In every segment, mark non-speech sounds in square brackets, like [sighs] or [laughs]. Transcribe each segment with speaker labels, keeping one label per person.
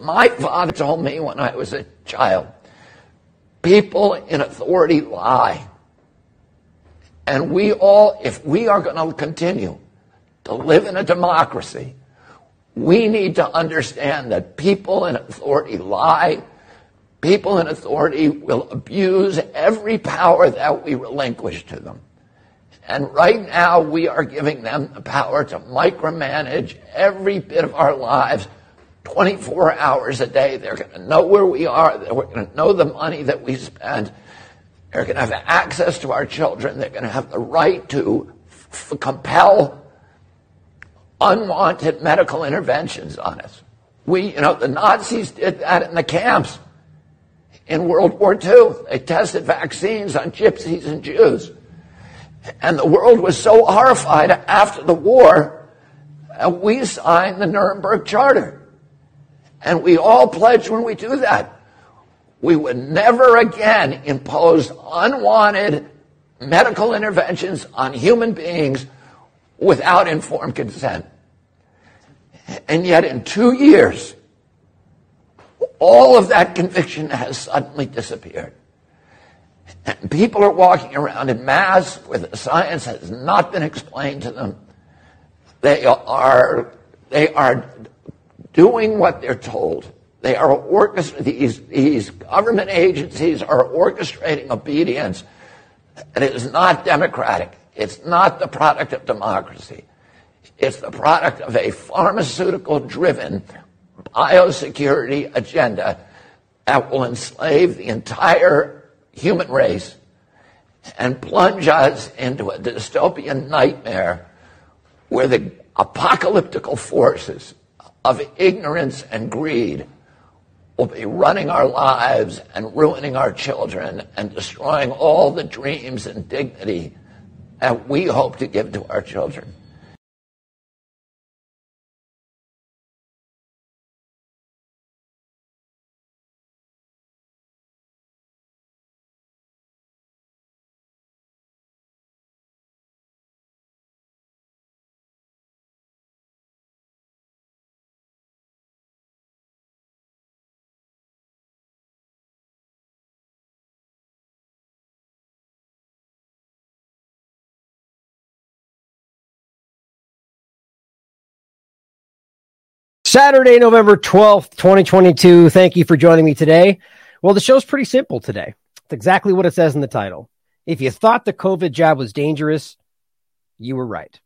Speaker 1: My father told me when I was a child people in authority lie. And we all, if we are going to continue to live in a democracy, we need to understand that people in authority lie. People in authority will abuse every power that we relinquish to them. And right now, we are giving them the power to micromanage every bit of our lives 24 hours a day. They're going to know where we are. They're going to know the money that we spend. They're going to have access to our children. They're going to have the right to f- compel unwanted medical interventions on us. We, you know, the Nazis did that in the camps in World War II. They tested vaccines on gypsies and Jews. And the world was so horrified after the war, we signed the Nuremberg Charter. And we all pledge when we do that, we would never again impose unwanted medical interventions on human beings without informed consent. And yet, in two years, all of that conviction has suddenly disappeared. And people are walking around in mass where the science has not been explained to them. They are, they are doing what they're told. They are these, these government agencies are orchestrating obedience and it is not democratic. It's not the product of democracy. It's the product of a pharmaceutical driven biosecurity agenda that will enslave the entire human race and plunge us into a dystopian nightmare where the apocalyptical forces of ignorance and greed will be running our lives and ruining our children and destroying all the dreams and dignity that we hope to give to our children.
Speaker 2: Saturday, November 12th, 2022. Thank you for joining me today. Well, the show's pretty simple today. It's exactly what it says in the title. If you thought the COVID jab was dangerous, you were right.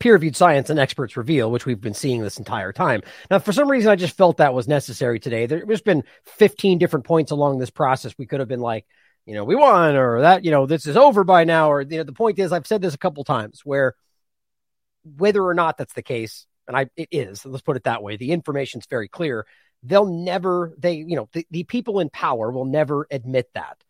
Speaker 2: Peer reviewed science and experts reveal, which we've been seeing this entire time. Now, for some reason, I just felt that was necessary today. There's been 15 different points along this process. We could have been like, you know, we won, or that, you know, this is over by now, or, you know, the point is, I've said this a couple times where whether or not that's the case, and I it is. Let's put it that way. The information's very clear. They'll never they you know the, the people in power will never admit that.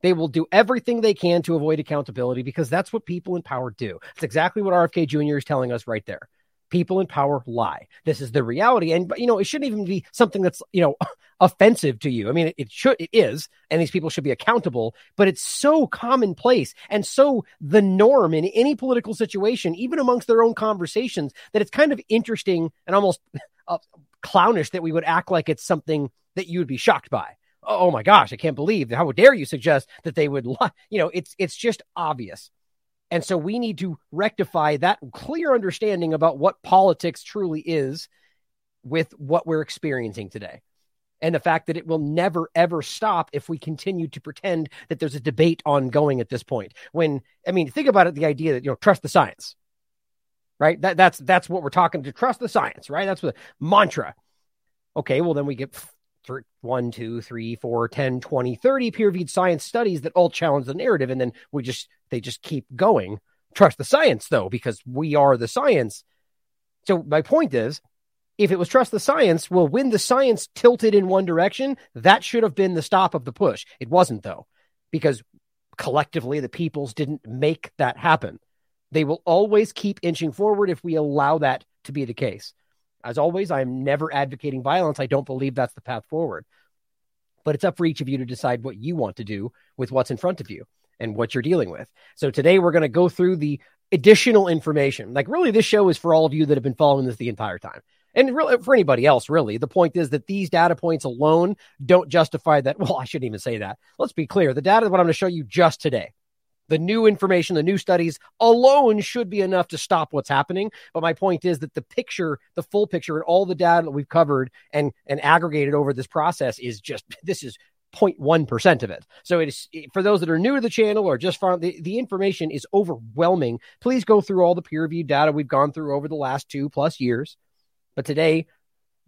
Speaker 2: They will do everything they can to avoid accountability because that's what people in power do. It's exactly what RFK Jr. is telling us right there people in power lie. This is the reality. And, you know, it shouldn't even be something that's, you know, [laughs] offensive to you. I mean, it, should, it is, and these people should be accountable, but it's so commonplace and so the norm in any political situation, even amongst their own conversations, that it's kind of interesting and almost [laughs] uh, clownish that we would act like it's something that you would be shocked by. Oh, oh my gosh, I can't believe how dare you suggest that they would lie. You know, it's it's just obvious. And so we need to rectify that clear understanding about what politics truly is with what we're experiencing today. And the fact that it will never ever stop if we continue to pretend that there's a debate ongoing at this point. When I mean, think about it, the idea that you know, trust the science. Right? That that's that's what we're talking to trust the science, right? That's the mantra. Okay, well then we get for one, two, three, four, 10, 20, 30 peer reviewed science studies that all challenge the narrative. And then we just, they just keep going. Trust the science, though, because we are the science. So my point is, if it was trust the science, well, when the science tilted in one direction, that should have been the stop of the push. It wasn't, though, because collectively the peoples didn't make that happen. They will always keep inching forward if we allow that to be the case. As always, I'm never advocating violence. I don't believe that's the path forward. But it's up for each of you to decide what you want to do with what's in front of you and what you're dealing with. So today we're going to go through the additional information. Like, really, this show is for all of you that have been following this the entire time. And really, for anybody else, really, the point is that these data points alone don't justify that. [laughs] Well, I shouldn't even say that. Let's be clear. The data, what I'm going to show you just today, the new information, the new studies alone should be enough to stop what's happening. But my point is that the picture, the full picture, and all the data that we've covered and and aggregated over this process is just this is 0.1% of it. So it is for those that are new to the channel or just found the, the information is overwhelming. Please go through all the peer reviewed data we've gone through over the last two plus years. But today,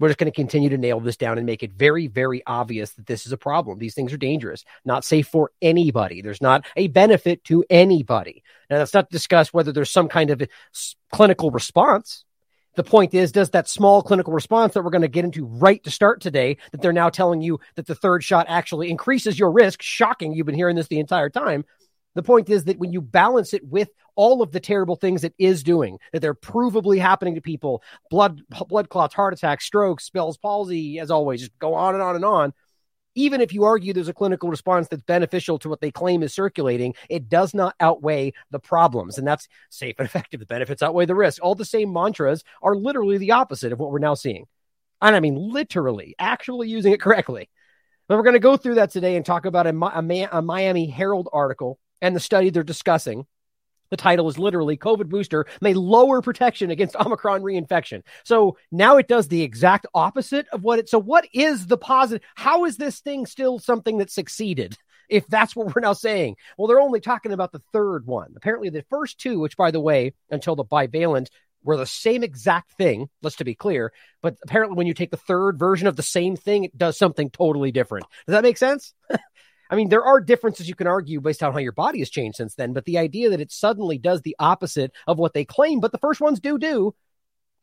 Speaker 2: we're just going to continue to nail this down and make it very, very obvious that this is a problem. These things are dangerous, not safe for anybody. There's not a benefit to anybody. Now, let's not discuss whether there's some kind of clinical response. The point is, does that small clinical response that we're going to get into right to start today, that they're now telling you that the third shot actually increases your risk, shocking, you've been hearing this the entire time. The point is that when you balance it with all of the terrible things it is doing, that they're provably happening to people, blood, blood clots, heart attacks, strokes, Bell's palsy, as always, just go on and on and on even if you argue there's a clinical response that's beneficial to what they claim is circulating, it does not outweigh the problems. And that's safe and [laughs] effective. The benefits outweigh the risk. All the same mantras are literally the opposite of what we're now seeing. And I mean, literally, actually using it correctly. But we're going to go through that today and talk about a, a, a Miami Herald article and the study they're discussing the title is literally COVID booster may lower protection against Omicron reinfection. So now it does the exact opposite of what it. So what is the positive? How is this thing still something that succeeded? If that's what we're now saying. Well, they're only talking about the third one. Apparently, the first two, which by the way, until the bivalent were the same exact thing. Let's to be clear, but apparently, when you take the third version of the same thing, it does something totally different. Does that make sense? [laughs] I mean, there are differences you can argue based on how your body has changed since then, but the idea that it suddenly does the opposite of what they claim, but the first ones do do,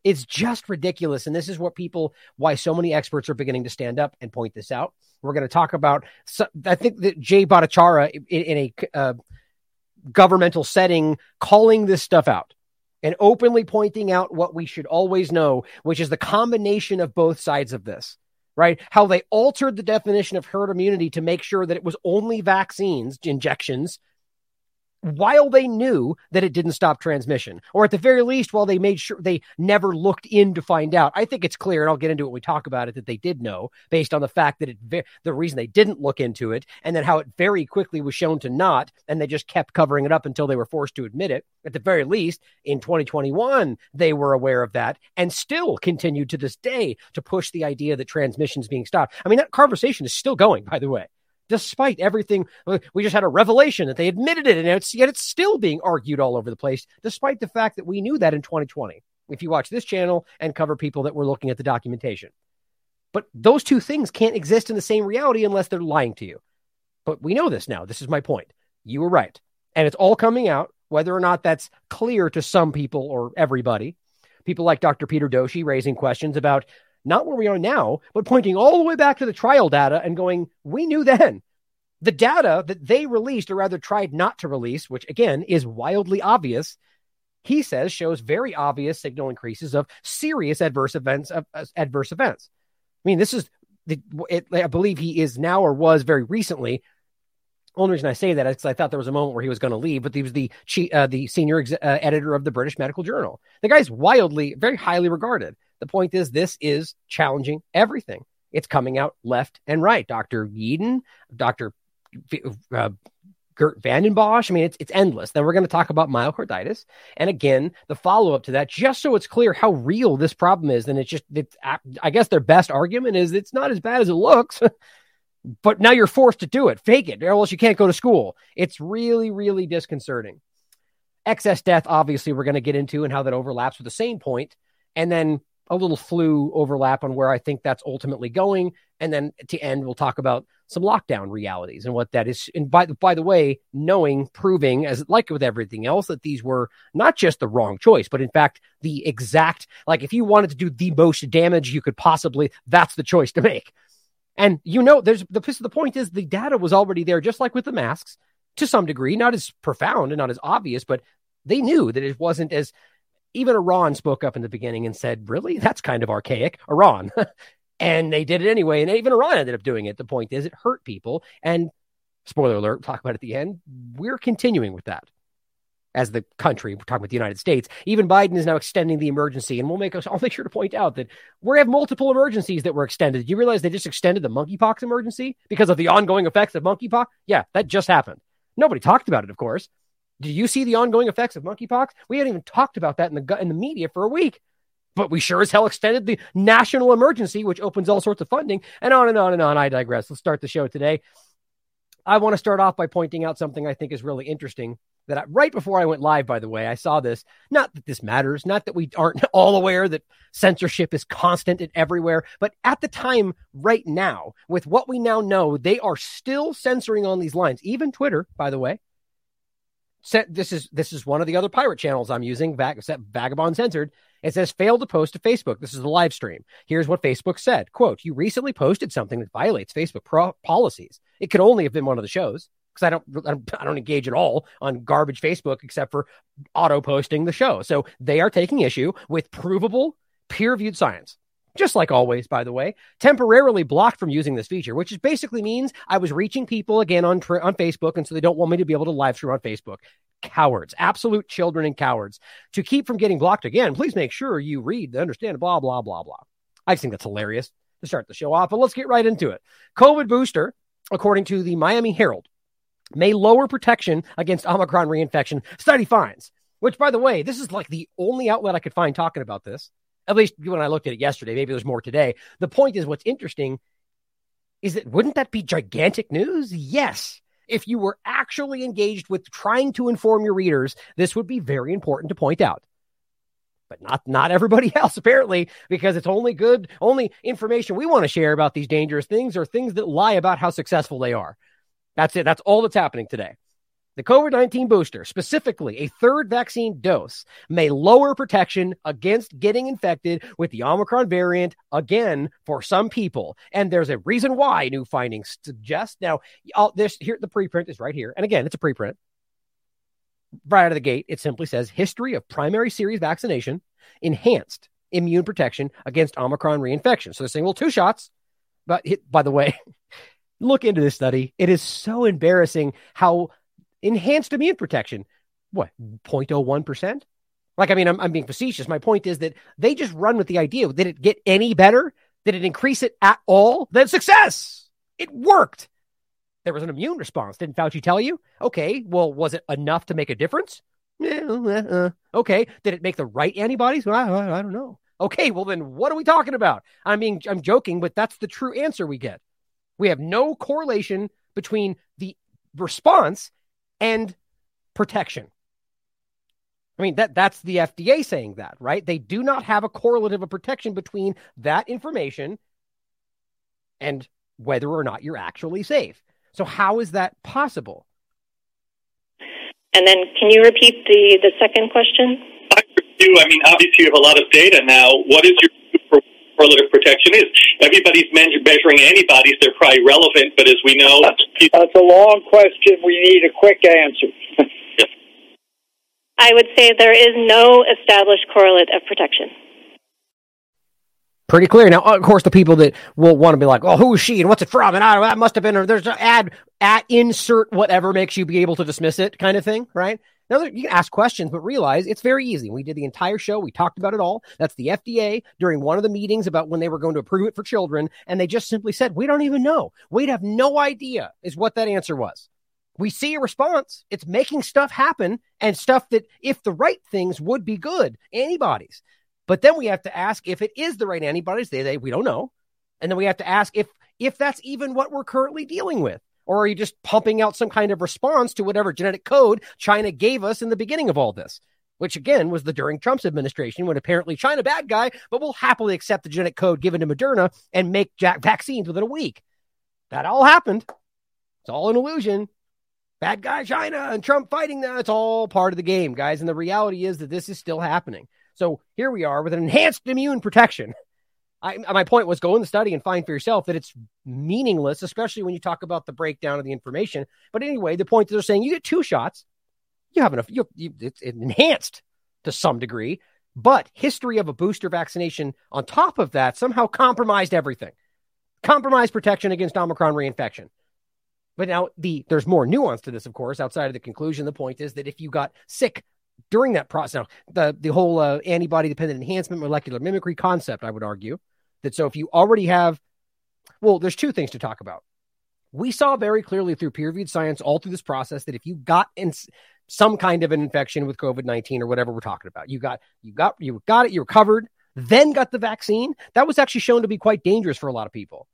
Speaker 2: it's just ridiculous. And this is what people, why so many experts are beginning to stand up and point this out. We're going to talk about, I think that Jay Bhattacharya in, in a uh, governmental setting calling this stuff out and openly pointing out what we should always know, which is the combination of both sides of this right? How they altered the definition of herd immunity to make sure that it was only vaccines, injections, while they knew that it didn't stop transmission, or at the very least, while they made sure they never looked in to find out. I think it's clear, and I'll get into it when we talk about it, that they did know based on the fact that it, the reason they didn't look into it, and then how it very quickly was shown to not, and they just kept covering it up until they were forced to admit it. At the very least, in 2021, they were aware of that and still continued to this day to push the idea that transmission is being stopped. I mean, that conversation is still going, by the way despite everything. Uh, we just had a revelation that they admitted it, and it's, yet it's still being argued all over the place, despite the fact that we knew that in 2020. If you watch this channel and cover people that were looking at the documentation. But those two things can't exist in the same reality unless they're lying to you. But we know this now. This is my point. You were right. And it's all coming out, whether or not that's clear to some people or everybody. People like Dr. Peter Doshi raising questions about not where we are now, but pointing all the way back to the trial data and going, we knew then. The data that they released, or rather tried not to release, which again is wildly obvious, he says shows very obvious signal increases of serious adverse events. Of, uh, adverse events. I mean, this is the. It, I believe he is now or was very recently. Only reason I say that is because I thought there was a moment where he was going to leave, but he was the uh, the senior ex- uh, editor of the British Medical Journal. The guy's wildly, very highly regarded. The point is, this is challenging everything. It's coming out left and right. Dr. Yeadon, Dr. Uh, Geert Vanden Bossche. I mean, it's it's endless. Then we're going to talk about myocarditis, and again, the follow up to that, just so it's clear how real this problem is. And it's just, it's, I guess their best argument is it's not as bad as it looks, [laughs] but now you're forced to do it, fake it, or else you can't go to school. It's really, really disconcerting. Excess death, obviously, we're going to get into and how that overlaps with the same point, and then a little flu overlap on where I think that's ultimately going. And then to end, we'll talk about some lockdown realities and what that is. And by, by the way, knowing, proving, as like with everything else, that these were not just the wrong choice, but in fact, the exact, like if you wanted to do the most damage you could possibly, that's the choice to make. And you know, there's the, the point is the data was already there, just like with the masks to some degree, not as profound and not as obvious, but they knew that it wasn't as even Iran spoke up in the beginning and said, Really? That's kind of archaic. Iran. [laughs] and they did it anyway. And even Iran ended up doing it. The point is, it hurt people. And spoiler alert, talk about at the end. We're continuing with that. as the country. We're talking about the United States. Even Biden is now extending the emergency, and we'll make us. [laughs] I'll make sure to point out that we have multiple emergencies that were extended. You realize they just extended the monkeypox emergency because of the ongoing effects of monkeypox? Yeah, that just happened. Nobody talked about it, of course. Do you see the ongoing effects of monkeypox? We hadn't even talked about that in the in the media for a week. But we sure as hell extended the national emergency, which opens all sorts of funding, and on and on and on. I digress. Let's start the show today. I want to start off by pointing out something I think is really interesting that I, right before I went live, by the way, I saw this. Not that this matters, not that we aren't [laughs] all aware that censorship is constant and everywhere, but at the time, right now, with what we now know, they are still censoring on these lines. Even Twitter, by the way. Set this is this is one of the other pirate channels I'm using. Vag- Vagabond censored. It says failed to post to Facebook. This is the live stream. Here's what Facebook said: "Quote: You recently posted something that violates Facebook pro- policies. It could only have been one of the shows because I don't, I don't I don't engage at all on garbage Facebook except for auto posting the show. So they are taking issue with provable peer reviewed science. Just like always, by the way, temporarily blocked from using this feature, which is basically means I was reaching people again on on Facebook, and so they don't want me to be able to live stream on Facebook. Cowards, absolute children and cowards. To keep from getting blocked again, please make sure you read, understand, blah blah blah blah. I think that's hilarious to start the show off, but let's get right into it. COVID booster, according to the Miami Herald, may lower protection against Omicron reinfection. Study finds, which, by the way, this is like the only outlet I could find talking about this. At least when I looked at it yesterday, maybe there's more today. The point is, what's interesting is that wouldn't that be gigantic news? Yes. If you were actually engaged with trying to inform your readers, this would be very important to point out. But not not everybody [laughs] else apparently, because it's only good, only information we want to share about these dangerous things or things that lie about how successful they are. That's it. That's all that's happening today. The COVID 19 booster, specifically a third vaccine dose, may lower protection against getting infected with the Omicron variant again for some people. And there's a reason why new findings suggest. Now, all this here, the preprint is right here. And again, it's a preprint. Right out of the gate, it simply says history of primary series vaccination, enhanced immune protection against Omicron reinfection. So they're saying, well, two shots. But by the way, [laughs] Look into this study. It is so embarrassing how enhanced immune protection, what, 0.01%? Like, I mean, I'm, I'm being facetious. My point is that they just run with the idea. Did it get any better? Did it increase it at all? Then success. It worked. There was an immune response. Didn't Fauci tell you? Okay, well, was it enough to make a difference? uh, okay, did it make the right antibodies? Well, I, I don't know. Okay, well then, what are we talking about? I mean, I'm joking, but that's the true answer we get. We have no correlation between the response and protection. I mean that that's the FDA saying that, right? They do not have a correlative of protection between that information and whether or not you're actually safe. So how is that possible?
Speaker 3: And then can you repeat the the second question?
Speaker 4: I. I mean, obviously you have a lot of data now. What is your correlative protection is. Everybody's measuring antibodies; they're probably relevant, but as we know,
Speaker 5: that's a long question. We need a quick answer. [laughs]
Speaker 3: I would say there is no established correlate of protection.
Speaker 2: Pretty clear. Now, of course, the people that will want to be like, "Oh, who is she and what's it from?" and I, that must have been, or there's an ad at insert whatever makes you be able to dismiss it, kind of thing, right? Now, you can ask questions, but realize it's very easy. We did the entire show. We talked about it all. That's the FDA during one of the meetings about when they were going to approve it for children. And they just simply said, we don't even know. We'd have no idea, is what that answer was. We see a response. It's making stuff happen and stuff that, if the right things would be good, antibodies. But then we have to ask if it is the right antibodies. They, they we don't know. And then we have to ask if if that's even what we're currently dealing with. Or are you just pumping out some kind of response to whatever genetic code China gave us in the beginning of all this? Which again was the during Trump's administration when apparently China bad guy, but will happily accept the genetic code given to Moderna and make jack vaccines within a week. That all happened. It's all an illusion. Bad guy China and Trump fighting that. It's all part of the game, guys. And the reality is that this is still happening. So here we are with an enhanced immune protection. [laughs] I, my point was go in the study and find for yourself that it's meaningless, especially when you talk about the breakdown of the information. But anyway, the point they're saying you get two shots, you have enough, you, you, it's enhanced to some degree, but history of a booster vaccination on top of that somehow compromised everything, compromised protection against Omicron reinfection. But now the there's more nuance to this, of course, outside of the conclusion. The point is that if you got sick during that process, now, the the whole uh, antibody dependent enhancement molecular mimicry concept, I would argue that so if you already have, well, there's two things to talk about. We saw very clearly through peer reviewed science all through this process that if you got in some kind of an infection with COVID nineteen or whatever we're talking about, you got you got you got it, you recovered, then got the vaccine. That was actually shown to be quite dangerous for a lot of people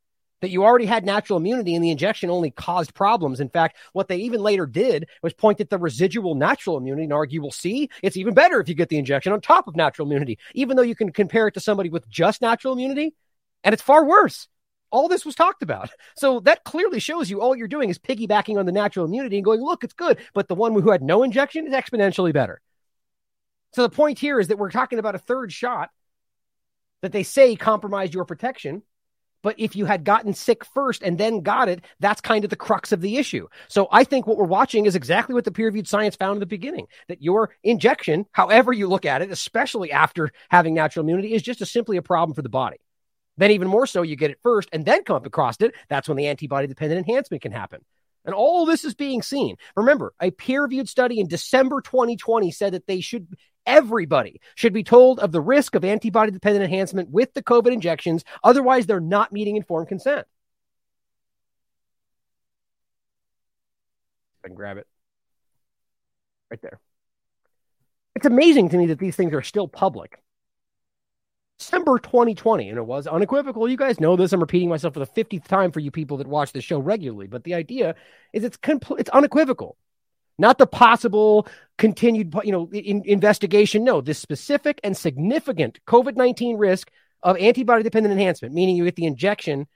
Speaker 2: that you already had natural immunity and the injection only caused problems. In fact, what they even later did was point at the residual natural immunity and argue, well, see, it's even better if you get the injection on top of natural immunity, even though you can compare it to somebody with just natural immunity, and it's far worse. All this was talked about. [laughs] So that clearly shows you all you're doing is piggybacking on the natural immunity and going, look, it's good. But the one who had no injection is exponentially better. So the point here is that we're talking about a third shot that they say compromised your protection but if you had gotten sick first and then got it, that's kind of the crux of the issue. So I think what we're watching is exactly what the peer reviewed science found in the beginning that your injection, however you look at it, especially after having natural immunity, is just a, simply a problem for the body. Then, even more so, you get it first and then come up across it. That's when the antibody dependent enhancement can happen. And all this is being seen. Remember, a peer reviewed study in December 2020 said that they should Everybody should be told of the risk of antibody dependent enhancement with the COVID injections. Otherwise, they're not meeting informed consent. I can grab it right there. It's amazing to me that these things are still public. December 2020, and it was unequivocal. You guys know this. I'm repeating myself for the 50th time for you people that watch the show regularly, but the idea is it's compl- it's unequivocal not the possible continued you know in, investigation no this specific and significant covid-19 risk of antibody dependent enhancement meaning you get the injection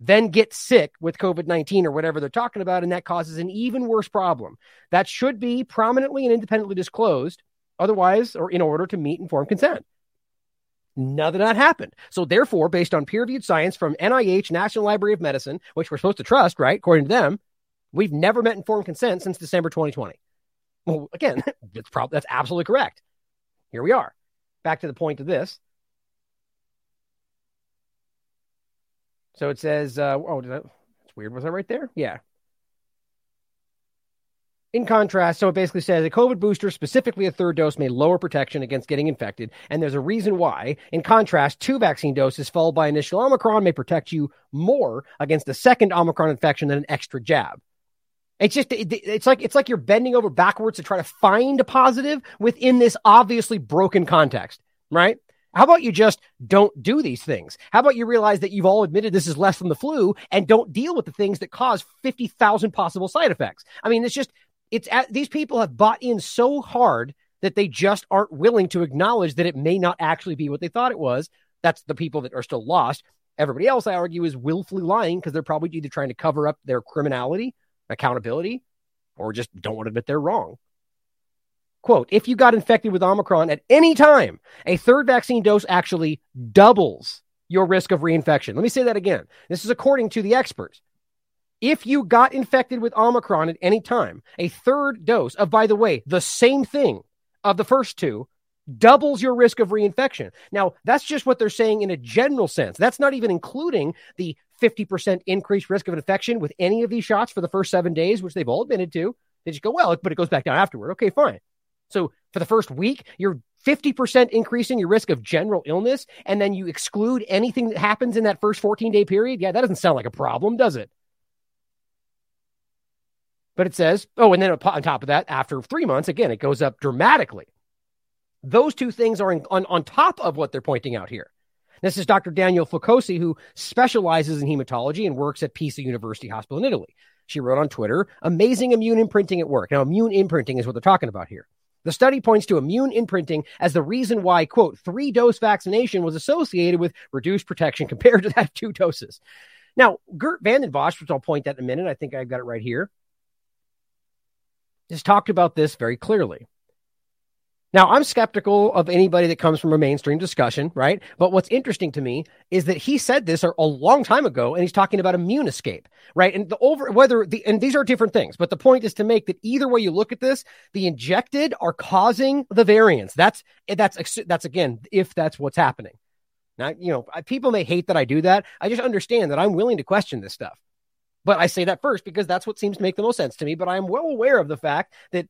Speaker 2: then get sick with covid-19 or whatever they're talking about and that causes an even worse problem that should be prominently and independently disclosed otherwise or in order to meet informed consent None of that happened. So, therefore, based on peer reviewed science from NIH, National Library of Medicine, which we're supposed to trust, right? According to them, We've never met informed consent since December 2020. Well, again, [laughs] that's probably that's absolutely correct. Here we are. Back to the point of this. So it says, uh, oh, that, that's weird. Was that right there? Yeah. In contrast, so it basically says a COVID booster, specifically a third dose, may lower protection against getting infected. And there's a reason why. In contrast, two vaccine doses followed by initial Omicron may protect you more against a second Omicron infection than an extra jab. It's just it's like it's like you're bending over backwards to try to find a positive within this obviously broken context, right? How about you just don't do these things? How about you realize that you've all admitted this is less than the flu and don't deal with the things that cause 50,000 possible side effects? I mean, it's just it's at, these people have bought in so hard that they just aren't willing to acknowledge that it may not actually be what they thought it was. That's the people that are still lost. Everybody else, I argue, is willfully lying because they're probably either trying to cover up their criminality accountability or just don't want to admit they're wrong. Quote, if you got infected with Omicron at any time, a third vaccine dose actually doubles your risk of reinfection. Let me say that again. This is according to the experts. If you got infected with Omicron at any time, a third dose of, by the way, the same thing of the first two doubles your risk of reinfection. Now, that's just what they're saying in a general sense. That's not even including the 50% increased risk of infection with any of these shots for the first seven days, which they've all admitted to. They just go, well, but it goes back down afterward. Okay, fine. So for the first week, you're 50% increasing your risk of general illness, and then you exclude anything that happens in that first 14 day period. Yeah, that doesn't sound like a problem, does it? But it says, oh, and then on top of that, after three months, again, it goes up dramatically. Those two things are in, on, on top of what they're pointing out here. This is Dr. Daniel Focosi, who specializes in hematology and works at Pisa University Hospital in Italy. She wrote on Twitter, amazing immune imprinting at work. Now, immune imprinting is what they're talking about here. The study points to immune imprinting as the reason why, quote, three dose vaccination was associated with reduced protection compared to that [laughs] two doses. Now, Geert Vanden Bossche, which I'll point at in a minute, I think I've got it right here, has talked about this very clearly. Now, I'm skeptical of anybody that comes from a mainstream discussion, right? But what's interesting to me is that he said this a long time ago, and he's talking about immune escape, right? And the over whether the and these are different things, but the point is to make that either way you look at this, the injected are causing the variants. That's that's that's again if that's what's happening. Now, you know, people may hate that I do that. I just understand that I'm willing to question this stuff. But I say that first because that's what seems to make the most sense to me. But I am well aware of the fact that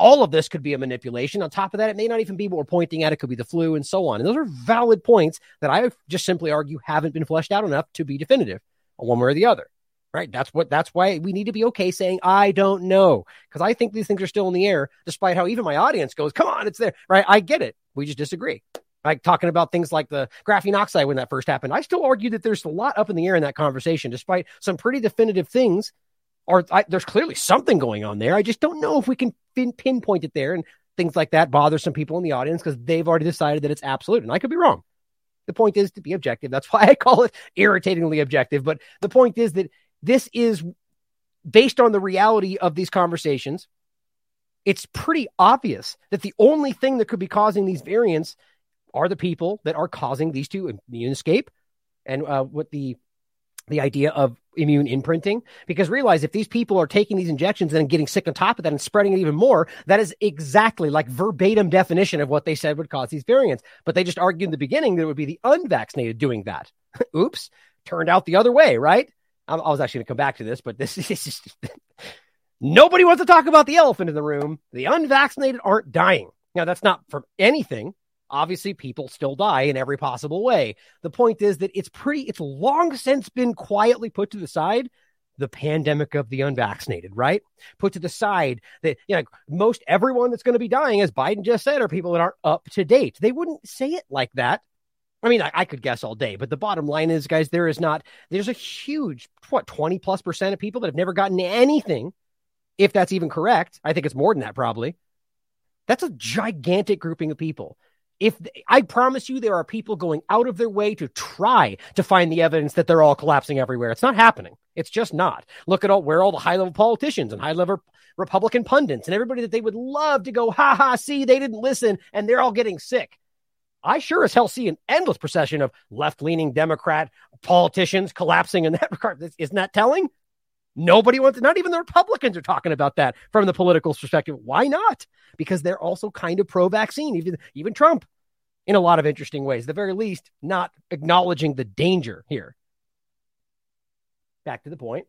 Speaker 2: all of this could be a manipulation. On top of that, it may not even be what we're pointing at. It could be the flu and so on. And those are valid points that I just simply argue haven't been fleshed out enough to be definitive one way or the other. Right. That's what that's why we need to be okay saying, I don't know. Because I think these things are still in the air, despite how even my audience goes, come on, it's there. Right. I get it. We just disagree. Like talking about things like the graphene oxide when that first happened. I still argue that there's a lot up in the air in that conversation, despite some pretty definitive things. Or I, there's clearly something going on there. I just don't know if we can pin, pinpoint it there. And things like that bother some people in the audience because they've already decided that it's absolute. And I could be wrong. The point is to be objective. That's [laughs] why I call it irritatingly objective. But the point is that this is based on the reality of these conversations. It's pretty obvious that the only thing that could be causing these variants are the people that are causing these two immune escape and uh, what the the idea of immune imprinting because realize if these people are taking these injections and getting sick on top of that and spreading it even more that is exactly like verbatim definition of what they said would cause these variants but they just argued in the beginning that it would be the unvaccinated doing that [laughs] oops turned out the other way right I, I was actually going to come back to this, but this [laughs] is just nobody wants to talk about the elephant in the room. The unvaccinated aren't dying. Now, that's not from anything. Obviously, people still die in every possible way. The point is that it's pretty, it's long since been quietly put to the side the pandemic of the unvaccinated, right? Put to the side that, you know, most everyone that's going to be dying, as Biden just said, are people that aren't up to date. They wouldn't say it like that I mean, I, I, could guess all day, but the bottom line is, guys, there is not, there's a huge, what, 20 plus percent of people that have never gotten anything, if that's even correct. I think it's more than that, probably. That's a gigantic grouping of people. If I promise you, there are people going out of their way to try to find the evidence that they're all collapsing everywhere. It's not happening. It's just not. Look at all where all the high level politicians and high level Republican pundits and everybody that they would love to go, ha ha, see, they didn't listen and they're all getting sick. I sure as hell see an endless procession of left leaning Democrat politicians collapsing in that [laughs] regard. Isn't that telling? Nobody wants, not even the Republicans are talking about that from the political perspective. Why not? Because they're also kind of pro vaccine, even, even Trump in a lot of interesting ways. The very least, not acknowledging the danger here. Back to the point.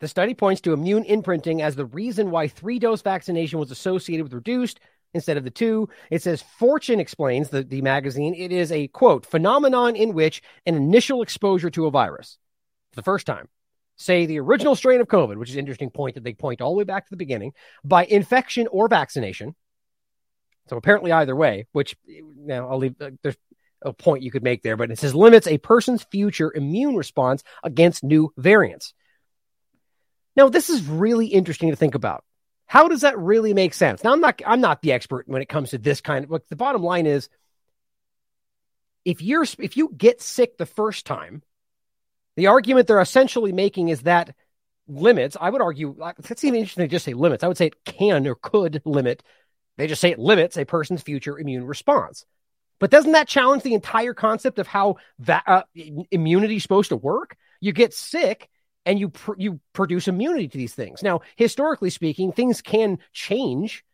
Speaker 2: The study points to immune imprinting as the reason why three dose vaccination was associated with reduced instead of the two. It says Fortune explains the, the magazine. It is a quote phenomenon in which an initial exposure to a virus, the first time, say the original strain of COVID, which is an interesting point that they point all the way back to the beginning, by infection or vaccination. So apparently either way, which now I'll leave. Uh, there's a point you could make there, but it says limits a person's future immune response against new variants. Now, this is really interesting to think about how does that really make sense? Now I'm not I'm not the expert when it comes to this kind of look. The bottom line is if you're if you get sick the first time, the argument they're essentially making is that limits, I would argue that's even interesting to just say limits. I would say it can or could limit. They just say it limits a person's future immune response. But doesn't that challenge the entire concept of how va- uh, immunity is supposed to work? You get sick and you pr- you produce immunity to these things. Now, historically speaking, things can change,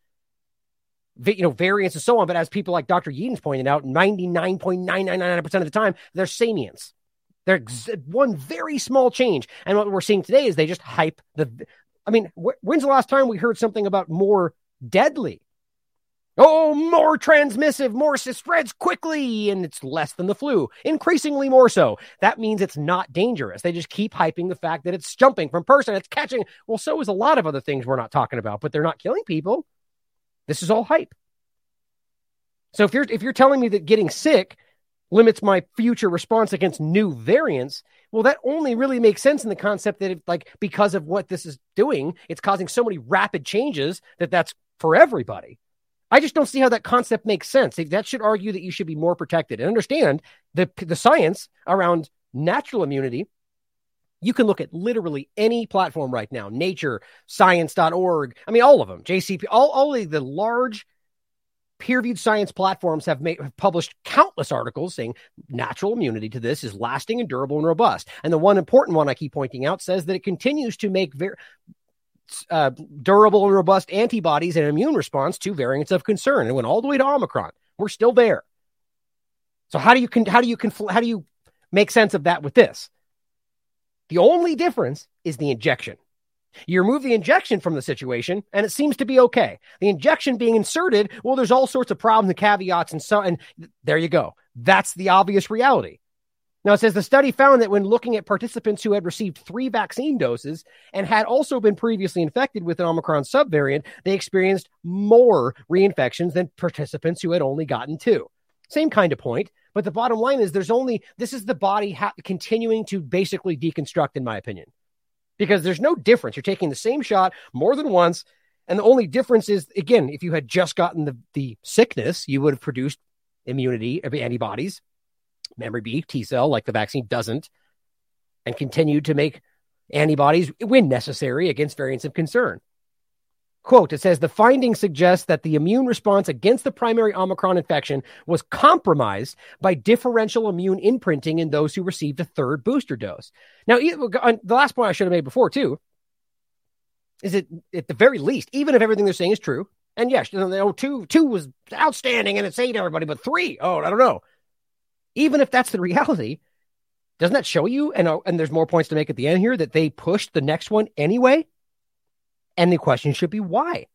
Speaker 2: you know, variants and so on. But as people like Dr. Yeadon's pointed out, ninety nine point nine nine nine percent of the time, they're samians. They're ex- one very small change, and what we're seeing today is they just hype the. I mean, wh- when's the last time we heard something about more deadly? Oh, more transmissive, more spreads quickly, and it's less than the flu, increasingly more so. That means it's not dangerous. They just keep hyping the fact that it's jumping from person, it's catching. Well, so is a lot of other things we're not talking about, but they're not killing people. This is all hype. So if you're if you're telling me that getting sick limits my future response against new variants, well, that only really makes sense in the concept that, if, like, because of what this is doing, it's causing so many rapid changes that that's for everybody. I just don't see how that concept makes sense. That should argue that you should be more protected and understand the the science around natural immunity. You can look at literally any platform right now, nature, science.org. I mean, all of them, JCP, all, all of the large peer-reviewed science platforms have, made, have published countless articles saying natural immunity to this is lasting and durable and robust. And the one important one I keep pointing out says that it continues to make very uh, durable and robust antibodies and immune response to variants of concern. And went all the way to Omicron. We're still there. So how do you how do you confl- how do you make sense of that with this? The only difference is the injection. You remove the injection from the situation, and it seems to be okay. The injection being inserted, well, there's all sorts of problems and caveats, and so, and there you go. That's the obvious reality. Now, it says the study found that when looking at participants who had received three vaccine doses and had also been previously infected with an Omicron subvariant, they experienced more reinfections than participants who had only gotten two. Same kind of point. But the bottom line is there's only, this is the body ha- continuing to basically deconstruct, in my opinion, because there's no difference. You're taking the same shot more than once. And the only difference is, again, if you had just gotten the, the sickness, you would have produced immunity, of antibodies memory B, T cell, like the vaccine doesn't, and continue to make antibodies when necessary against variants of concern. Quote, it says the findings suggest that the immune response against the primary Omicron infection was compromised by differential immune imprinting in those who received a third booster dose. Now, the last point I should have made before, too, is it at the very least, even if everything they're saying is true, and yes, you know, two, two was outstanding and it's eight everybody, but three, oh, I don't know even if that's the reality, doesn't that show you? And uh, and there's more points to make at the end here that they pushed the next one anyway. And the question should be why?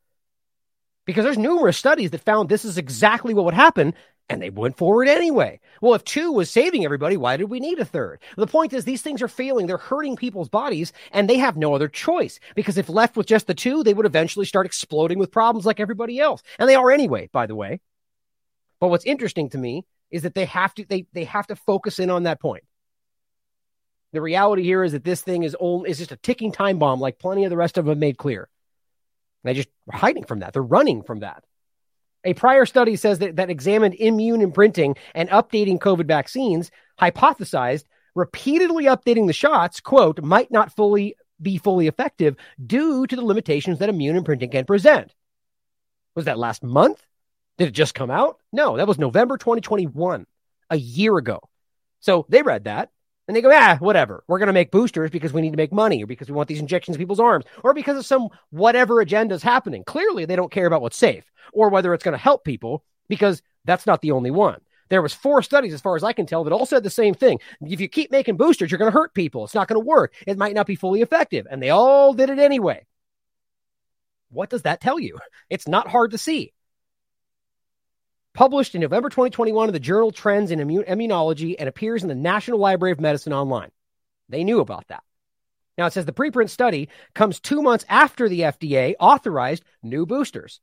Speaker 2: Because there's numerous studies that found this is exactly what would happen, and they went forward anyway. Well, if two was saving everybody, why did we need a third? The point is, these things are failing. They're hurting people's bodies, and they have no other choice. Because if left with just the two, they would eventually start exploding with problems like everybody else. And they are anyway, by the way. But what's interesting to me is that they have to they they have to focus in on that point. The reality here is that this thing is only is just a ticking time bomb, like plenty of the rest of them made clear. And they just hiding from that. They're running from that. A prior study says that, that examined immune imprinting and updating COVID vaccines hypothesized repeatedly updating the shots, quote, might not fully be fully effective due to the limitations that immune imprinting can present. Was that last month? Did it just come out? No, that was November 2021, a year ago. So they read that and they go, ah, whatever. We're going to make boosters because we need to make money or because we want these injections in people's arms or because of some whatever agenda is happening. Clearly, they don't care about what's safe or whether it's going to help people because that's not the only one. There was four studies, as far as I can tell, that all said the same thing. If you keep making boosters, you're going to hurt people. It's not going to work. It might not be fully effective. And they all did it anyway. What does that tell you? It's not hard to see published in November 2021 in the journal Trends in Immunology and appears in the National Library of Medicine online. They knew about that. Now it says the preprint study comes two months after the FDA authorized new boosters,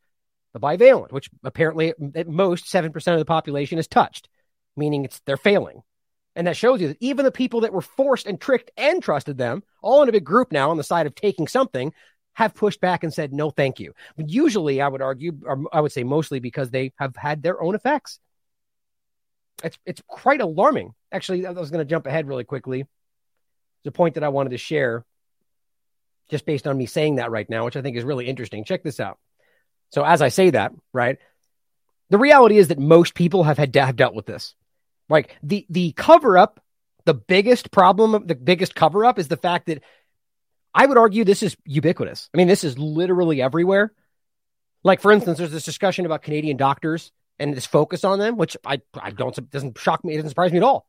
Speaker 2: the bivalent, which apparently at most 7% of the population is touched, meaning it's they're failing. And that shows you that even the people that were forced and tricked and trusted them, all in a big group now on the side of taking something, have pushed back and said, no, thank you. Usually, I would argue, or I would say mostly because they have had their own effects. It's, it's quite alarming. Actually, I was going to jump ahead really quickly. A point that I wanted to share just based on me saying that right now, which I think is really interesting. Check this out. So, as I say that, right, the reality is that most people have had have dealt with this. Like the the cover up, the biggest problem, the biggest cover up is the fact that I would argue this is ubiquitous. I mean, this is literally everywhere. Like, for instance, there's this discussion about Canadian doctors and this focus on them, which I, I don't, doesn't shock me. It doesn't surprise me at all.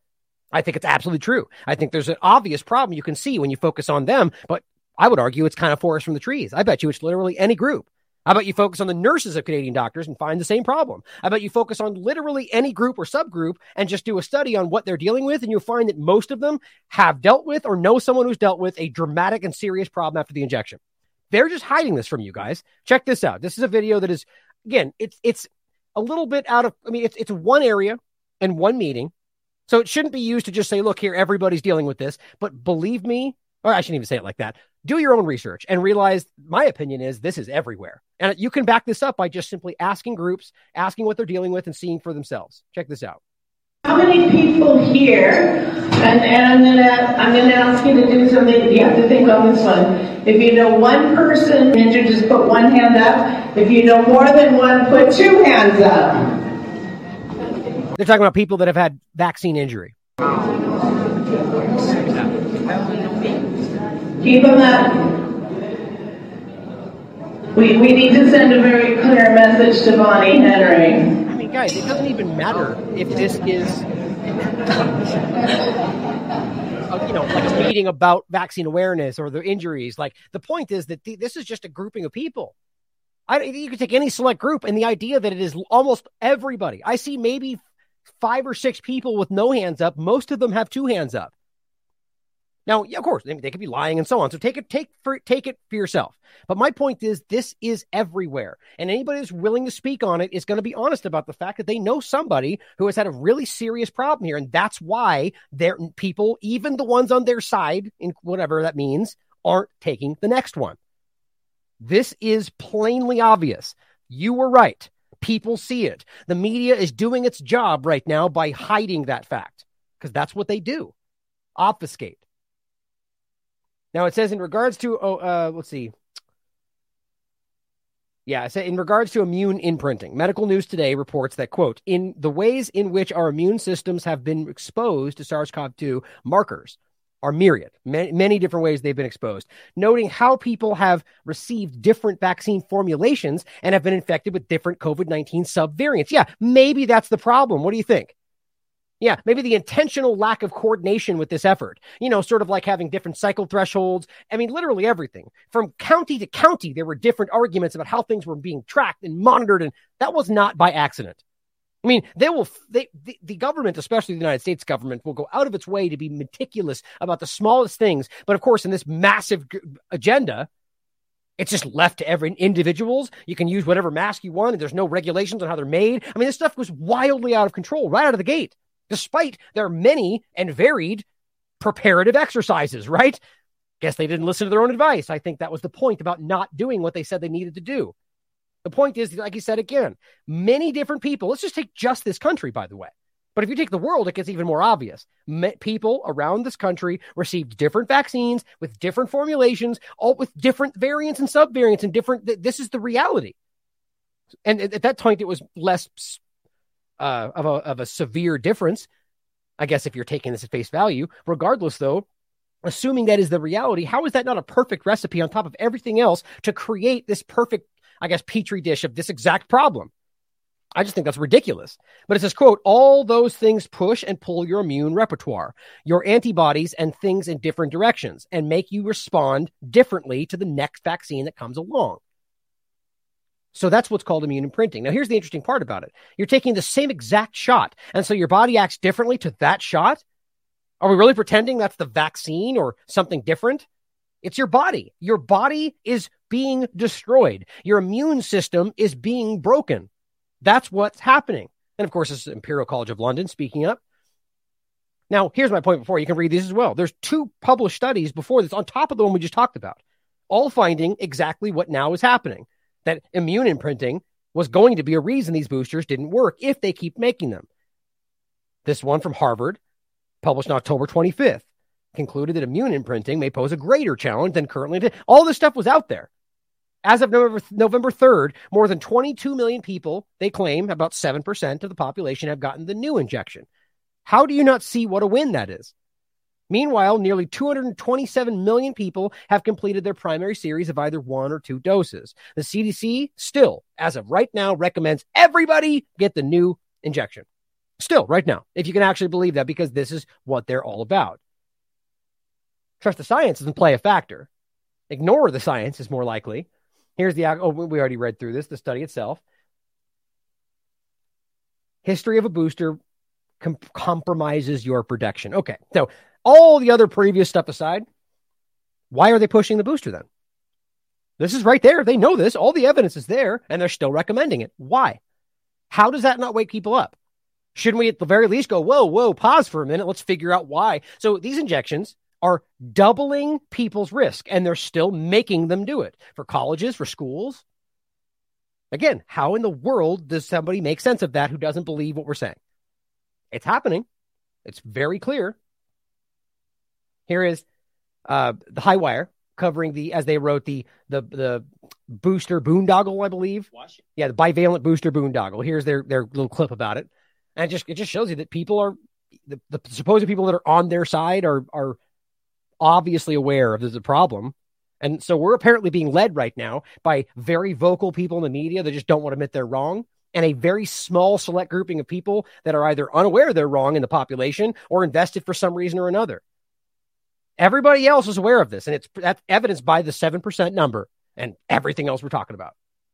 Speaker 2: I think it's absolutely true. I think there's an obvious problem you can see when you focus on them, but I would argue it's kind of forest from the trees. I bet you it's literally any group. How about you focus on the nurses of Canadian doctors and find the same problem? How about you focus on literally any group or subgroup and just do a study on what they're dealing with? And you'll find that most of them have dealt with or know someone who's dealt with a dramatic and serious problem after the injection. They're just hiding this from you guys. Check this out. This is a video that is, again, it's, it's a little bit out of, I mean, it's, it's one area and one meeting. So it shouldn't be used to just say, look here, everybody's dealing with this. But believe me, or I shouldn't even say it like that. Do your own research and realize my opinion is this is everywhere. And you can back this up by just simply asking groups, asking what they're dealing with, and seeing for themselves. Check this out.
Speaker 6: How many people here, and, and I'm gonna I'm gonna ask you to do something. You have to think on this one. If you know one person injured, just put one hand up. If you know more than one, put two hands up.
Speaker 2: They're talking about people that have had vaccine injury.
Speaker 6: Keep them up. We, we need to send a very clear message to Bonnie Henry.
Speaker 2: I mean, guys, it doesn't even matter if this is. a, you know like a meeting about vaccine awareness or the injuries. Like the point is that th- this is just a grouping of people. I, you could take any select group, and the idea that it is almost everybody. I see maybe five or six people with no hands up. Most of them have two hands up. Now, yeah, of course, they, could be lying and so on. So take it, take for take it for yourself. But my point is, this is everywhere, and anybody who's willing to speak on it is going to be honest about the fact that they know somebody who has had a really serious problem here, and that's why their people, even the ones on their side, in whatever that means, aren't taking the next one. This is plainly obvious. You were right. People see it. The media is doing its job right now by hiding that fact because that's what they do obfuscate. Now it says in regards to oh uh, let's see. Yeah, so in regards to immune imprinting, medical news today reports that quote in the ways in which our immune systems have been exposed to SARS-CoV-2 markers are myriad, many, many different ways they've been exposed, noting how people have received different vaccine formulations and have been infected with different COVID 19 subvariants. Yeah, maybe that's the problem. What do you think? Yeah, maybe the intentional lack of coordination with this effort, you know, sort of like having different cycle thresholds. I mean, literally everything from county to county, there were different arguments about how things were being tracked and monitored. And that was not by accident. I mean, they will, they, the, the government, especially the United States government, will go out of its way to be meticulous about the smallest things. But of course, in this massive agenda, it's just left to every individuals. You can use whatever mask you want, and there's no regulations on how they're made. I mean, this stuff was wildly out of control right out of the gate despite their many and varied preparative exercises, right? Guess they didn't listen to their own advice. I think that was the point about not doing what they said they needed to do. The point is, like you said again, many different people, let's just take just this country, by the way. But if you take the world, it gets even more obvious. People around this country received different vaccines with different formulations, all with different variants and subvariants and different. This is the reality. And at that point, it was less uh, of, a, of a severe difference. I guess if you're taking this at face value, regardless, though, assuming that is the reality, how is that not a perfect recipe on top of everything else to create this perfect, I guess, petri dish of this exact problem? I just think that's ridiculous. But it says, quote, all those things push and pull your immune repertoire, your antibodies and things in different directions and make you respond differently to the next vaccine that comes along. So that's what's called immune imprinting. Now, here's the interesting part about it. You're taking the same exact shot. And so your body acts differently to that shot. Are we really pretending that's the vaccine or something different? It's your body. Your body is being destroyed. Your immune system is being broken. That's what's happening. And of course, this is Imperial College of London speaking up. Now, here's my point before you can read these as well. There's two published studies before this on top of the one we just talked about, all finding exactly what now is happening that immune imprinting was going to be a reason these boosters didn't work if they keep making them. This one from Harvard, published on October 25th, concluded that immune imprinting may pose a greater challenge than currently. All this stuff was out there. As of November, November 3rd, more than 22 million people, they claim about 7% of the population have gotten the new injection. How do you not see what a win that is? Meanwhile, nearly 227 million people have completed their primary series of either one or two doses. The CDC still, as of right now, recommends everybody get the new injection. Still, right now, if you can actually believe that, because this is what they're all about. Trust the science doesn't play a factor. Ignore the science is more likely. Here's the, oh, we already read through this, the study itself. History of a booster com- compromises your protection. Okay, so all the other previous stuff aside, why are they pushing the booster then? This is right there. They know this. All the evidence is there, and they're still recommending it. Why? How does that not wake people up? Shouldn't we at the very least go, whoa, whoa, pause for a minute. Let's figure out why. So these injections are doubling people's risk, and they're still making them do it for colleges, for schools. Again, how in the world does somebody make sense of that who doesn't believe what we're saying? It's happening. It's very clear. Here is uh, the HighWire covering the, as they wrote the the the booster boondoggle, I believe. Washington. Yeah, the bivalent booster boondoggle. Here's their their little clip about it, and it just it just shows you that people are the, the supposed people that are on their side are are obviously aware of there's a problem. And so we're apparently being led right now by very vocal people in the media that just don't want to admit they're wrong and a very small select grouping of people that are either unaware they're wrong in the population or invested for some reason or another. Everybody else is aware of this, and it's that's evidenced by the 7% number and everything else we're talking about.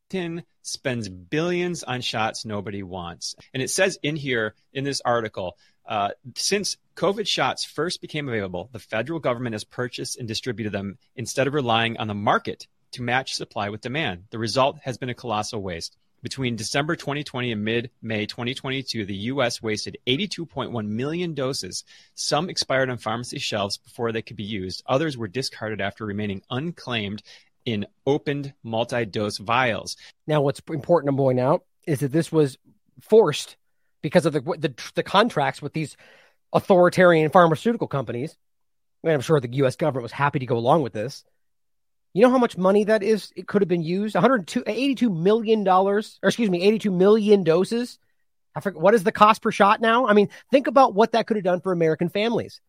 Speaker 7: Washington spends billions on shots nobody wants. And it says in here, in this article, uh, since COVID shots first became available, the federal government has purchased and distributed them instead of relying on the market to match supply with demand. The result has been a colossal waste. Between December 2020 and mid May 2022, the U.S. wasted 82.1 million doses. Some expired on pharmacy shelves before they could be used. Others were discarded after remaining unclaimed in opened multi dose vials.
Speaker 2: Now, what's important to point out is that this was forced because of the, the, the contracts with these authoritarian pharmaceutical companies. And I'm sure the U.S. government was happy to go along with this. You know how much money that is? It could have been used 182 million dollars, or excuse me, 82 million doses. I forget what is the cost per shot now? I mean, think about what that could have done for American families.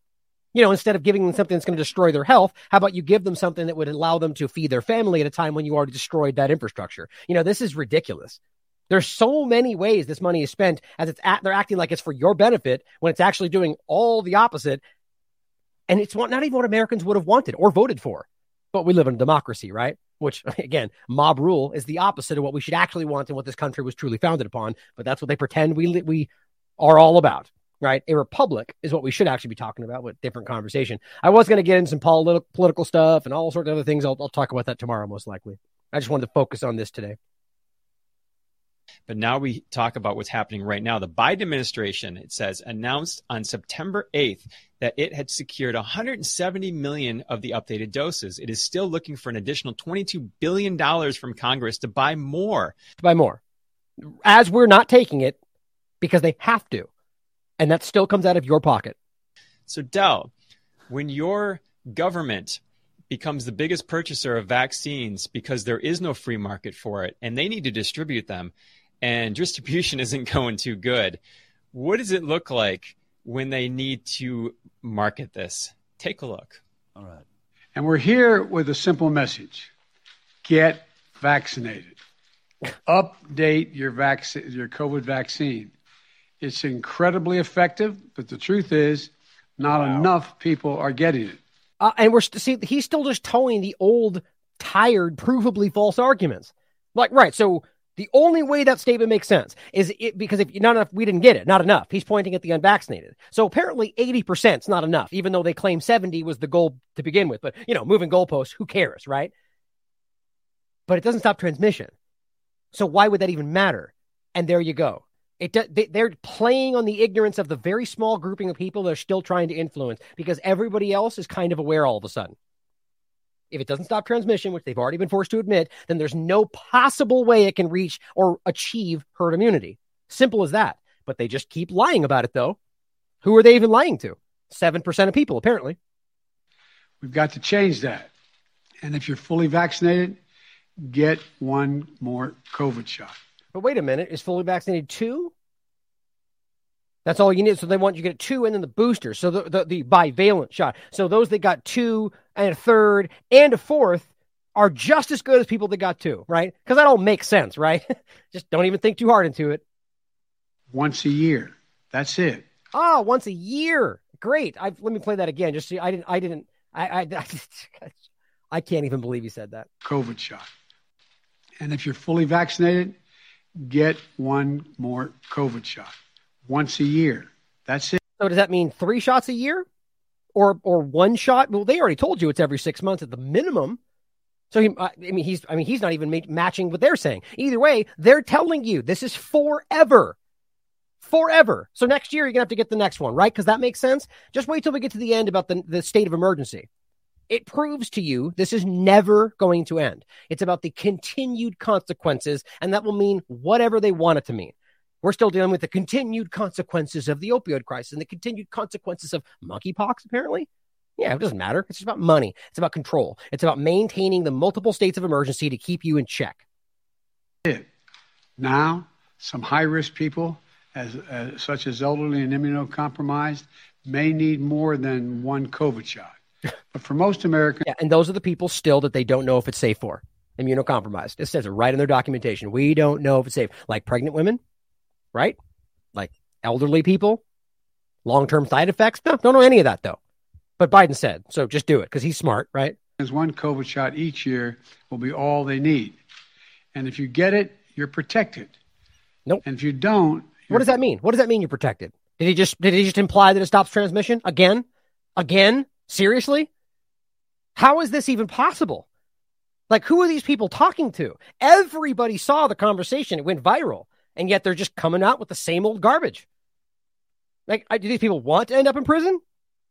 Speaker 2: You know, instead of giving them something that's going to destroy their health, how about you give them something that would allow them to feed their family at a time when you already destroyed that infrastructure? You know, this is ridiculous. There's so many ways this money is spent as it's at, they're acting like it's for your benefit when it's actually doing all the opposite. And it's not even what Americans would have wanted or voted for. But we live in a democracy, right? Which, [laughs] again, mob rule is the opposite of what we should actually want and what this country was truly founded upon. But that's what they pretend we we are all about, right? A republic is what we should actually be talking about with different conversation. I was going to get in some political political stuff and all sorts of other things. I'll, I'll talk about that tomorrow, most likely. I just wanted to focus on this today.
Speaker 7: But now we talk about what's happening right now. The Biden administration, it says, announced on September 8th that it had secured 170 million of the updated doses. It is still looking for an additional 22 billion dollars from Congress to buy more.
Speaker 2: To buy more. As we're not taking it because they have to. And that still comes out of your pocket.
Speaker 7: So Dell, when your government becomes the biggest purchaser of vaccines because there is no free market for it and they need to distribute them and distribution [laughs] isn't going too good. What does it look like when they need to market this? Take a look.
Speaker 8: All right.
Speaker 9: And we're here with a simple message get vaccinated. Update your, vac- your COVID vaccine. It's incredibly effective, but the truth is, not wow. enough people are getting it.
Speaker 2: Uh, and we're st- see, he's still just towing the old, tired, provably false arguments. Like, right, so the only way that statement makes sense is it because if not enough, we didn't get it, not enough. He's pointing at the unvaccinated. So apparently 80% is not enough, even though they claim 70 was the goal to begin with. But, you know, moving goalposts, who cares, right? But it doesn't stop transmission. So why would that even matter? And there you go. It they're playing on the ignorance of the very small grouping of people they're still trying to influence because everybody else is kind of aware all of a sudden. If it doesn't stop transmission, which they've already been forced to admit, then there's no possible way it can reach or achieve herd immunity. Simple as that. But they just keep lying about it, though. Who are they even lying to? 7% of people, apparently.
Speaker 9: We've got to change that. And if you're fully vaccinated, get one more COVID shot.
Speaker 2: But wait a minute, is fully vaccinated two? That's all you need. So they want you to get two and then the booster. So the, the, the bivalent shot. So those that got two and a third and a fourth are just as good as people that got two, right? Because that all makes sense, right? [laughs] just don't even think too hard into it.
Speaker 9: Once a year. That's it.
Speaker 2: Oh, once a year. Great. I let me play that again. Just see, I didn't I didn't I I, [laughs] I can't even believe he said that.
Speaker 9: COVID shot. And if you're fully vaccinated, get one more COVID shot once a year. That's it.
Speaker 2: So does that mean three shots a year, or or one shot? Well, they already told you it's every six months at the minimum. So he, I mean, he's, I mean, he's not even matching what they're saying. Either way, they're telling you this is forever, forever. So next year you're gonna have to get the next one, right? Because that makes sense. Just wait till we get to the end about the the state of emergency. It proves to you this is never going to end. It's about the continued consequences, and that will mean whatever they want it to mean. We're still dealing with the continued consequences of the opioid crisis and the continued consequences of monkeypox, apparently. Yeah, it doesn't matter. It's just about money. It's about control. It's about maintaining the multiple states of emergency to keep you in check.
Speaker 9: Now, some high risk people, as, as, such as elderly and immunocompromised, may need more than one COVID shot. [laughs] But for most Americans.
Speaker 2: Yeah, and those are the people still that they don't know if it's safe for immunocompromised. It says it right in their documentation. We don't know if it's safe. Like pregnant women, right? Like elderly people, long term side effects. No, don't know any of that though. But Biden said, so just do it because he's smart, right?
Speaker 9: As one COVID shot each year will be all they need. And if you get it, you're protected.
Speaker 2: Nope.
Speaker 9: And if you don't,
Speaker 2: what does that mean? What does that mean you're protected? Did he just did he just imply that it stops transmission? Again? Again? Seriously? How is this even possible? Like who are these people talking to? Everybody saw the conversation. It went viral. And yet they're just coming out with the same old garbage. Like do these people want to end up in prison?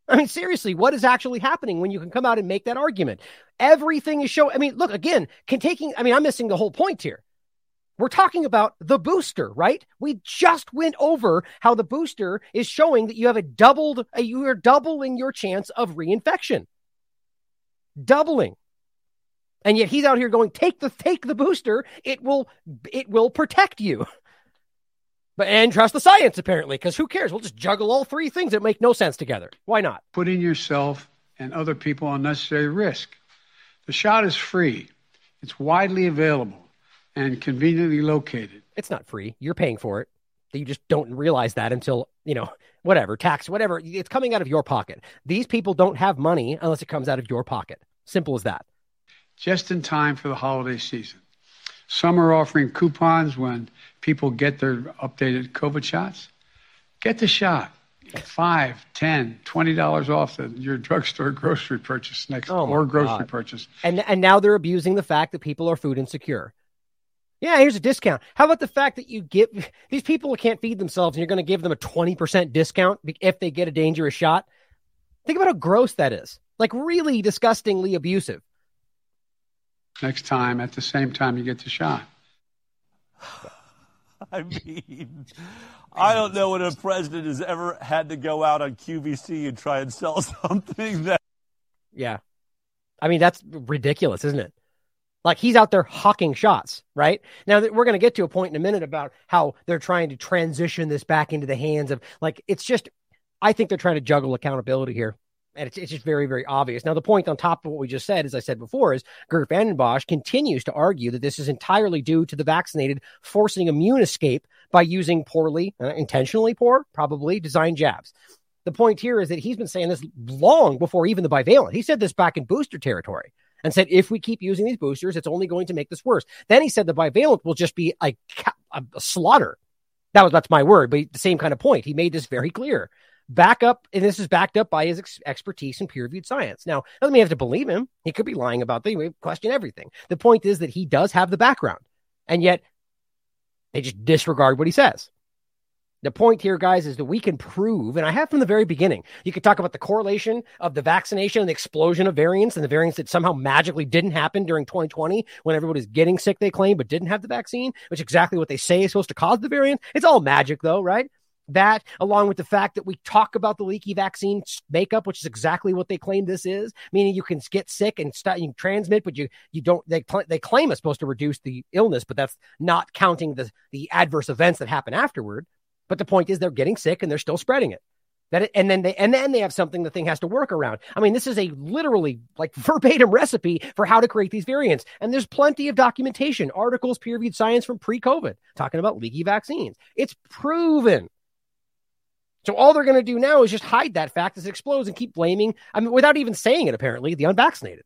Speaker 2: I mean, seriously, what is actually happening when you can come out and make that argument? Everything is show. I mean, look again, can taking. I mean, I'm missing the whole point here. We're talking about the booster, right? We just went over how the booster is showing that you have a doubled, you are doubling your chance of reinfection. Doubling. And yet he's out here going, take the take the booster. It will it will protect you. [laughs] But and trust the science apparently, because who cares? We'll just juggle all three things that make no sense together. Why not?
Speaker 9: Putting yourself and other people on unnecessary risk. The shot is free. It's widely available and conveniently located.
Speaker 2: It's not free. You're paying for it. You just don't realize that until, you know, whatever, tax, whatever. It's coming out of your pocket. These people don't have money unless it comes out of your pocket. Simple as that.
Speaker 9: Just in time for the holiday season. Some are offering coupons when people get their updated COVID shots. Get the shot. Five, ten, twenty dollars off the, your drugstore grocery purchase next
Speaker 2: Oh,
Speaker 9: or grocery
Speaker 2: God.
Speaker 9: purchase.
Speaker 2: And and now they're abusing the fact that people are food insecure. Yeah, here's a discount. How about the fact that you give [laughs] these people can't feed themselves and you're going to give them a 20% discount if they get a dangerous shot? Think about how gross that is. Like really disgustingly abusive.
Speaker 9: Next time, at the same time you get the shot. [sighs]
Speaker 8: I mean, I don't know when a president has ever had to go out on QVC and try and sell [laughs] something that.
Speaker 2: Yeah. I mean, that's ridiculous, isn't it? Like he's out there hawking shots, right? Now that we're going to get to a point in a minute about how they're trying to transition this back into the hands of like it's just I think they're trying to juggle accountability here. And it's, it's just very, very obvious. Now, the point on top of what we just said, as I said before, is Geert Vanden Bossche continues to argue that this is entirely due to the vaccinated forcing immune escape by using poorly, uh, intentionally poor, probably designed jabs. The point here is that he's been saying this long before even the bivalent. He said this back in booster territory and said, if we keep using these boosters, it's only going to make this worse. Then he said the bivalent will just be a, a, a slaughter. That was that's my word, but the same kind of point. He made this very clear. Back up, and this is backed up by his ex- expertise in peer-reviewed science. Now, mean you have to believe him. He could be lying about things. We question everything. The point is that he does have the background, and yet they just disregard what he says. The point here, guys, is that we can prove, and I have from the very beginning, you could talk about the correlation of the vaccination and the explosion of variants and the variants that somehow magically didn't happen during 2020 when everybody's getting sick, they claim, but didn't have the vaccine, which is exactly what they say is supposed to cause the variant. It's all magic, though, right? That, along with the fact that we talk about the leaky vaccine makeup, which is exactly what they claim this is, meaning you can get sick and you transmit, but you you don't. They cl- they claim it's supposed to reduce the illness, but that's not counting the the adverse events that happen afterward. But the point is, they're getting sick and they're still spreading it. That it, and then they and then they have something the thing has to work around. I mean, this is a literally like [laughs] verbatim recipe for how to create these variants. And there's plenty of documentation, articles, peer-reviewed science from pre-COVID talking about leaky vaccines. It's proven. So all they're going to do now is just hide that fact as it explodes and keep blaming. I mean, without even saying it, apparently, the unvaccinated.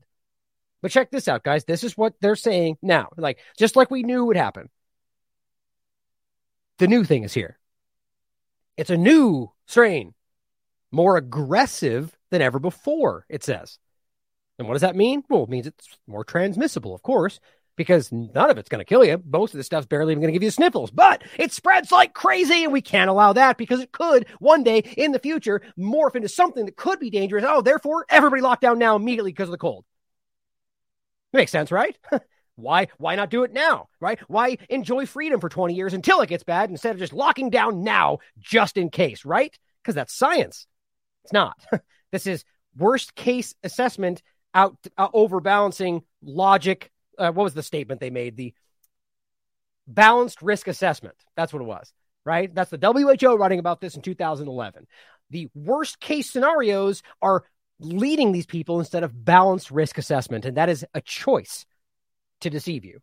Speaker 2: But check this out, guys. This is what they're saying now. Like just like we knew would happen. The new thing is here. It's a new strain, more aggressive than ever before, it says. And what does that mean? Well, it means it's more transmissible, of course, because none of it's going to kill you. Most of the stuff's barely even going to give you sniffles, but it spreads like crazy, and we can't allow that because it could one day in the future morph into something that could be dangerous. Oh, therefore, everybody lock down now immediately because of the cold. Makes sense, right? [laughs] Why why not do it now, right? Why enjoy freedom for 20 years until it gets bad instead of just locking down now just in case, right? Because that's science. It's not. [laughs] this is worst case assessment out uh, overbalancing logic. Uh, what was the statement they made? The balanced risk assessment. That's what it was, right? That's the WHO writing about this in 2011. The worst case scenarios are leading these people instead of balanced risk assessment, and that is a choice to deceive you.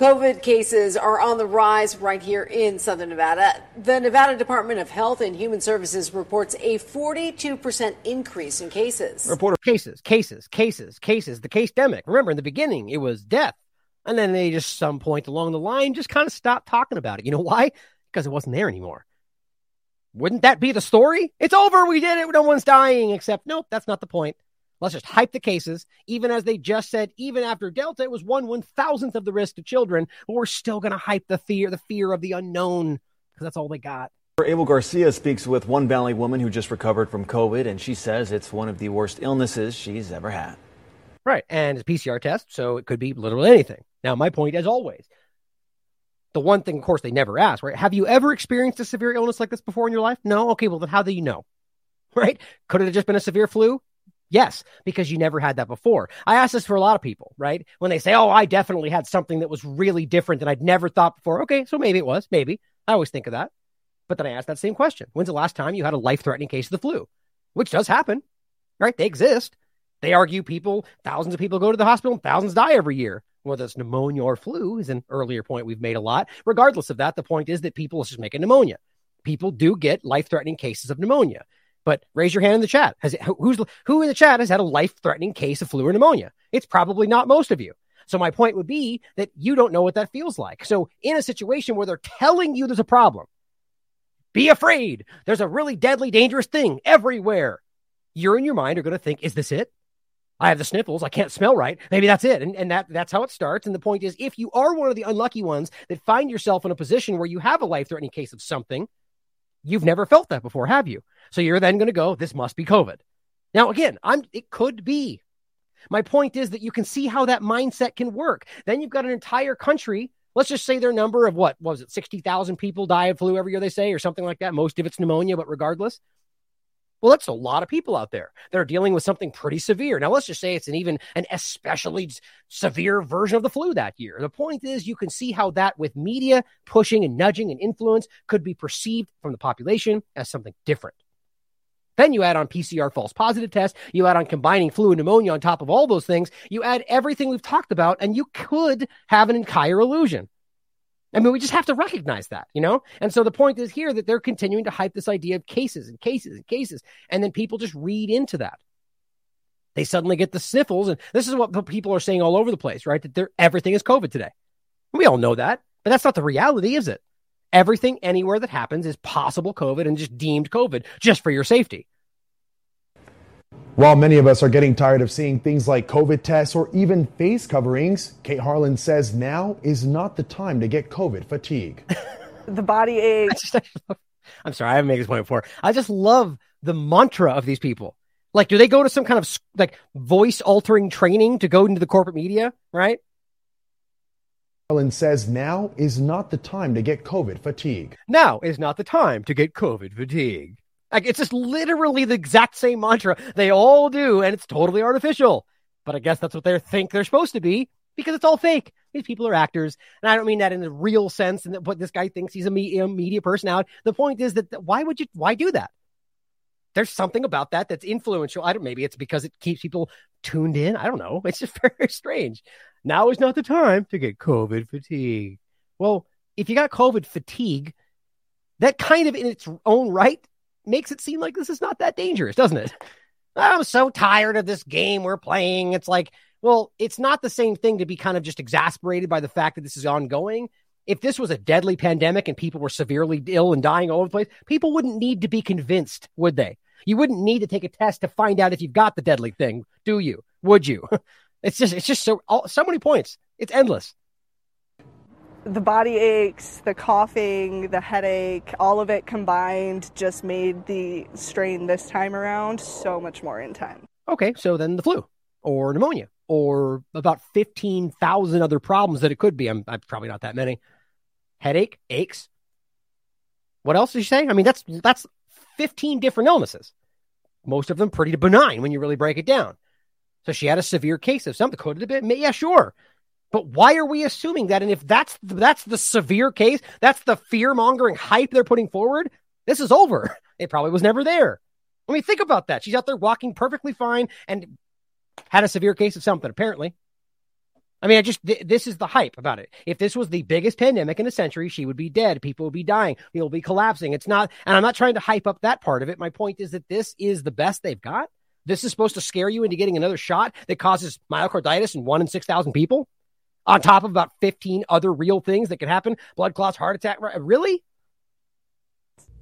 Speaker 10: COVID cases are on the rise right here in Southern Nevada. The Nevada Department of Health and Human Services reports a 42% increase in cases.
Speaker 2: Reporter cases, cases, cases, cases. The casedemic. Remember, in the beginning, it was death. And then they just, some point along the line, just kind of stopped talking about it. You know why? Because it wasn't there anymore. Wouldn't that be the story? It's over. We did it. No one's dying. Except, nope, that's not the point. Let's just hype the cases, even as they just said, even after Delta, it was one one thousandth of the risk to children. But we're still going to hype the fear, the fear of the unknown, because that's all they got.
Speaker 11: Abel Garcia speaks with one Valley woman who just recovered from COVID, and she says it's one of the worst illnesses she's ever had.
Speaker 2: Right, and it's a PCR test, so it could be literally anything. Now, my point, as always, the one thing, of course, they never ask, right? Have you ever experienced a severe illness like this before in your life? No. Okay, well, then how do you know? [laughs] Right? Could it have just been a severe flu? Yes, because you never had that before. I ask this for a lot of people, right? When they say, Oh, I definitely had something that was really different that I'd never thought before. Okay, so maybe it was, maybe. I always think of that. But then I ask that same question When's the last time you had a life threatening case of the flu? Which does happen, right? They exist. They argue people, thousands of people go to the hospital and thousands die every year. Whether it's pneumonia or flu is an earlier point we've made a lot. Regardless of that, the point is that people just make a pneumonia. People do get life threatening cases of pneumonia. But raise your hand in the chat. Has who's who in the chat has had a life-threatening case of flu or pneumonia? It's probably not most of you. So my point would be that you don't know what that feels like. So in a situation where they're telling you there's a problem, be afraid. There's a really deadly, dangerous thing everywhere. You're in your mind are going to think, is this it? I have the sniffles. I can't smell right. Maybe that's it. And, and that, that's how it starts. And the point is, if you are one of the unlucky ones that find yourself in a position where you have a life threatening case of something, You've never felt that before, have you? So you're then going to go, this must be COVID. Now, again, I'm, it could be. My point is that you can see how that mindset can work. Then you've got an entire country. Let's just say their number of what, what was it, 60,000 people die of flu every year, they say, or something like that. Most of it's pneumonia, but regardless. Well, that's a lot of people out there that are dealing with something pretty severe. Now, let's just say it's an even an especially severe version of the flu that year. The point is, you can see how that with media pushing and nudging and influence could be perceived from the population as something different. Then you add on PCR false positive test, you add on combining flu and pneumonia on top of all those things, you add everything we've talked about, and you could have an entire illusion. I mean, we just have to recognize that, you know? And so the point is here that they're continuing to hype this idea of cases and cases and cases. And then people just read into that. They suddenly get the sniffles. And this is what people are saying all over the place, right? That they're, everything is COVID today. We all know that, but that's not the reality, is it? Everything anywhere that happens is possible COVID and just deemed COVID just for your safety.
Speaker 12: While many of us are getting tired of seeing things like COVID tests or even face coverings, Kate Harlan says now is not the time to get COVID fatigue. [laughs]
Speaker 13: the body aches. [laughs]
Speaker 2: I'm sorry, I haven't made this point before. I just love the mantra of these people. Like, do they go to some kind of like voice altering training to go into the corporate media, right?
Speaker 12: Harlan says now is not the time to get COVID fatigue.
Speaker 2: Now is not the time to get COVID fatigue. Like it's just literally the exact same mantra they all do, and it's totally artificial. But I guess that's what they think they're supposed to be because it's all fake. These people are actors, and I don't mean that in the real sense. And what this guy thinks he's a media, media personality. The point is that why would you? Why do that? There's something about that that's influential. I don't. Maybe it's because it keeps people tuned in. I don't know. [laughs] It's just very strange. Now is not the time to get COVID fatigue. Well, if you got COVID fatigue, that kind of in its own right makes it seem like this is not that dangerous, doesn't it? I'm so tired of this game we're playing. It's like, well, it's not the same thing to be kind of just exasperated by the fact that this is ongoing. If this was a deadly pandemic and people were severely ill and dying all over the place, people wouldn't need to be convinced, would they? You wouldn't need to take a test to find out if you've got the deadly thing, do you? Would you? [laughs] It's just, it's just so, so many points. It's endless
Speaker 13: the body aches, the coughing, the headache, all of it combined just made the strain this time around so much more intense.
Speaker 2: Okay, so then the flu or pneumonia or about 15,000 other problems that it could be. I'm, I'm, probably not that many. Headache, aches. What else did you say? I mean, that's that's 15 different illnesses. Most of them pretty benign when you really break it down. So she had a severe case of something. Could it have been? Yeah, sure. But why are we assuming that? And if that's that's the severe case, that's the fear mongering hype they're putting forward. This is over. It probably was never there. I mean, think about that. She's out there walking perfectly fine and had a severe case of something, apparently. I mean, I just th- this is the hype about it. If this was the biggest pandemic in a century, she would be dead. People would be dying. People would be collapsing. It's not, and I'm not trying to hype up that part of it. My point is that this is the best they've got. This is supposed to scare you into getting another shot that causes myocarditis in one in six thousand people, on top of about fifteen other real things that can happen: blood clots, heart attack. Really?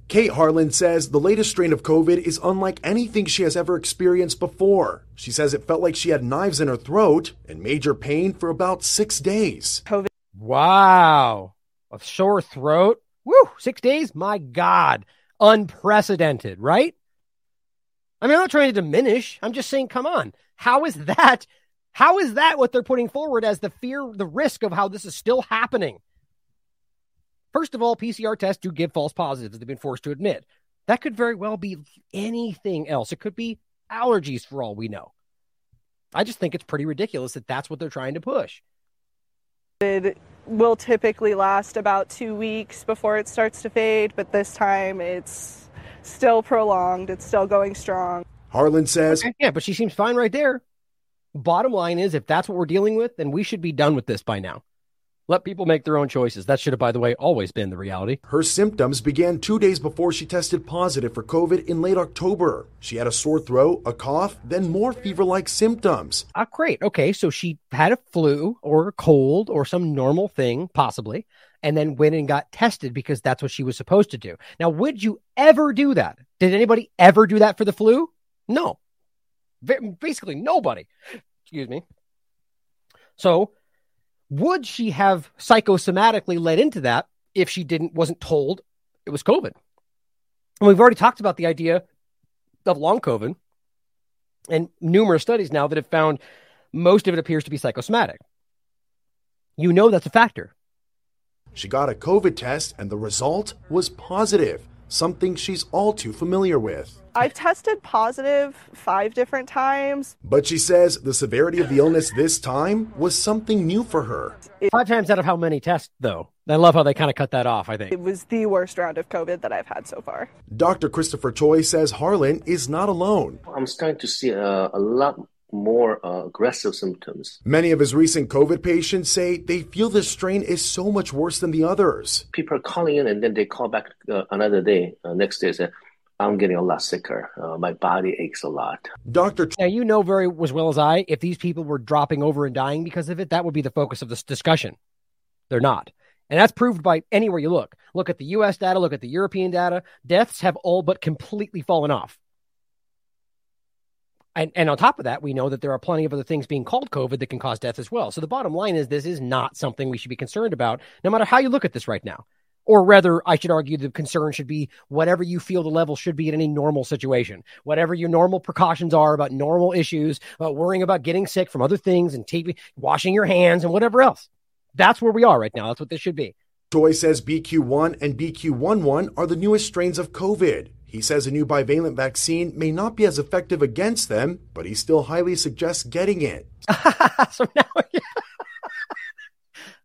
Speaker 12: Kate Harlan says the latest strain of COVID is unlike anything she has ever experienced before. She says it felt like she had knives in her throat and major pain for about six days.
Speaker 13: COVID.
Speaker 2: Wow. A sore throat. Woo. Six days? My God. Unprecedented, right? I mean, I'm not trying to diminish. I'm just saying, come on. How is that? How is that what they're putting forward as the fear, the risk of how this is still happening? First of all, PCR tests do give false positives, they've been forced to admit. That could very well be anything else. It could be allergies for all we know. I just think it's pretty ridiculous that that's what they're trying to push.
Speaker 13: It will typically last about two weeks before it starts to fade, but this time it's still prolonged. It's still going strong.
Speaker 12: Harlan says,
Speaker 2: okay, Yeah, but she seems fine right there. Bottom line is, if that's what we're dealing with, then we should be done with this by now. Let people make their own choices. That should have, by the way, always been the reality.
Speaker 12: Her symptoms began two days before she tested positive for COVID in late October. She had a sore throat, a cough, then more fever like symptoms.
Speaker 2: Ah, great. Okay, so she had a flu or a cold or some normal thing, possibly, and then went and got tested because that's what she was supposed to do. Now, would you ever do that? Did anybody ever do that for the flu? No. Basically, nobody. Excuse me. So, would she have psychosomatically led into that if she didn't wasn't told it was COVID? And we've already talked about the idea of long COVID and numerous studies now that have found most of it appears to be psychosomatic. You know that's a factor.
Speaker 12: She got a COVID test and the result was positive, something she's all too familiar with.
Speaker 13: I've tested positive five different times.
Speaker 12: But she says the severity of the illness this time was something new for her.
Speaker 2: Five times out of how many tests, though? I love how they kind of cut that off, I think.
Speaker 13: It was the worst round of COVID that I've had so far.
Speaker 12: Dr. Christopher Choi says Harlan is not alone.
Speaker 14: I'm starting to see a, a lot more uh, aggressive symptoms.
Speaker 12: Many of his recent COVID patients say they feel this strain is so much worse than the others.
Speaker 14: People are calling in and then they call back uh, another day, uh, next day, say, I'm getting a lot sicker. Uh, my body aches a lot.
Speaker 12: Doctor,
Speaker 2: now you know very as well as I, if these people were dropping over and dying because of it, that would be the focus of this discussion. They're not, and that's proved by anywhere you look. Look at the U.S. data. Look at the European data. Deaths have all but completely fallen off. And, and on top of that, we know that there are plenty of other things being called COVID that can cause death as well. So the bottom line is this is not something we should be concerned about, no matter how you look at this right now. Or rather, I should argue the concern should be whatever you feel the level should be in any normal situation. Whatever your normal precautions are about normal issues, about worrying about getting sick from other things and taping, washing your hands and whatever else. That's where we are right now. That's what this should be.
Speaker 12: Choi says BQ1 and BQ11 are the newest strains of COVID. He says a new bivalent vaccine may not be as effective against them, but he still highly suggests getting it. [laughs]
Speaker 2: so now,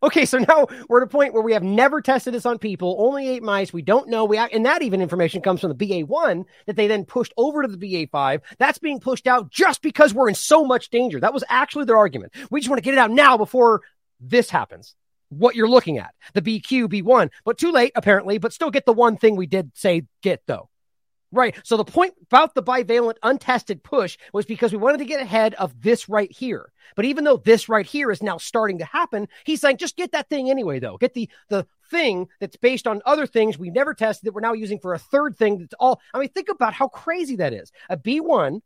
Speaker 2: Okay, so now we're at a point where we have never tested this on people, only eight mice. We don't know. We and that even information comes from the BA1 that they then pushed over to the BA5. That's being pushed out just because we're in so much danger. That was actually their argument. We just want to get it out now before this happens. What you're looking at, the BQ, B1, but too late apparently, but still get the one thing we did say get though. Right. So the point about the bivalent untested push was because we wanted to get ahead of this right here. But even though this right here is now starting to happen, he's saying just get that thing anyway, though. Get the the thing that's based on other things we never tested that we're now using for a third thing that's all. I mean, think about how crazy that is. A B1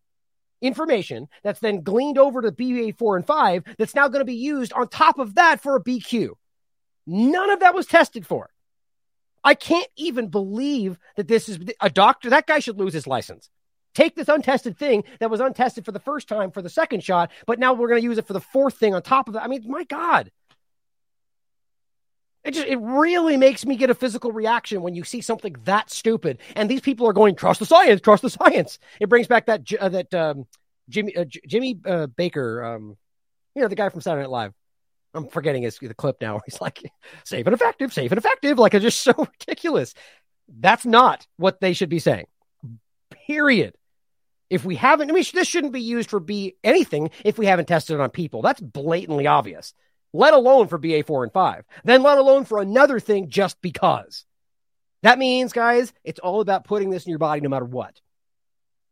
Speaker 2: information that's then gleaned over to BA4 and 5 that's now going to be used on top of that for a BQ. None of that was tested for. I can't even believe that this is a doctor. That guy should lose his license. Take this untested thing that was untested for the first time for the second shot, but now we're going to use it for the fourth thing on top of that. I mean, my God. It just it really makes me get a physical reaction when you see something that stupid. And these people are going, trust the science, trust the science. It brings back that uh, that um, Jimmy uh, Jimmy uh, Bakker, um, you know, the guy from Saturday Night Live. I'm forgetting his the clip now. [laughs] He's like, safe and effective, safe and effective. Like it's just so [laughs] ridiculous. That's not what they should be saying. Period. If we haven't, I mean, this shouldn't be used for be anything if we haven't tested it on people. That's blatantly obvious. let alone for BA4 and 5, then let alone for another thing just because. That means, guys, it's all about putting this in your body no matter what.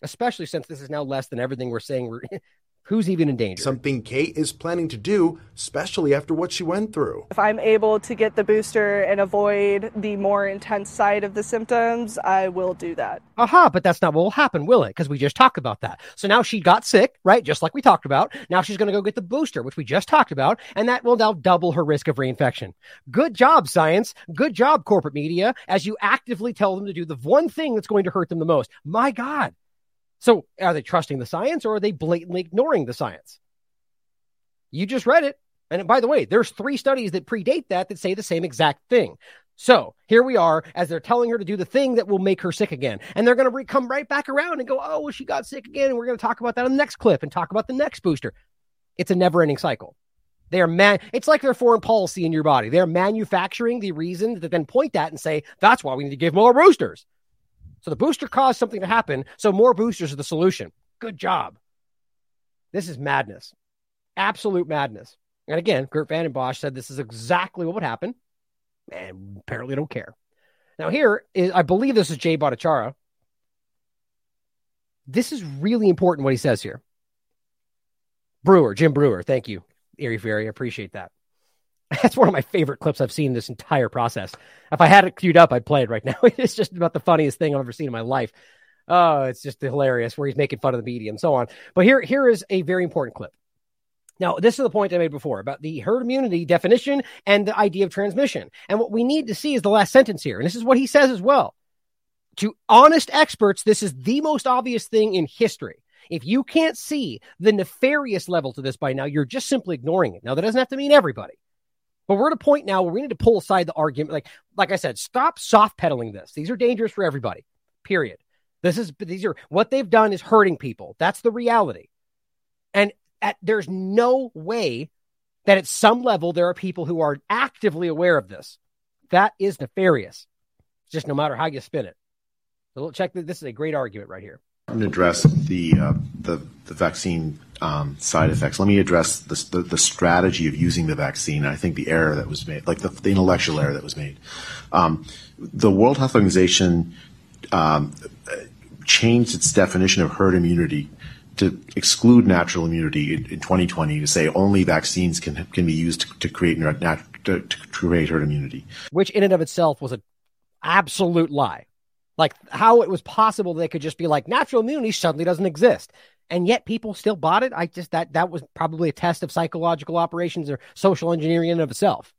Speaker 2: Especially since this is now less than everything we're saying we're [laughs] Who's even in danger?
Speaker 12: Something Kate is planning to do, especially after what she went through.
Speaker 13: If I'm able to get the booster and avoid the more intense side of the symptoms, I will do that.
Speaker 2: Aha, but that's not what will happen, will it? Because we just talked about that. So now she got sick, right? Just like we talked about. Now she's going to go get the booster, which we just talked about, and that will now double her risk of reinfection. Good job, science. Good job, corporate media, as you actively tell them to do the one thing that's going to hurt them the most. My God. So are they trusting the science or are they blatantly ignoring the science? You just read it. And by the way, there's three studies that predate that that say the same exact thing. So here we are as they're telling her to do the thing that will make her sick again. And they're going to re- come right back around and go, oh, well, she got sick again. And we're going to talk about that on the next clip and talk about the next booster. It's a never ending cycle. They are man. It's like their foreign policy in your body. They're manufacturing the reason that then point at and say, that's why we need to give more boosters. So the booster caused something to happen. So more boosters are the solution. Good job. This is madness. Absolute madness. And again, Kurt Van Vanden Bossche said this is exactly what would happen. And apparently don't care. Now, here is, I believe this is Jay Bhattacharya. This is really important what he says here. Breuer, Jim Breuer, thank you, Erie Ferry. I appreciate that. [laughs] That's one of my favorite clips I've seen this entire process. If I had it queued up, I'd play it right now. [laughs] It's just about the funniest thing I've ever seen in my life. Oh, it's just hilarious where he's making fun of the media and so on. But here, here is a very important clip. Now, this is the point I made before about the herd immunity definition and the idea of transmission. And what we need to see is the last sentence here. And this is what he says as well. To honest experts, this is the most obvious thing in history. If you can't see the nefarious level to this by now, you're just simply ignoring it. Now, that doesn't have to mean everybody. But we're at a point now where we need to pull aside the argument. Like, like I said, stop soft pedaling this. These are dangerous for everybody. Period. This is these are what they've done is hurting people. That's the reality. And at, there's no way that at some level there are people who are actively aware of this. That is nefarious. Just no matter how you spin it. So check. This is a great argument right here.
Speaker 15: The uh, the, vaccine um, side effects. Let me address the, strategy of using the vaccine. I think the error that was made, like the, intellectual error that was made. Um, the World Health Organization um, changed its definition of herd immunity to exclude natural immunity in, in 2020 to say only vaccines can can be used to create herd immunity,
Speaker 2: which in and of itself was an absolute lie. Like how it was possible they could just be like natural immunity suddenly doesn't exist and yet people still bought it. I just that that was probably a test of psychological operations or social engineering in of itself.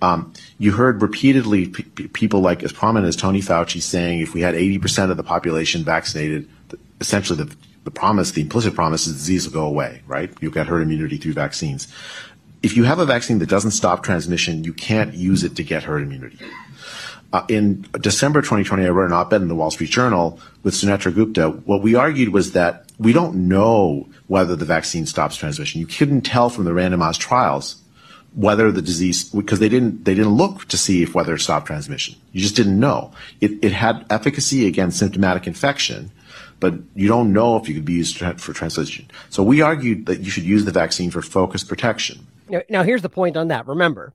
Speaker 15: Um, you heard repeatedly p- people like as prominent as Tony Fauci saying if we had 80% of the population vaccinated, essentially the, the promise, the implicit promise is disease will go away, right? You'll get herd immunity through vaccines. If you have a vaccine that doesn't stop transmission, you can't use it to get herd immunity. Uh, in December 2020, I wrote an op-ed in the Wall Street Journal with Sunetra Gupta. What we argued was that we don't know whether the vaccine stops transmission. You couldn't tell from the randomized trials whether the disease because they didn't they didn't look to see if whether it stopped transmission. You just didn't know. It it had efficacy against symptomatic infection, but you don't know if you could be used for transmission. So we argued that you should use the vaccine for focused protection.
Speaker 2: Now, now here's the point on that. Remember,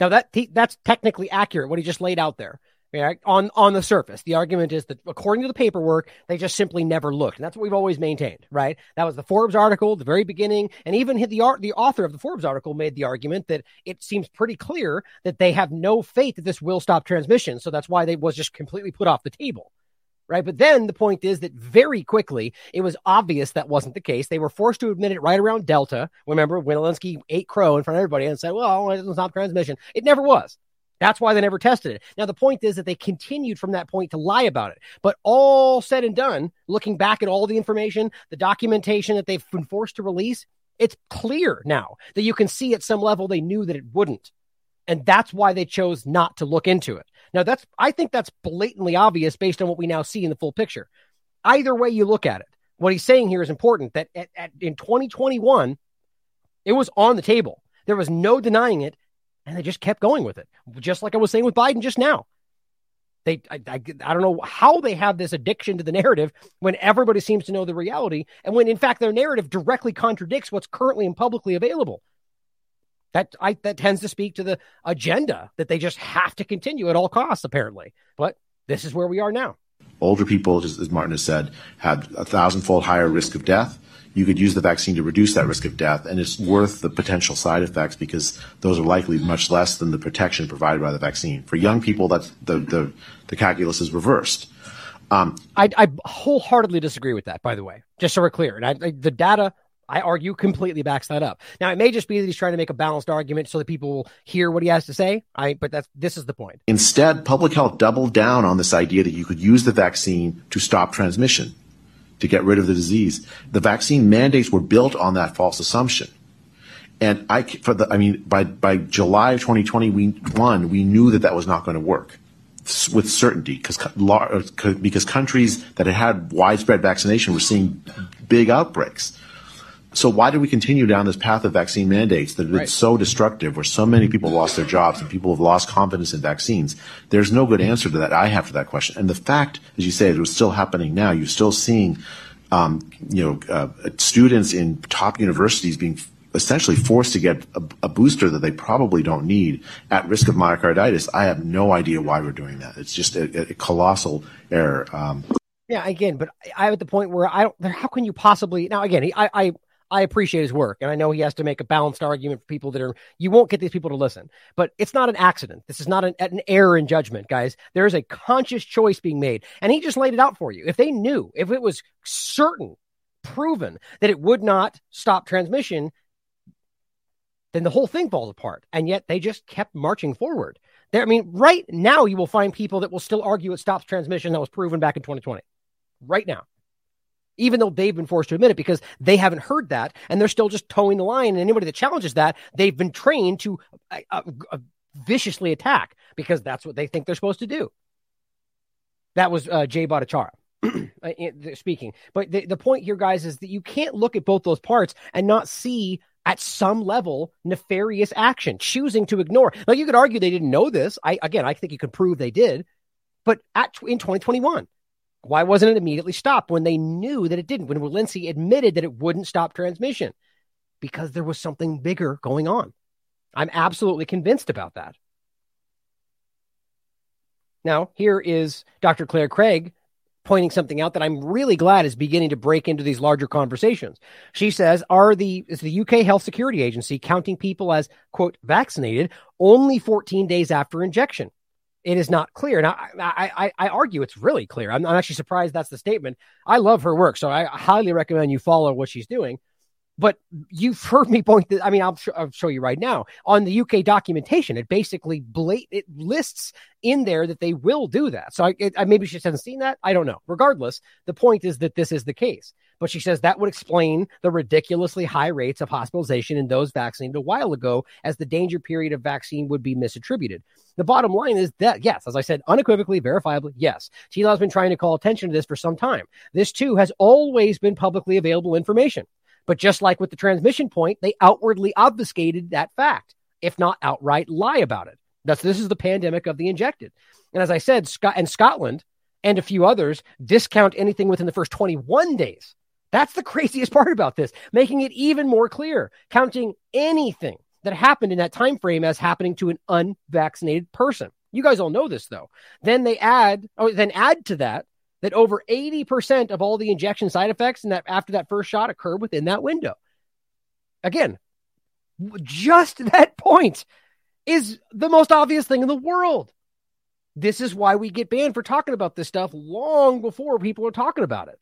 Speaker 2: now that that's technically accurate what he just laid out there. Right? On on the surface, the argument is that according to the paperwork, they just simply never looked, and that's what we've always maintained. Right? That was the Forbes article, the very beginning, and even the art, the author of the Forbes article made the argument that it seems pretty clear that they have no faith that this will stop transmission, so that's why they was just completely put off the table right? But then the point is that very quickly it was obvious that wasn't the case. They were forced to admit it right around Delta. Remember, when ate crow in front of everybody and said, "Well, it doesn't stop transmission." It never was. That's why they never tested it. Now the point is that they continued from that point to lie about it. But all said and done, looking back at all the information, the documentation that they've been forced to release, it's clear now that you can see at some level they knew that it wouldn't. And that's why they chose not to look into it. Now, that's I think that's blatantly obvious based on what we now see in the full picture. Either way you look at it, what he's saying here is important that at, at, in 2021, it was on the table. There was no denying it, and they just kept going with it, just like I was saying with Biden just now. They, I, I, I don't know how they have this addiction to the narrative when everybody seems to know the reality, and when in fact their narrative directly contradicts what's currently and publicly available. That I, that tends to speak to the agenda that they just have to continue at all costs, apparently. But this is where we are now.
Speaker 15: Older people, just as Martin has said, have a thousandfold higher risk of death. You could use the vaccine to reduce that risk of death, and it's worth the potential side effects because those are likely much less than the protection provided by the vaccine. For young people, that's the the, the calculus is reversed.
Speaker 2: Um, I, I, wholeheartedly disagree with that, by the way, just so we're clear. And I, I, the data I argue completely backs that up. Now it may just be that he's trying to make a balanced argument so that people will hear what he has to say. I but that's this is the point.
Speaker 15: Instead, public health doubled down on this idea that you could use the vaccine to stop transmission, to get rid of the disease. The vaccine mandates were built on that false assumption. And I for the I mean by by July of 2021 we knew that that was not going to work with certainty because uh, because countries that had had widespread vaccination were seeing big outbreaks. So why do we continue down this path of vaccine mandates that right. it's so destructive, where so many people lost their jobs and people have lost confidence in vaccines? There's no good answer to that. I have to that question. And the fact, as you say, it was still happening now. You're still seeing, um, you know, uh, students in top universities being essentially forced to get a, a, booster that they probably don't need at risk of myocarditis. I have no idea why we're doing that. It's just a, a colossal error. Um,
Speaker 2: yeah, again, but I'm at the point where I don't. How can you possibly now? Again, I, I I appreciate his work, and I know he has to make a balanced argument for people that are. You won't get these people to listen, but it's not an accident. This is not an, an error in judgment, guys. There is a conscious choice being made, and he just laid it out for you. If they knew, if it was certain, proven that it would not stop transmission, then the whole thing falls apart. And yet they just kept marching forward. There, I mean, right now you will find people that will still argue it stops transmission that was proven back in 2020. Right now even though they've been forced to admit it because they haven't heard that and they're still just towing the line. And anybody that challenges that, they've been trained to uh, uh, uh viciously attack because that's what they think they're supposed to do. That was uh, Jay Bhattacharya [clears throat] uh, speaking. But the, the point here, guys, is that you can't look at both those parts and not see at some level nefarious action, choosing to ignore. Like you could argue they didn't know this. I again, I think you could prove they did, but at in 2021, why wasn't it immediately stopped when they knew that it didn't? When Walensky admitted that it wouldn't stop transmission? Because there was something bigger going on. I'm absolutely convinced about that. Now, here is Dr. Claire Craig pointing something out that I'm really glad is beginning to break into these larger conversations. She says, "Are the is the UK Health Security Agency counting people as quote vaccinated only 14 days after injection?" It is not clear. And I, I, I argue it's really clear. I'm, I'm, actually surprised that's the statement. I love her work, so I highly recommend you follow what she's doing. But you've [laughs] heard me point that. I mean, I'll, sh- I'll, show you right now on the UK documentation. It basically it lists in there that they will do that. So I, it, I maybe she just hasn't seen that. I don't know. Regardless, the point is that this is the case. But she says that would explain the ridiculously high rates of hospitalization in those vaccinated a while ago, as the danger period of vaccine would be misattributed. The bottom line is that, yes, as I said, unequivocally, verifiably, yes, TLAV's been trying to call attention to this for some time. This too has always been publicly available information. But just like with the transmission point, they outwardly obfuscated that fact, if not outright lie about it. That's this is the pandemic of the injected. And as I said, Scott and Scotland and a few others discount anything within the first 21 days that's the [laughs] craziest part about this, making it even more clear, counting anything that happened in that time frame as happening to an unvaccinated person. You guys all know this though. Then they add, oh, then add to that that over 80% of all the injection side effects and that after that first shot occur within that window. Again, just [laughs] that point is the most obvious thing in the world. This is why we get banned for talking about this stuff long before people are talking about it.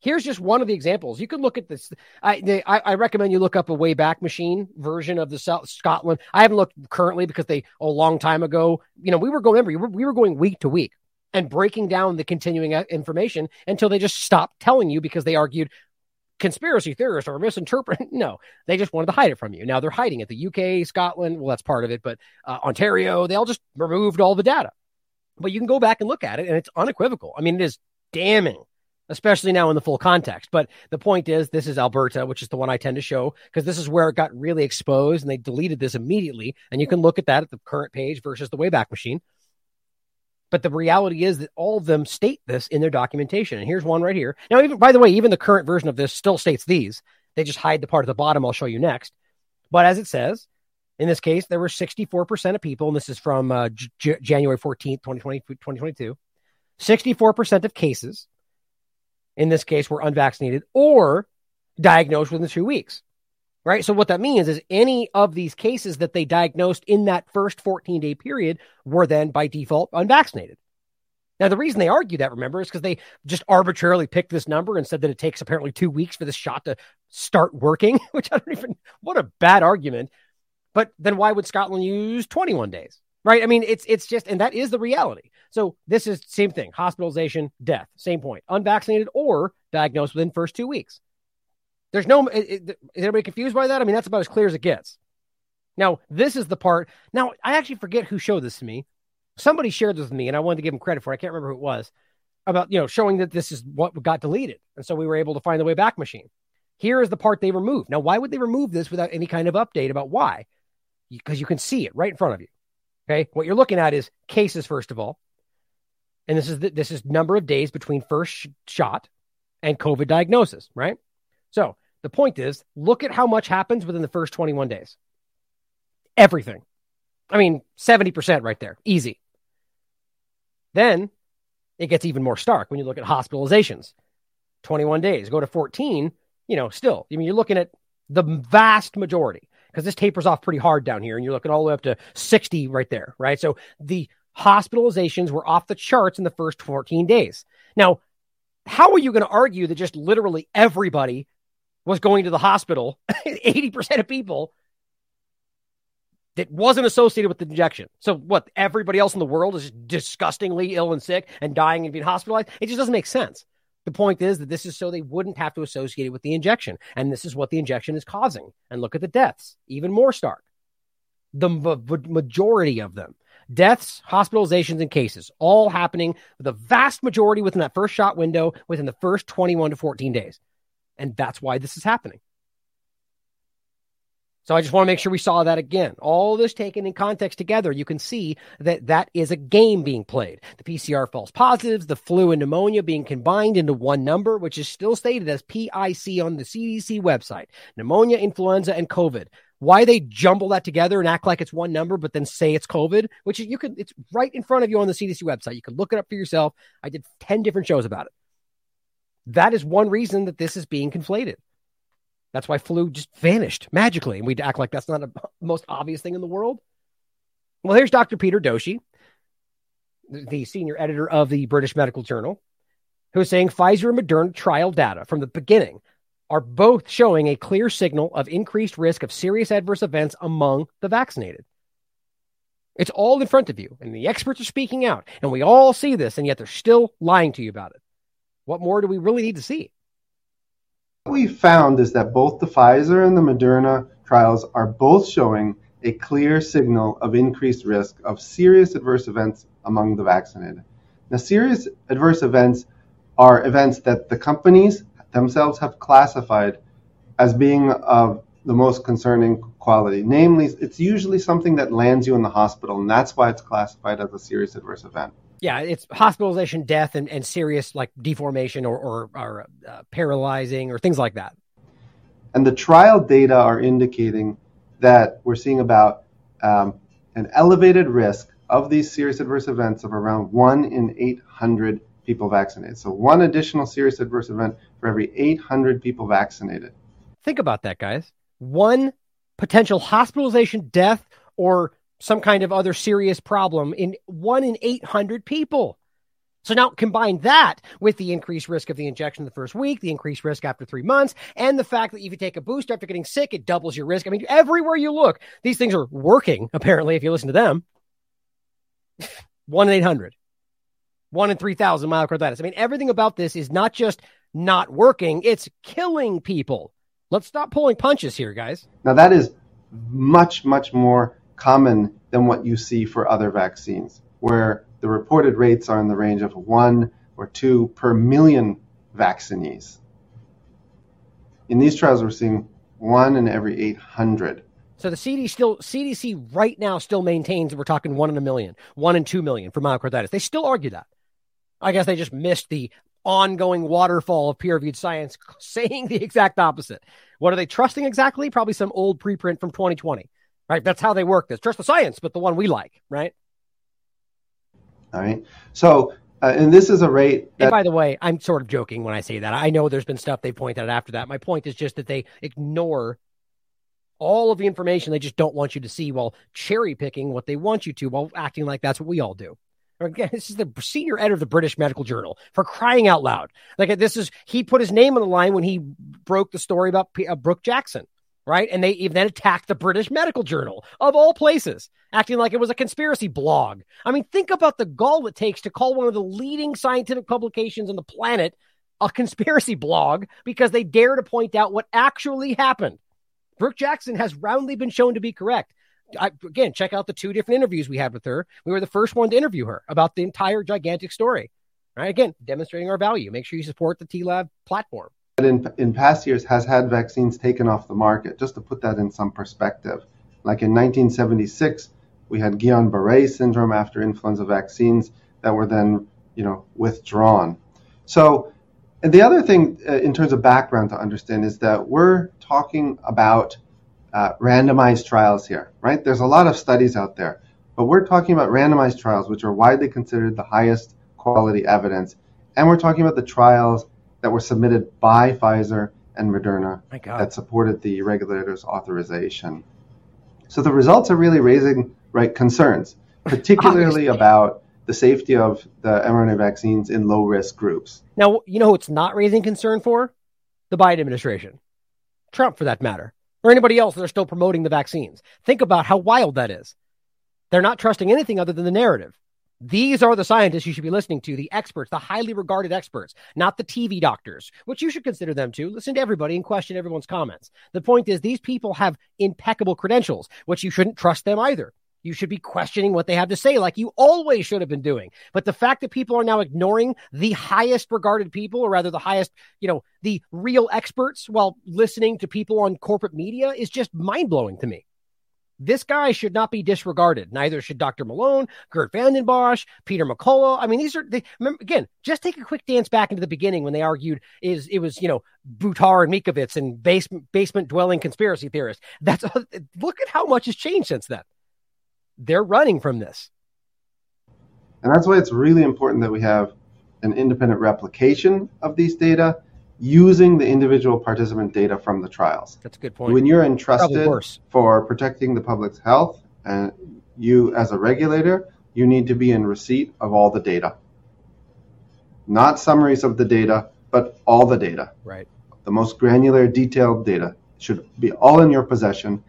Speaker 2: Here's just one of the examples. You can look at this. I, they, I, I, recommend you look up a Wayback Machine version of the South Scotland. I haven't looked currently because they a long time ago. You know, we were going. Remember, we were going week to week and breaking down the continuing information until they just stopped telling you because they argued conspiracy theorists are misinterpreting. [laughs] No, they just wanted to hide it from you. Now they're hiding it. The UK, Scotland, well, that's part of it, but uh, Ontario, they all just removed all the data. But you can go back and look at it, and it's unequivocal. I mean, it is damning especially now in the full context. But the point is, this is Alberta, which is the one I tend to show because this is where it got really exposed and they deleted this immediately. And you can look at that at the current page versus the Wayback Machine. But the reality is that all of them state this in their documentation. And here's one right here. Now, even by the way, even the current version of this still states these. They just hide the part at the bottom I'll show you next. But as it says, In this case, there were 64% of people, and this is from uh, J- January 14th, 2020, 2022. 64% of cases in this case were unvaccinated or diagnosed within two weeks. Right. So what that means is any of these cases that they diagnosed in that first 14 day period were then by default unvaccinated. Now, the reason they argue that, remember, is because they just arbitrarily picked this number and said that it takes apparently two weeks for this shot to start working, [laughs] which I don't even, what a bad argument. But then why would Scotland use 21 days? Right. I mean, it's, it's just, and that is the reality. So this is same thing hospitalization, death, same point, unvaccinated or diagnosed within first two weeks. There's no, is anybody confused by that? I mean, that's about as clear as it gets. Now, this is the part. Now, I actually forget who showed this to me. Somebody shared this with me, and I wanted to give him credit for it. I can't remember who it was about, you know, showing that this is what got deleted. And so we were able to find the way back machine. Here is the part they removed. Now, why would they remove this without any kind of update about why? Because you can see it right in front of you. Okay. What you're looking at is cases, first of all. And this is the, this is number of days between first sh- shot and COVID diagnosis, right? So the point is, look at how much happens within the first 21 days. Everything. I mean, 70% right there. Easy. Then it gets even more stark when you look at hospitalizations. 21 days, go to 14, you know, still, I mean, you're looking at the vast majority because this tapers off pretty hard down here and you're looking all the way up to 60 right there, right? So the hospitalizations were off the charts in the first 14 days. Now, how are you going to argue that just literally everybody was going to the hospital, [laughs] 80% of people that wasn't associated with the injection. So what, everybody else in the world is just disgustingly ill and sick and dying and being hospitalized? It just doesn't make sense. The point is that this is so they wouldn't have to associate it with the injection. And this is what the injection is causing. And look at the deaths, even more stark. The majority of them, deaths, hospitalizations, and cases, all happening, the vast majority within that first shot window within the first 21 to 14 days. And that's why this is happening. So I just want to make sure we saw that again. All this taken in context together, you can see that that is a game being played. The PCR false positives, the flu and pneumonia being combined into one number, which is still stated as PIC on the CDC website. Pneumonia, influenza, and COVID. Why they jumble that together and act like it's one number, but then say it's COVID, which you can, it's right in front of you on the CDC website. You can look it up for yourself. I did 10 different shows about it. That is one reason that this is being conflated. That's why flu just vanished magically. And we'd act like that's not the [laughs] most obvious thing in the world. Well, here's Dr. Peter Doshi, the senior editor of the British Medical Journal, who's saying Pfizer and Moderna trial data from the beginning are both showing a clear signal of increased risk of serious adverse events among the vaccinated. It's all in front of you, and the experts are speaking out, and we all see this, and yet they're still lying to you about it. What more do we really need to see?
Speaker 16: What we found is that both the Pfizer and the Moderna trials are both showing a clear signal of increased risk of serious adverse events among the vaccinated. Now, serious adverse events are events that the companies themselves have classified as being of the most concerning quality. Namely, it's usually something that lands you in the hospital, and that's why it's classified as a serious adverse event
Speaker 2: yeah, it's hospitalization, death, and, and serious like deformation or, or, or uh, paralyzing or things like that.
Speaker 16: And the trial data are indicating that we're seeing about um, an elevated risk of these serious adverse events of around one in 800 people vaccinated. So one additional serious adverse event for every 800 people vaccinated.
Speaker 2: Think about that, guys. One potential hospitalization, death, or some kind of other serious problem in one in 800 people. So now combine that with the increased risk of the injection the first week, the increased risk after three months, and the fact that if you take a booster after getting sick, it doubles your risk. I mean, everywhere you look, these things are working, apparently, if you listen to them. One in 800, one in 3,000 myocarditis. I mean, everything about this is not just not working, it's killing people. Let's stop pulling punches here, guys.
Speaker 16: Now, that is much, much more common than what you see for other vaccines, where the reported rates are in the range of one or two per million vaccinees. In these trials, we're seeing one in every 800.
Speaker 2: So the CDC still CDC right now still maintains that we're talking one in a million, one in two million for myocarditis. They still argue that. I guess they just missed the ongoing waterfall of peer-reviewed science [laughs] saying the exact opposite. What are they trusting exactly? Probably some old preprint from 2020 right? That's how they work this. Trust the science, but the one we like, right?
Speaker 16: All right. So, uh, and this is a rate.
Speaker 2: That- and by the way, I'm sort of joking when I say that. I know there's been stuff they pointed out after that. My point is just that they ignore all of the information they just don't want you to see while cherry picking what they want you to while acting like that's what we all do. Again, this is the senior editor of the British Medical Journal for crying out loud. Like this is he put his name on the line when he broke the story about P- uh, Brook Jackson, right? And they even then attacked the British Medical Journal of all places, acting like it was a conspiracy blog. I mean, think about the gall it takes to call one of the leading scientific publications on the planet a conspiracy blog because they dare to point out what actually happened. Brook Jackson has roundly been shown to be correct. I, again, check out the two different interviews we had with her. We were the first one to interview her about the entire gigantic story. Right? Again, demonstrating our value. Make sure you support the TLAV platform.
Speaker 16: In, in past years, has had vaccines taken off the market. Just to put that in some perspective, like in 1976, we had Guillain-Barré syndrome after influenza vaccines that were then, you know, withdrawn. So, and the other thing uh, in terms of background to understand is that we're talking about uh, randomized trials here, right? There's a lot of studies out there, but we're talking about randomized trials, which are widely considered the highest quality evidence. And we're talking about the trials that were submitted by Pfizer and Moderna that supported the regulator's authorization. So the results are really raising right concerns, [laughs] particularly about the safety of the mRNA vaccines in low risk groups.
Speaker 2: Now, you know who it's not raising concern for? The Biden administration. Trump, for that matter or anybody else that are still promoting the vaccines. Think about how wild that is. They're not trusting anything other than the narrative. These are the scientists you should be listening to, the experts, the highly regarded experts, not the TV doctors, which you should consider them to. Listen to everybody and question everyone's comments. The point is, these people have impeccable credentials, which you shouldn't trust them either. You should be questioning what they have to say, like you always should have been doing. But the fact that people are now ignoring the highest regarded people, or rather the highest, you know, the real experts while listening to people on corporate media is just mind blowing to me. This guy should not be disregarded. Neither should Dr. Malone, Geert Vanden Bossche, Peter McCullough. I mean, these are they, remember, again. Just take a quick dance back into the beginning when they argued is it was you know Buttar and Mikovits and basement basement dwelling conspiracy theorists. That's [laughs] look at how much has changed since then they're running from this.
Speaker 16: And that's why it's really important that we have an independent replication of these data using the individual participant data from the trials.
Speaker 2: That's a good point.
Speaker 16: When you're entrusted for protecting the public's health and you as a regulator, you need to be in receipt of all the data. Not summaries of the data, but all the data.
Speaker 2: Right.
Speaker 16: The most granular, detailed data should be all in your possession,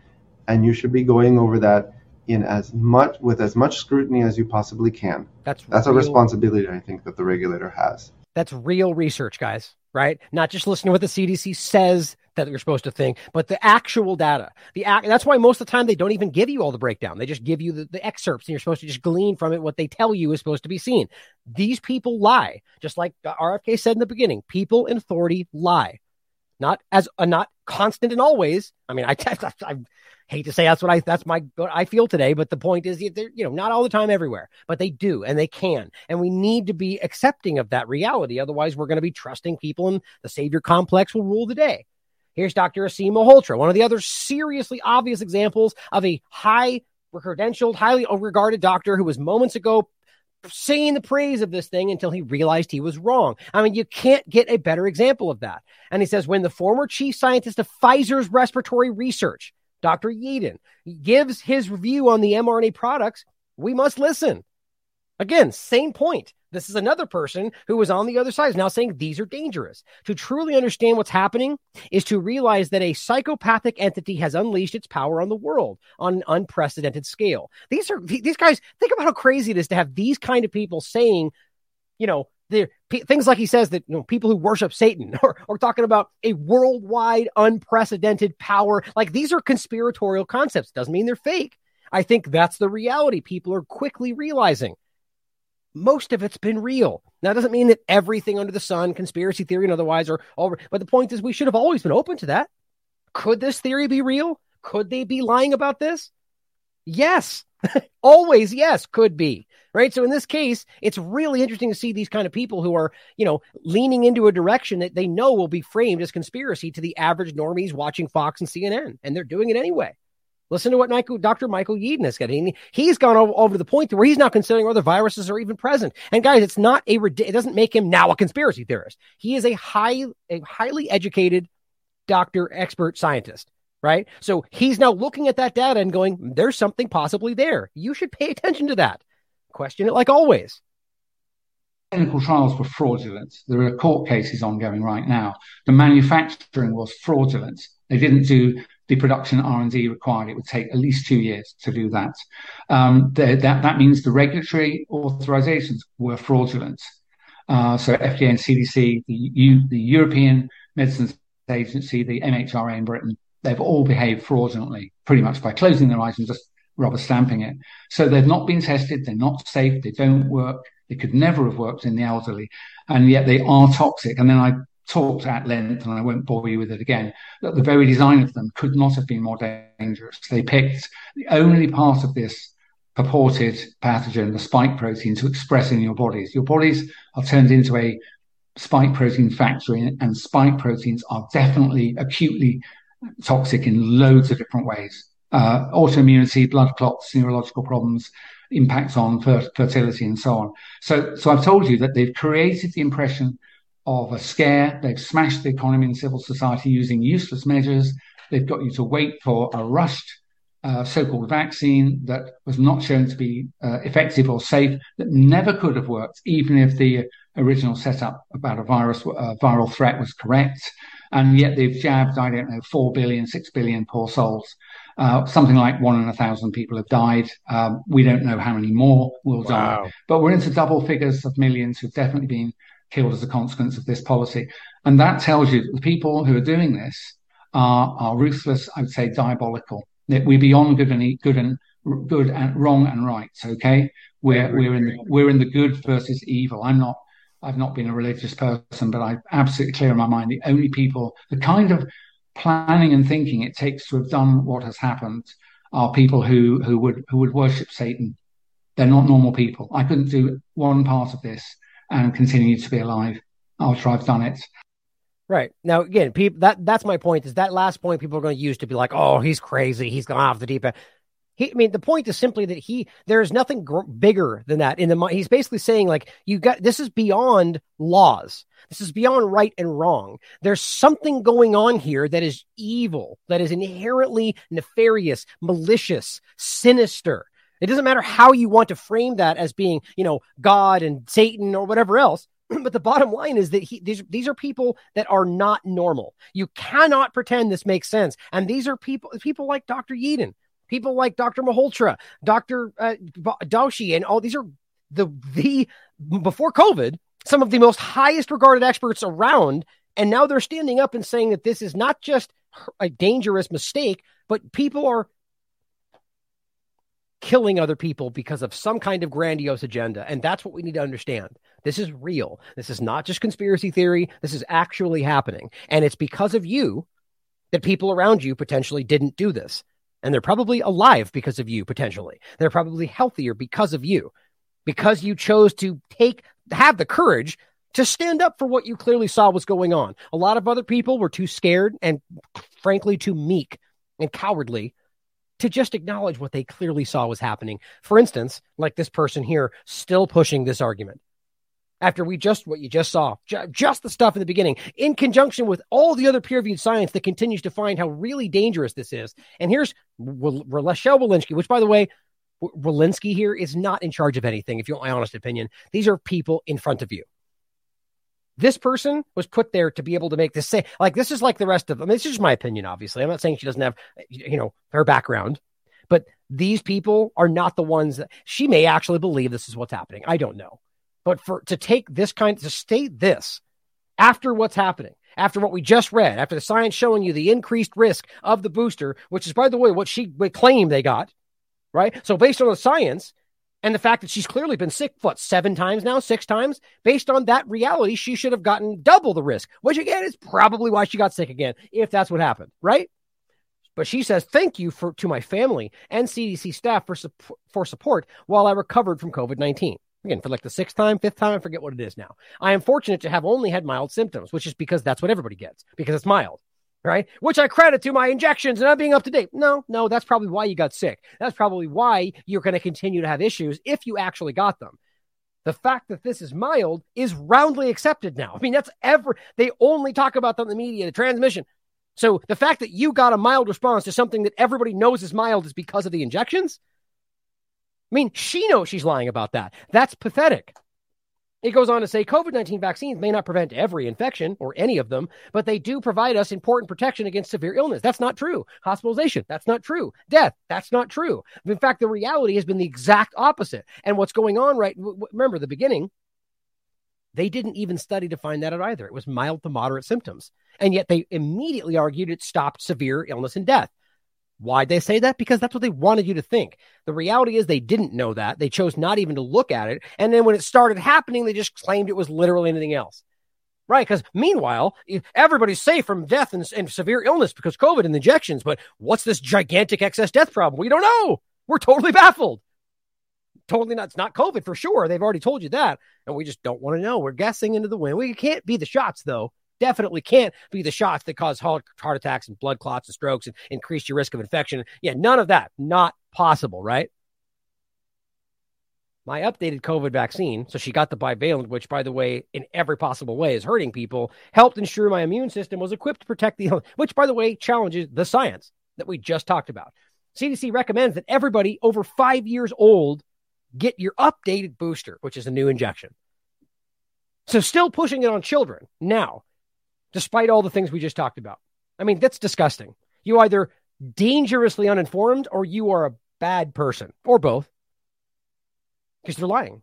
Speaker 16: and you should be going over that in as much with as much scrutiny as you possibly can.
Speaker 2: That's
Speaker 16: that's
Speaker 2: real,
Speaker 16: a responsibility I think that the regulator has.
Speaker 2: That's real research, guys. Right? Not just listening to what the CDC says that you're supposed to think, but the actual data. The act, that's why most of the time they don't even give you all the breakdown. They just give you the, the excerpts, and you're supposed to just glean from it what they tell you is supposed to be seen. These people lie, just like RFK said in the beginning. People in authority lie, not as uh, not constant and always. I mean, I, [laughs] I, I hate to say that's what I that's my what I feel today, but the point is they're you know not all the time everywhere, but they do and they can, and we need to be accepting of that reality. Otherwise, we're going to be trusting people, and the savior complex will rule the day. Here's Dr. Aseem Malhotra, one of the other seriously obvious examples of a high credentialed, highly regarded doctor who was moments ago singing the praise of this thing until he realized he was wrong. I mean, you can't get a better example of that. And he says, when the former chief scientist of Pfizer's respiratory research Dr. Yeadon gives his review on the mRNA products, we must listen. Again, same point. This is another person who was on the other side is now saying these are dangerous. To truly understand what's happening is to realize that a psychopathic entity has unleashed its power on the world on an unprecedented scale. These are these guys. Think about how crazy it is to have these kind of people saying, you know, the things like he says that you know people who worship Satan [laughs] or, or talking about a worldwide unprecedented power. Like these are conspiratorial concepts. Doesn't mean they're fake. I think that's the reality. People are quickly realizing most of it's been real. Now, that doesn't mean that everything under the sun, conspiracy theory and otherwise, are all. But the point is, we should have always been open to that. Could this theory be real? Could they be lying about this? Yes, [laughs] always. Yes, could be right? So in this case, it's really interesting to see these kind of people who are, you know, leaning into a direction that they know will be framed as conspiracy to the average normies watching Fox and CNN, and they're doing it anyway. Listen to what Dr. Michael Yeadon is getting. He's gone over to the point where he's now considering whether viruses are even present. And guys, it's not a it doesn't make him now a conspiracy theorist. He is a high a highly educated doctor, expert scientist, right? So he's now looking at that data and going, "There's something possibly there. You should pay attention to that." Question it like always
Speaker 17: clinical trials were fraudulent. There are court cases ongoing right now. The manufacturing was fraudulent. They didn't do the production R&D required. It would take at least two years to do that. Um, the, that, that means the regulatory authorizations were fraudulent. Uh, so FDA and CDC, the, U, the European Medicines Agency, the MHRA in Britain, they've all behaved fraudulently, pretty much by closing their eyes and just rubber stamping it. So they've not been tested. They're not safe. They don't work. They could never have worked in the elderly, and yet they are toxic. And then I talked at length, and I won't bore you with it again, that the very design of them could not have been more dangerous. They picked the only part of this purported pathogen, the spike protein, to express in your bodies. Your bodies are turned into a spike protein factory, and spike proteins are definitely acutely toxic in loads of different ways. Uh, autoimmunity, blood clots, neurological problems, impacts on fer- fertility and so on. So, so I've told you that they've created the impression of a scare. They've smashed the economy and civil society using useless measures. They've got you to wait for a rushed uh, so-called vaccine that was not shown to be uh, effective or safe, that never could have worked, even if the original setup about a virus, uh, viral threat was correct. And yet they've jabbed, I don't know, 4 billion, 6 billion poor souls. Uh, something like one in a thousand people have died. Um, we don't know how many more will wow. die, but we're into double figures of millions who've definitely been killed as a consequence of this policy. And that tells you that the people who are doing this are, are ruthless, I would say diabolical. That we're beyond good and good and good and wrong and right. Okay. We're, we're in the, we're in the good versus evil. I'm not, I've not been a religious person, but I'm absolutely clear in my mind. The only people, the kind of planning and thinking it takes to have done what has happened are people who who would who would worship Satan. They're not normal people. I couldn't do one part of this and continue to be alive after I've done it.
Speaker 2: Right now, again, people that that's my point. Is that last point people are going to use to be like, "Oh, he's crazy. He's gone off the deep end." He, I mean, the point is simply that he there is nothing gr- bigger than that in the. He's basically saying like, you got this is beyond laws. This is beyond right and wrong. There's something going on here that is evil, that is inherently nefarious, malicious, sinister. It doesn't matter how you want to frame that as being, you know, God and Satan or whatever else. [clears throat] but the bottom line is that he, these, these are people that are not normal. You cannot pretend this makes sense. And these are people, people like Dr. Yeadon, people like Dr. Malhotra, Dr. Uh, and all these are the, the, before COVID, some of the most highest regarded experts around. And now they're standing up and saying that this is not just a dangerous mistake, but people are killing other people because of some kind of grandiose agenda. And that's what we need to understand. This is real. This is not just conspiracy theory. This is actually happening. And it's because of you that people around you potentially didn't do this. And they're probably alive because of you, potentially. They're probably healthier because of you, because you chose to take have the courage to stand up for what you clearly saw was going on. A lot of other people were too scared and frankly too meek and cowardly to just acknowledge what they clearly saw was happening. For instance, like this person here still pushing this argument. After we just what you just saw, ju- just the stuff in the beginning, in conjunction with all the other peer-reviewed science that continues to find how really dangerous this is. And here's Rochelle Walensky, which, by the way, Walensky here is not in charge of anything, if you want my honest opinion. These are people in front of you. This person was put there to be able to make this say, like, this is like the rest of them. This is just my opinion, obviously. I'm not saying she doesn't have, you know, her background, but these people are not the ones that she may actually believe this is what's happening. I don't know. But for to take this kind, to state this after what's happening, after what we just read, after the science showing you the increased risk of the booster, which is, by the way, what she would claim they got, right? So based on the science and the fact that she's clearly been sick, what, seven times now, six times, based on that reality, she should have gotten double the risk, which again is probably why she got sick again, if that's what happened, right? But she says, thank you for to my family and CDC staff for, for support while I recovered from COVID 19. Again, for like the sixth time, fifth time, I forget what it is now. I am fortunate to have only had mild symptoms, which is because that's what everybody gets, because it's mild. Right? Which I credit to my injections and not being up to date. No, no, that's probably why you got sick. That's probably why you're going to continue to have issues if you actually got them. The fact that this is mild is roundly accepted now. I mean, that's ever, they only talk about that in the media, the transmission. So the fact that you got a mild response to something that everybody knows is mild is because of the injections. I mean, she knows she's lying about that. That's pathetic. It goes on to say COVID 19 vaccines may not prevent every infection or any of them, but they do provide us important protection against severe illness. That's not true. Hospitalization, that's not true. Death, that's not true. In fact, the reality has been the exact opposite. And what's going on right, remember the beginning, they didn't even study to find that out either. It was mild to moderate symptoms. And yet they immediately argued it stopped severe illness and death. Why'd they say that? Because that's what they wanted you to think. The reality is they didn't know that. They chose not even to look at it. And then when it started happening, they just claimed it was literally anything else. Right. Because meanwhile, everybody's safe from death and, and, severe illness because COVID and injections. But what's this gigantic excess death problem? We don't know. We're totally baffled. Totally not. It's not COVID for sure. They've already told you that. And we just don't want to know. We're guessing into the wind. We can't be the shots, though definitely can't be the shots that cause heart, heart attacks and blood clots and strokes and increase your risk of infection. Yeah, none of that. Not possible, right? My updated COVID vaccine, so she got the bivalent, which, by the way, in every possible way is hurting people, helped ensure my immune system was equipped to protect the, which, by the way, challenges the science that we just talked about. CDC recommends that everybody over five years old get your updated booster, which is a new injection. So, still pushing it on children now despite all the things we just talked about. I mean, that's disgusting. You either dangerously uninformed or you are a bad person or both because they're lying.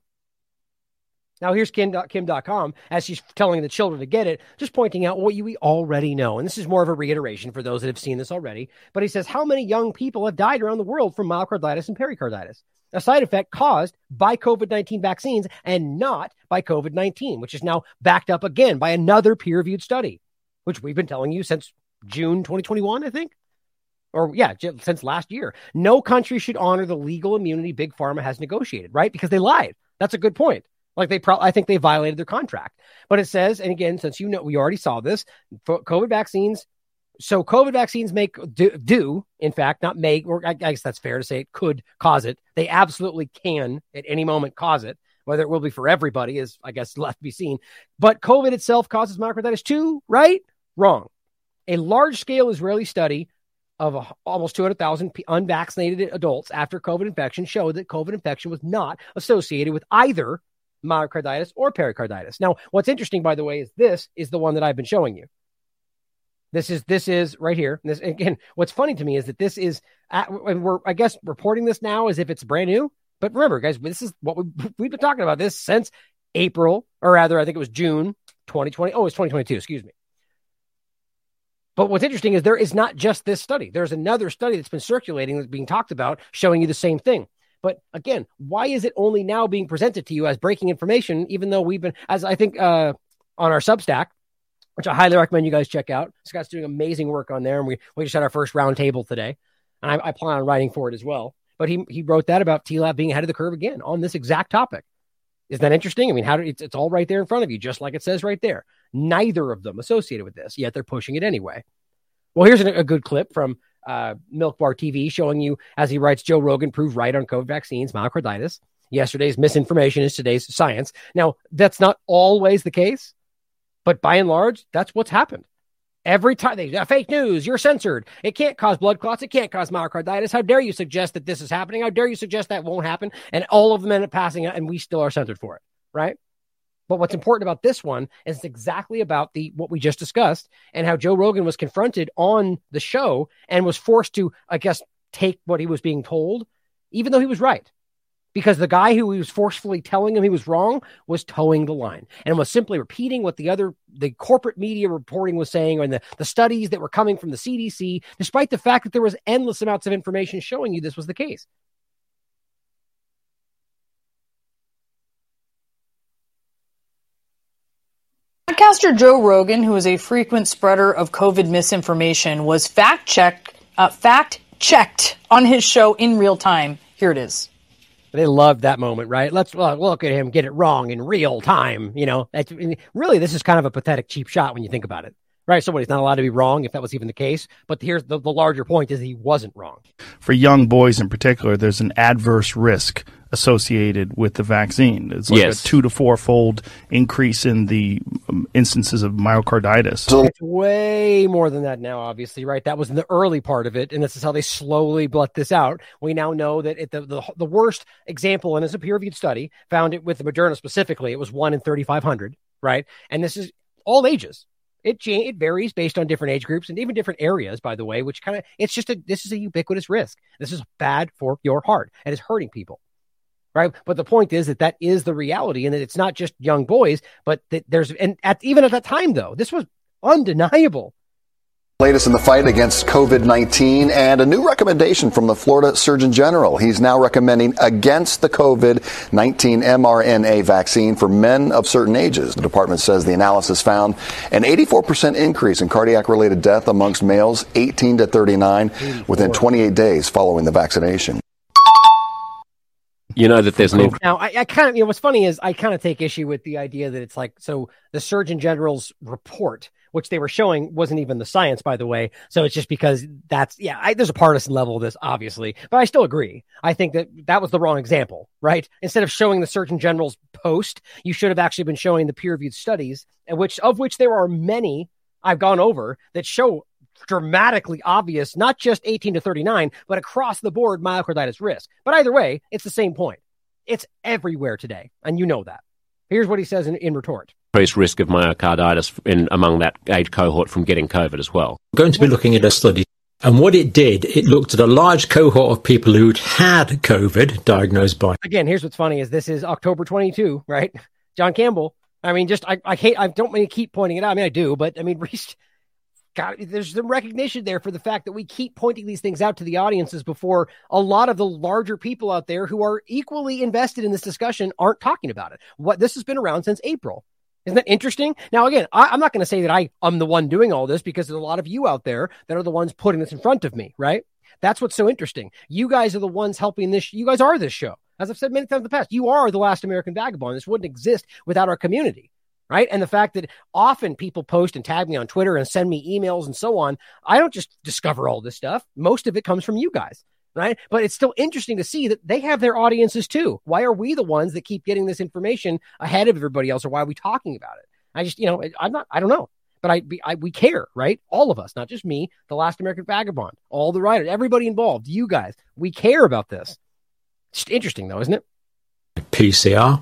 Speaker 2: Now, here's Kim, Kim.com as she's telling the children to get it, just pointing out what you already know. And this is more of a reiteration for those that have seen this already. But he says, How many young people have died around the world from myocarditis and pericarditis? A side effect caused by COVID 19 vaccines and not by COVID 19, which is now backed up again by another peer reviewed study, which we've been telling you since June 2021, I think or yeah, since last year. No country should honor the legal immunity Big Pharma has negotiated, right? Because they lied. That's a good point. Like they probably, I think they violated their contract. But it says, and again, since you know, we already saw this, COVID vaccines. So COVID vaccines make do, do in fact, not make, or I guess that's fair to say it could cause it. They absolutely can at any moment cause it. Whether it will be for everybody is, I guess, left to be seen. But COVID itself causes myocarditis too, right? Wrong. A large scale Israeli study of almost 200,000 unvaccinated adults after COVID infection showed that COVID infection was not associated with either myocarditis or pericarditis. Now, what's interesting, by the way, is this is the one that I've been showing you. This is this is right here. This again. What's funny to me is that this is we're I guess reporting this now as if it's brand new. But remember, guys, this is what we, [laughs] we've been talking about this since April, or rather, I think it was June 2020. Oh, it's 2022. Excuse me. But what's interesting is there is not just this study. There's another study that's been circulating that's being talked about showing you the same thing. But again, why is it only now being presented to you as breaking information, even though we've been, as I think uh, on our Substack, which I highly recommend you guys check out. Scott's doing amazing work on there, and we, we just had our first roundtable today, and I, I, plan on writing for it as well. But he he wrote that about TLAV being ahead of the curve again on this exact topic. Isn't that interesting? I mean, how do, it's, it's all right there in front of you, just like it says right there. Neither of them associated with this, yet they're pushing it anyway. Well, here's a, a good clip from uh, Milk Bar TV showing you, as he writes, Joe Rogan proved right on COVID vaccines, myocarditis. Yesterday's misinformation is today's science. Now, that's not always the case, but by and large, that's what's happened. Every time they uh, fake news, you're censored. It can't cause blood clots. It can't cause myocarditis. How dare you suggest that this is happening? How dare you suggest that won't happen? And all of them end up passing out, and we still are censored for it, right? But what's important about this one is it's exactly about the what we just discussed and how Joe Rogan was confronted on the show and was forced to, I guess, take what he was being told, even though he was right. Because the guy who was forcefully telling him he was wrong was toeing the line and was simply repeating what the other the corporate media reporting was saying and the, the studies that were coming from the CDC, despite the fact that there was endless amounts of information showing you this was the case.
Speaker 18: Podcaster Joe Rogan, who is a frequent spreader of COVID misinformation, was fact checked uh, fact checked on his show in real time. Here it is.
Speaker 2: They loved that moment, right? Let's look at him get it wrong in real time. You know, really, this is kind of a pathetic, cheap shot when you think about it right? Somebody's not allowed to be wrong if that was even the case. But here's the, the larger point is he wasn't wrong.
Speaker 19: For young boys in particular, there's an adverse risk associated with the vaccine. It's like
Speaker 20: Yes.
Speaker 19: a two to four fold increase in the um, instances of myocarditis.
Speaker 2: It's way more than that now, obviously, right? That was in the early part of it, and this is how they slowly blut this out. We now know that it, the, the the worst example, and it's a peer reviewed study, found it with the Moderna specifically. It was one in thirty five hundred, right? And this is all ages. It it varies based on different age groups and even different areas, by the way. Which kind of it's just a this is a ubiquitous risk. This is bad for your heart and it's hurting people right? But the point is that that is the reality, and that it's not just young boys, but that there's and at even at that time though, this was undeniable.
Speaker 21: Latest in the fight against COVID 19 and a new recommendation from the Florida Surgeon General. He's now recommending against the COVID 19 mRNA vaccine for men of certain ages. The department says the analysis found an 84% increase in cardiac related death amongst males 18 to 39 within 28 days following the vaccination.
Speaker 20: You know that there's inc-
Speaker 2: Now, I, I kind of, you know, what's funny is I kind of take issue with the idea that it's like, so the Surgeon General's report, which they were showing, wasn't even the science, by the way. So it's just because that's, yeah, I, there's a partisan level of this, obviously, but I still agree. I think that that was the wrong example, right? Instead of showing the Surgeon General's post, you should have actually been showing the peer reviewed studies, and which, of which there are many I've gone over that show dramatically obvious, not just 18 to 39, but across the board myocarditis risk. But either way, it's the same point. It's everywhere today. And you know that. Here's what he says in, in retort.
Speaker 20: increased risk of myocarditis in among that age cohort from getting COVID as well.
Speaker 22: We're going to be looking at a study. And what it did, it looked at a large cohort of people who'd had COVID diagnosed by
Speaker 2: Again, here's what's funny is this is October 22, right? John Campbell. I mean, just, I, I hate, I don't mean to keep pointing it out. I mean, I do, but I mean, [laughs] God, there's some recognition there for the fact that we keep pointing these things out to the audiences before a lot of the larger people out there who are equally invested in this discussion aren't talking about it. What this has been around since April. Isn't that interesting? Now, again, I, I'm not going to say that I am the one doing all this because there's a lot of you out there that are the ones putting this in front of me, right? That's what's so interesting. You guys are the ones helping this. You guys are this show. As I've said many times in the past, you are the last American vagabond. This wouldn't exist without our community right? And the fact that often people post and tag me on Twitter and send me emails and so on. I don't just discover all this stuff. Most of it comes from you guys, right? But it's still interesting to see that they have their audiences too. Why are we the ones that keep getting this information ahead of everybody else, or why are we talking about it? I just, you know, I'm not, I don't know. But I, I, we care, right? All of us, not just me, the last American vagabond, all the writers, everybody involved, you guys, we care about this. It's interesting though, isn't it?
Speaker 22: PCR.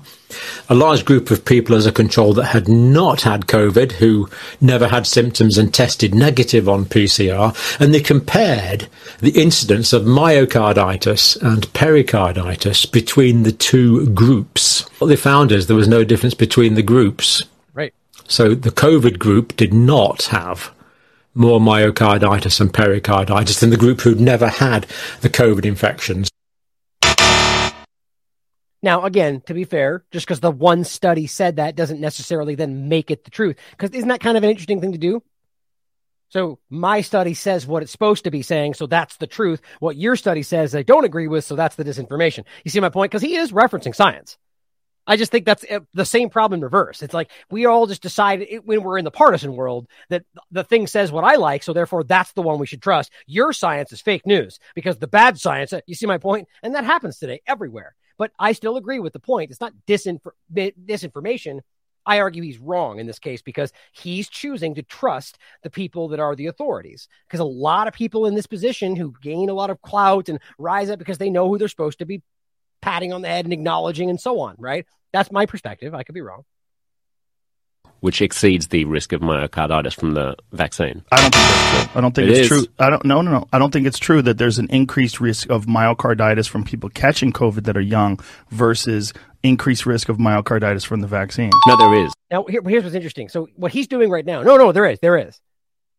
Speaker 22: A large group of people as a control that had not had COVID, who never had symptoms and tested negative on PCR, and they compared the incidence of myocarditis and pericarditis between the two groups. What they found is there was no difference between the groups.
Speaker 2: Right.
Speaker 22: So the COVID group did not have more myocarditis and pericarditis than the group who'd never had the COVID infections.
Speaker 2: Now, again, to be fair, just because the one study said that doesn't necessarily then make it the truth. Because isn't that kind of an interesting thing to do? So my study says what it's supposed to be saying, so that's the truth. What your study says I don't agree with, so that's the disinformation. You see my point? Because he is referencing science. I just think that's uh, the same problem in reverse. It's like we all just decide it, when we're in the partisan world that the thing says what I like, so therefore that's the one we should trust. Your science is fake news because the bad science, uh, you see my point? And that happens today everywhere. But I still agree with the point. It's not disinfor- disinformation. I argue he's wrong in this case because he's choosing to trust the people that are the authorities. Because a lot of people in this position who gain a lot of clout and rise up because they know who they're supposed to be patting on the head and acknowledging and so on, right? That's my perspective. I could be wrong.
Speaker 20: Which exceeds the risk of myocarditis from the vaccine.
Speaker 19: I don't think that's true. I don't think
Speaker 20: It
Speaker 19: it's
Speaker 20: is.
Speaker 19: true. I don't. No, no, no. I don't think it's true that there's an increased risk of myocarditis from people catching COVID that are young versus increased risk of myocarditis from the vaccine.
Speaker 20: No, there is.
Speaker 2: Now, here, here's what's interesting. So, what he's doing right now, no, no, there is, there is.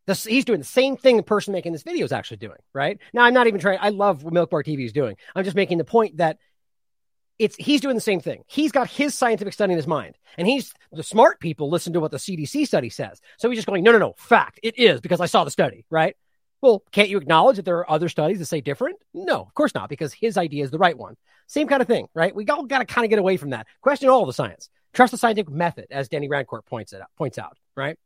Speaker 2: This, he's doing the same thing the person making this video is actually doing, right? Now, I'm not even trying, I love what Milk Bar TV is doing. I'm just making the point that it's he's doing the same thing. He's got his scientific study in his mind, and he's the smart people listen to what the CDC study says. So he's just going, no, no, no, fact, it is because I saw the study, right? Well, can't you acknowledge that there are other studies that say different? No, of course not, because his idea is the right one. Same kind of thing, right? We all got to kind of get away from that. Question all the science. Trust the scientific method, as Danny Rancourt points it out, points out, right?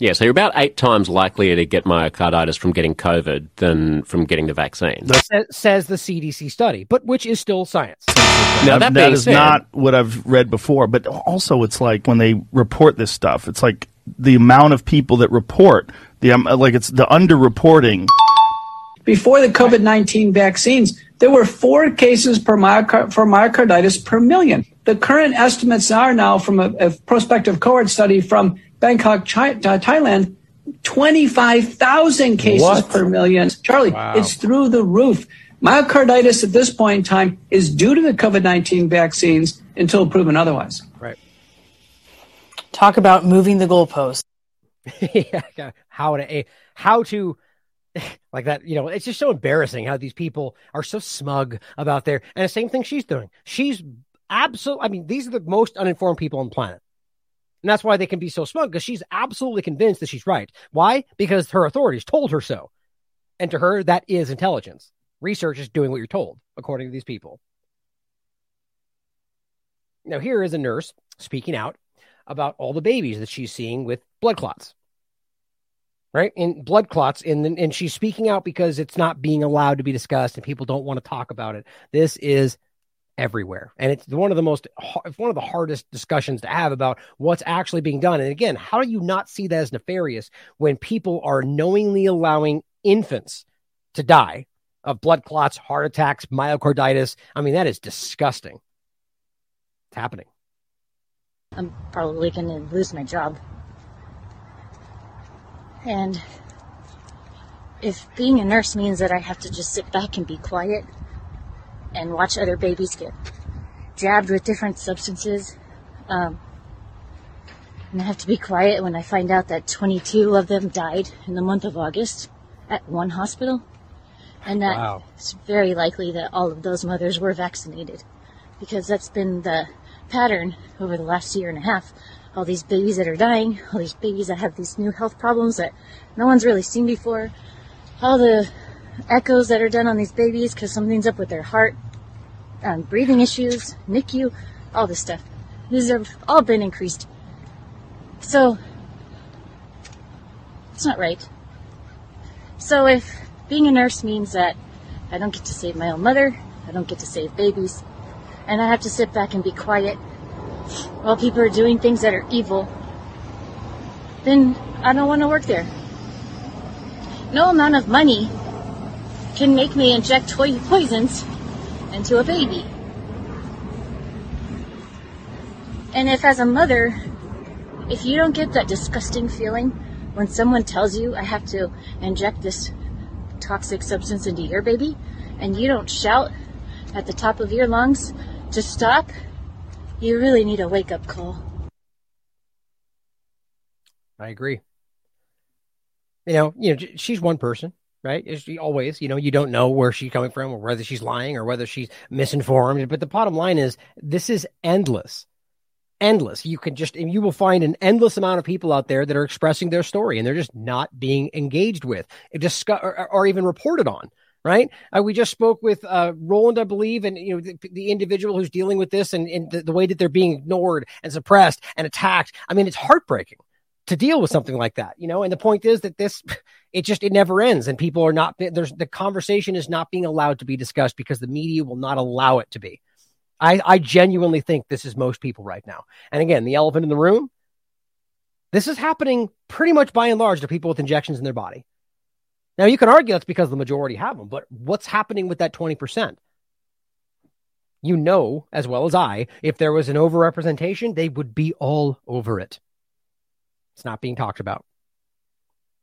Speaker 20: Yeah, so you're about eight times likelier to get myocarditis from getting COVID than from getting the vaccine.
Speaker 2: Sa- says the CDC study, but which is still science.
Speaker 20: Now, that
Speaker 19: that
Speaker 20: being
Speaker 19: is
Speaker 20: said-
Speaker 19: not what I've read before. But also, it's like when they report this stuff, it's like the amount of people that report the um, like it's the underreporting.
Speaker 23: Before the COVID 19 vaccines, there were four cases per myocard- for myocarditis per million. The current estimates are now from a, a prospective cohort study from Bangkok, Chi- uh, Thailand 25,000 cases
Speaker 24: What?
Speaker 23: per million. Charlie,
Speaker 24: Wow.
Speaker 23: it's through the roof. Myocarditis at this point in time is due to the COVID 19 vaccines until proven otherwise.
Speaker 2: Right.
Speaker 18: Talk about moving the goalpost. [laughs]
Speaker 2: yeah, how to how to [laughs] like that you know it's just so embarrassing how these people are so smug about their and the same thing she's doing she's absolutely i mean these are the most uninformed people on the planet and that's why they can be so smug because she's absolutely convinced that she's right. Why? Because her authorities told her so. And to her that is intelligence. Research is doing what you're told according to these people. Now here is a nurse speaking out about all the babies that she's seeing with blood clots. Right? In blood clots, and and she's speaking out because it's not being allowed to be discussed, and people don't want to talk about it. This is everywhere, and it's one of the most it's one of the hardest discussions to have about what's actually being done. And again, how do you not see that as nefarious when people are knowingly allowing infants to die of blood clots, heart attacks, myocarditis? I mean, that is disgusting. It's happening.
Speaker 24: I'm probably going to lose my job. And if being a nurse means that I have to just sit back and be quiet and watch other babies get jabbed with different substances, um, and I have to be quiet when I find out that 22 of them died in the month of August at one hospital, and that
Speaker 25: Wow.
Speaker 24: it's very likely that all of those mothers were vaccinated because that's been the pattern over the last year and a half. All these babies that are dying, all these babies that have these new health problems that no one's really seen before, all the echoes that are done on these babies because something's up with their heart, um, breathing issues, NICU, all this stuff. These have all been increased. So, it's not right. So if being a nurse means that I don't get to save my own mother, I don't get to save babies, and I have to sit back and be quiet while people are doing things that are evil, then I don't want to work there. No amount of money can make me inject toy poisons into a baby. And if, as a mother, if you don't get that disgusting feeling when someone tells you I have to inject this toxic substance into your baby, and you don't shout at the top of your lungs to stop, you really need a wake up call.
Speaker 2: I agree. You know, you know, she's one person, right? She always, you know, you don't know where she's coming from or whether she's lying or whether she's misinformed. But the bottom line is, this is endless, endless. You can just, you will find an endless amount of people out there that are expressing their story and they're just not being engaged with, discuss, or, or even reported on. Right. Uh, we just spoke with uh, Roland, I believe, and you know the, the individual who's dealing with this and, and the, the way that they're being ignored and suppressed and attacked. I mean, it's heartbreaking to deal with something like that, you know. And the point is that this, it just it never ends, and people are not there's the conversation is not being allowed to be discussed because the media will not allow it to be. I I genuinely think this is most people right now. And again, the elephant in the room. This is happening pretty much by and large to people with injections in their body. Now you can argue that's because the majority have them, but what's happening with that twenty percent? You know as well as I, if there was an overrepresentation, they would be all over it. It's not being talked about.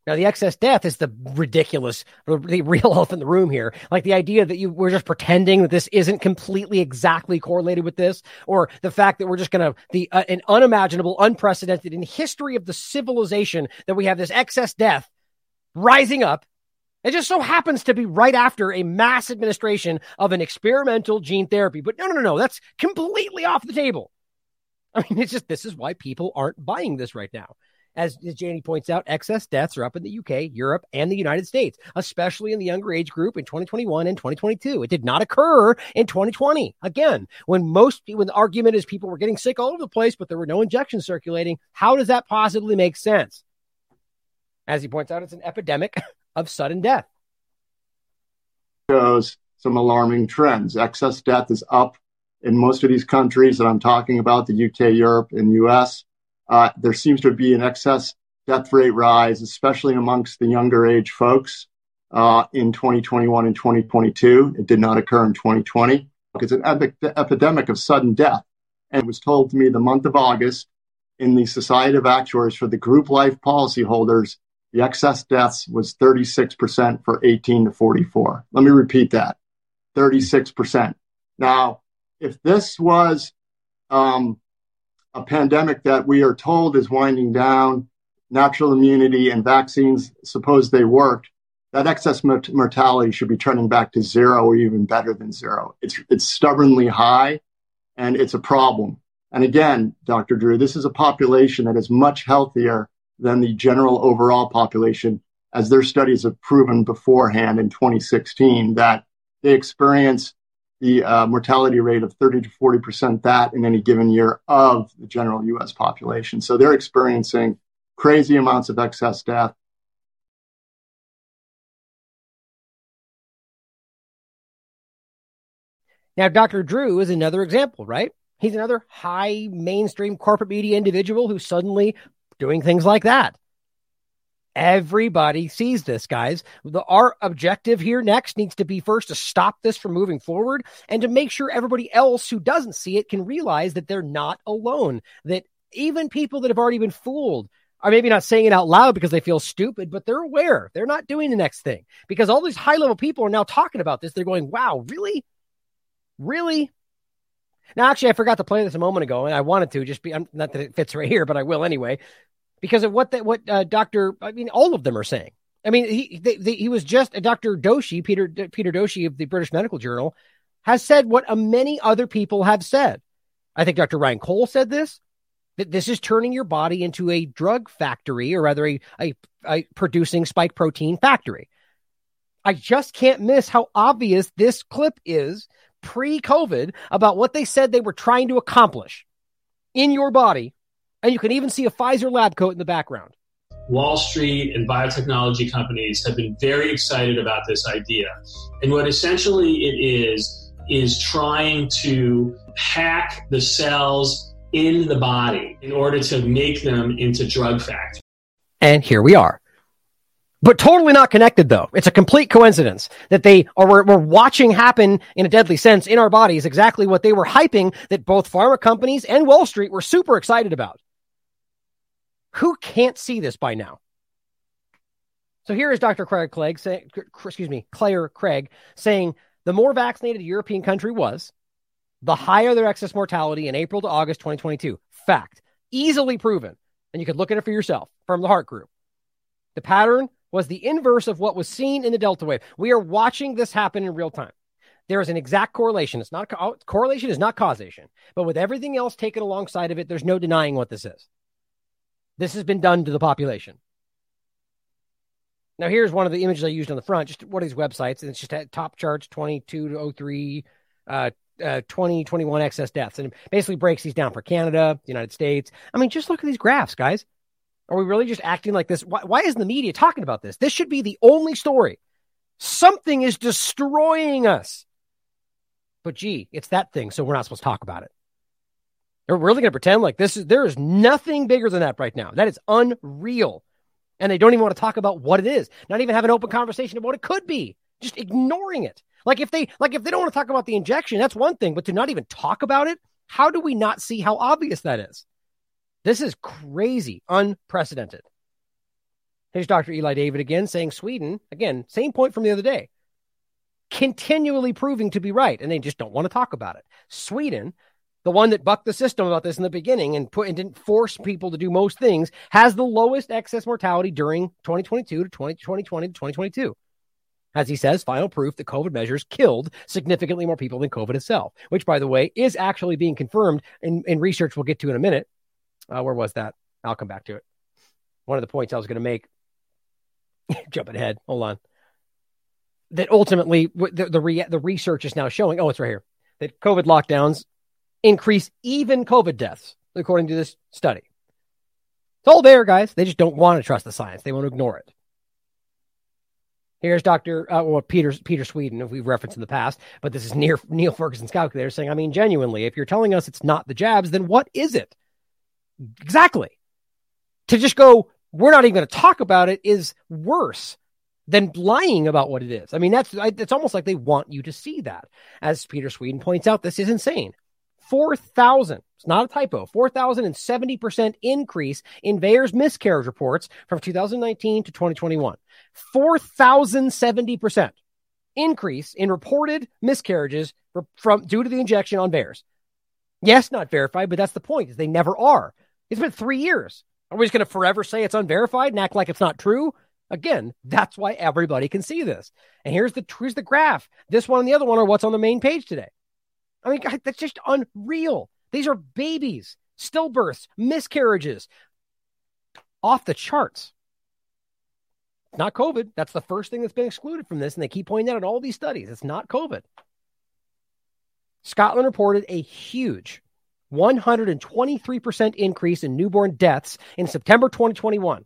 Speaker 2: Now, the excess death is the ridiculous, the real [laughs] elephant in the room here. Like the idea that you we're just pretending that this isn't completely exactly correlated with this, or the fact that we're just going to the uh, an unimaginable, unprecedented in history of the civilization that we have this excess death rising up. It just so happens to be right after a mass administration of an experimental gene therapy. But no, no, no, no, that's completely off the table. I mean, it's just this is why people aren't buying this right now. As, Janie points out, excess deaths are up in the UK, Europe, and the United States, especially in the younger age group in 2021 and 2022. It did not occur in 2020. Again, when most when the argument is people were getting sick all over the place, but there were no injections circulating, how does that possibly make sense? As he points out, it's an epidemic [laughs] of sudden death.
Speaker 26: Shows some alarming trends. Excess death is up in most of these countries that I'm talking about, the UK, Europe, and US. Uh, there seems to be an excess death rate rise, especially amongst the younger age folks uh, in 2021 and 2022. It did not occur in 2020. It's an epidemic of sudden death. And it was told to me the month of August in the Society of Actuaries for the group life policyholders, the excess deaths was 36% for 18 to 44. Let me repeat that 36%. Now, if this was um, a pandemic that we are told is winding down, natural immunity and vaccines, suppose they worked, that excess mortality should be turning back to zero or even better than zero. It's, it's stubbornly high and it's a problem. And again, Dr. Drew, this is a population that is much healthier than the general overall population, as their studies have proven beforehand in 2016 that they experience the uh, mortality rate of 30 to 40 percent that in any given year of the general U.S. population. So they're experiencing crazy amounts of excess death.
Speaker 2: Now, Dr. Drew is another example, right? He's another high mainstream corporate media individual who's suddenly doing things like that. Everybody sees this, guys. The, our objective here next needs to be first to stop this from moving forward and to make sure everybody else who doesn't see it can realize that they're not alone. That even people that have already been fooled are maybe not saying it out loud because they feel stupid, but they're aware. They're not doing the next thing because all these high level people are now talking about this. They're going, wow, really? Really? Now, actually, I forgot to play this a moment ago, and I wanted to just be I'm, not that it fits right here, but I will anyway, because of what that what uh, Doctor. I mean, all of them are saying. I mean, he they, they, he was just a Doctor Doshi, Peter Peter Doshi of the British Medical Journal, has said what uh, many other people have said. I think Dr. Ryan Cole said this that this is turning your body into a drug factory, or rather, a, a, a producing spike protein factory. I just can't miss how obvious this clip is pre COVID about what they said they were trying to accomplish in your body. And you can even see a Pfizer lab coat in the background.
Speaker 27: Wall Street and biotechnology companies have been very excited about this idea. And what essentially it is, is trying to hack the cells in the body in order to make them into drug factories.
Speaker 2: And here we are but totally not connected though. It's a complete coincidence that they are we're, we're, watching happen in a deadly sense in our bodies exactly what they were hyping that both pharma companies and Wall Street were super excited about. Who can't see this by now? So here is Dr. Craig Clegg saying, excuse me, Claire Craig saying the more vaccinated a European country was, the higher their excess mortality in April to August 2022. Fact, easily proven. And you could look at it for yourself from the HART Group. The pattern was the inverse of what was seen in the Delta wave. We are watching this happen in real time. There is an exact correlation. It's not oh, correlation is not causation, but with everything else taken alongside of it, there's no denying what this is. This has been done to the population. Now, here's one of the images I used on the front, just one of these websites, and it's just at top charts 22 to 03, uh, uh, 2021 excess deaths. And it basically breaks these down for Canada, the United States. I mean, just look at these graphs, guys. Are we really just acting like this? Why, why isn't the media talking about this? This should be the only story. Something is destroying us. But gee, it's that thing, so we're not supposed to talk about it. They're really going to pretend like this is there is nothing bigger than that right now. That is unreal. And they don't even want to talk about what it is. Not even have an open conversation about what it could be. Just ignoring it. Like if they like if they don't want to talk about the injection, that's one thing, but to not even talk about it, how do we not see how obvious that is? This is crazy, unprecedented. Here's Dr. Eli David again saying Sweden, again, same point from the other day, continually proving to be right, and they just don't want to talk about it. Sweden, the one that bucked the system about this in the beginning and put and didn't force people to do most things, has the lowest excess mortality during 2022 to 20, 2020 to 2022. As he says, final proof that COVID measures killed significantly more people than COVID itself, which, by the way, is actually being confirmed in, in research we'll get to in a minute. Uh, where was that? I'll come back to it. One of the points I was going to make, [laughs] jumping ahead, hold on. That ultimately, the the, re- the research is now showing. Oh, it's right here. That COVID lockdowns increase even COVID deaths, according to this study. It's all there, guys. They just don't want to trust the science. They want to ignore it. Here's Dr. Uh, well, Peter Peter Sweden, if we've referenced in the past, but this is near [laughs] Neil Ferguson's calculator saying, I mean, genuinely, if you're telling us it's not the jabs, then what is it? Exactly. To just go, we're not even going to talk about it is worse than lying about what it is. I mean, that's it's almost like they want you to see that. As Peter Sweden points out, this is insane. 4,000, it's not a typo, 4,070% increase in VAERS miscarriage reports from 2019 to 2021. 4,070% increase in reported miscarriages from due to the injection on VAERS. Yes, not verified, but that's the point, is they never are. It's been three years. Are we just going to forever say it's unverified and act like it's not true? Again, that's why everybody can see this. And here's the here's the graph. This one and the other one are what's on the main page today. I mean, God, that's just unreal. These are babies, stillbirths, miscarriages, off the charts. Not COVID. That's the first thing that's been excluded from this. And they keep pointing out in all these studies. It's not COVID. Scotland reported a huge 123% increase in newborn deaths in September 2021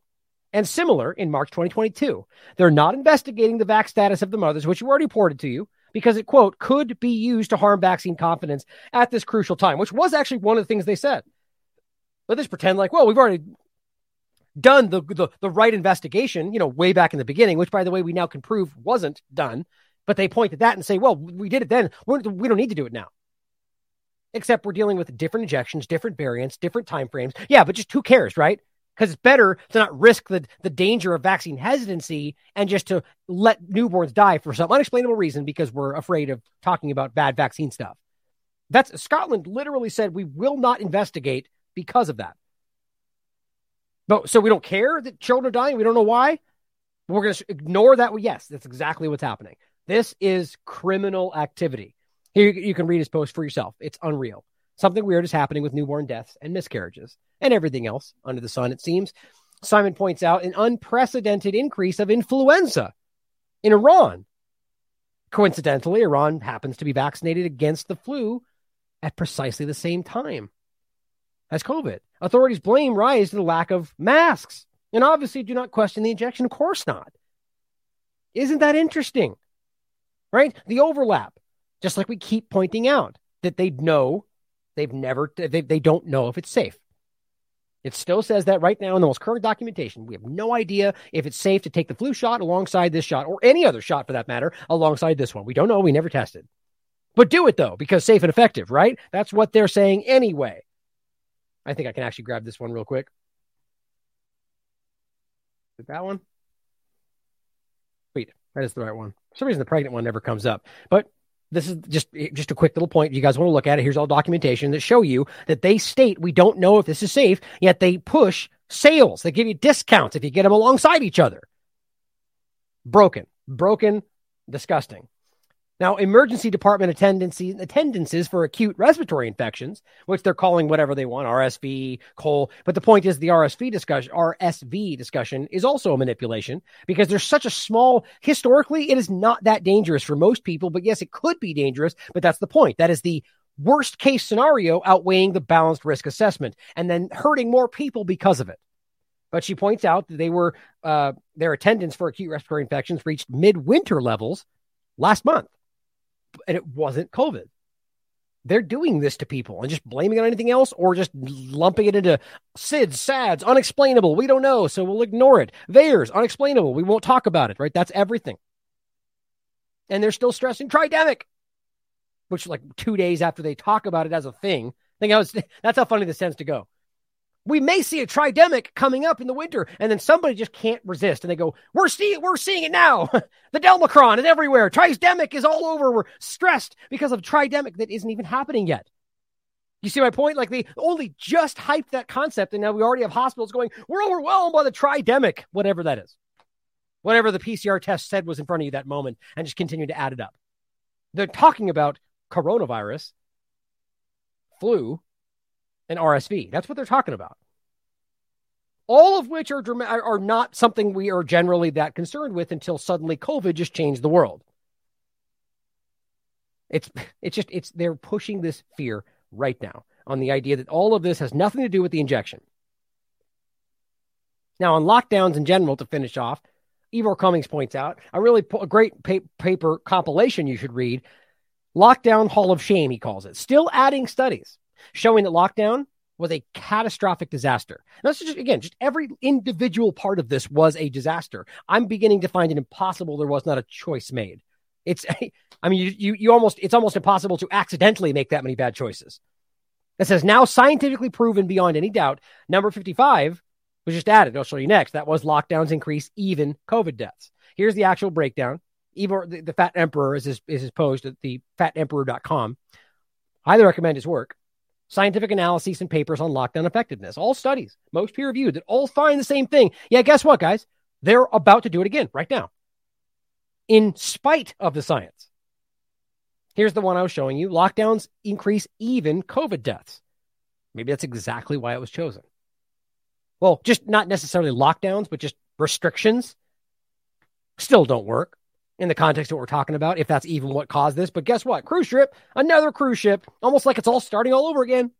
Speaker 2: and similar in March 2022. They're not investigating the vac status of the mothers, which we already reported to you, because it, quote, could be used to harm vaccine confidence at this crucial time, which was actually one of the things they said. But just pretend like, well, we've already done the, the, the right investigation, you know, way back in the beginning, which, by the way, we now can prove wasn't done. But they point at that and say, well, we did it then. We're, we don't need to do it now. Except we're dealing with different injections, different variants, different time frames. Yeah, but just who cares, right? Because it's better to not risk the, the danger of vaccine hesitancy and just to let newborns die for some unexplainable reason because we're afraid of talking about bad vaccine stuff. That's Scotland literally said we will not investigate because of that. But so we don't care that children are dying. We don't know why. We're going to ignore that. Yes, that's exactly what's happening. This is criminal activity. Here you can read his post for yourself. It's unreal. Something weird is happening with newborn deaths and miscarriages and everything else under the sun, it seems. Simon points out an unprecedented increase of influenza in Iran. Coincidentally, Iran happens to be vaccinated against the flu at precisely the same time as COVID. Authorities blame rise to the lack of masks and obviously do not question the injection. Of course not. Isn't that interesting? Right? The overlap, just like we keep pointing out that they know They've never, they, they don't know if it's safe. It still says that right now in the most current documentation. We have no idea if it's safe to take the flu shot alongside this shot or any other shot for that matter alongside this one. We don't know. We never tested. But do it though, because safe and effective, right? That's what they're saying anyway. I think I can actually grab this one real quick. Is that one? Wait, that is the right one. For some reason, the pregnant one never comes up. But this is just just a quick little point. You guys want to look at it? Here's all documentation that show you that they state we don't know if this is safe, yet they push sales. They give you discounts if you get them alongside each other. Broken, broken, disgusting. Now, emergency department attendances, attendances for acute respiratory infections, which they're calling whatever they want, RSV, cold. But the point is the RSV discussion, RSV discussion is also a manipulation because there's such a small, historically, it is not that dangerous for most people. But yes, it could be dangerous. But that's the point. That is the worst case scenario outweighing the balanced risk assessment and then hurting more people because of it. But she points out that they were, uh, their attendance for acute respiratory infections reached midwinter levels last month and it wasn't COVID. They're doing this to people and just blaming it on anything else or just lumping it into SIDS, SADS, unexplainable. We don't know, so we'll ignore it. VAERS, unexplainable. We won't talk about it, right? That's everything. And they're still stressing tridemic, which like two days after they talk about it as a thing. I Think how [laughs] that's how funny this tends to go we may see a tridemic coming up in the winter, and then somebody just can't resist, and they go, "We're seeing, we're seeing it now. [laughs] the Delmicron is everywhere. Tridemic is all over. We're stressed because of tridemic that isn't even happening yet." You see my point? Like they only just hyped that concept, and now we already have hospitals going, "We're overwhelmed by the tridemic, whatever that is, whatever the PCR test said was in front of you that moment," and just continue to add it up. They're talking about coronavirus, flu, and RSV. That's what they're talking about. All of which are are not something we are generally that concerned with until suddenly COVID just changed the world. It's it's just it's they're pushing this fear right now on the idea that all of this has nothing to do with the injection. Now, on lockdowns in general, to finish off, Ivor Cummins points out a really po- great pa- paper compilation you should read. Lockdown Hall of Shame, he calls it. Still adding studies showing that lockdown was a catastrophic disaster. That's just, again, just every individual part of this was a disaster. I'm beginning to find it impossible there was not a choice made. It's, [laughs] I mean, you, you, you almost, it's almost impossible to accidentally make that many bad choices. It says now scientifically proven beyond any doubt. Number 55 was just added. I'll show you next. That was lockdowns increase even COVID deaths. Here's the actual breakdown. Ivor, the, the Fat Emperor is his, is his post at the fatemperor.com. I highly recommend his work. Scientific analyses and papers on lockdown effectiveness. All studies, most peer reviewed, that all find the same thing. Yeah, guess what, guys? They're about to do it again right now, in spite of the science. Here's the one I was showing you lockdowns increase even COVID deaths. Maybe that's exactly why it was chosen. Well, just not necessarily lockdowns, but just restrictions still don't work in the context of what we're talking about, if that's even what caused this. But guess what? Cruise ship, another cruise ship, almost like it's all starting all over again.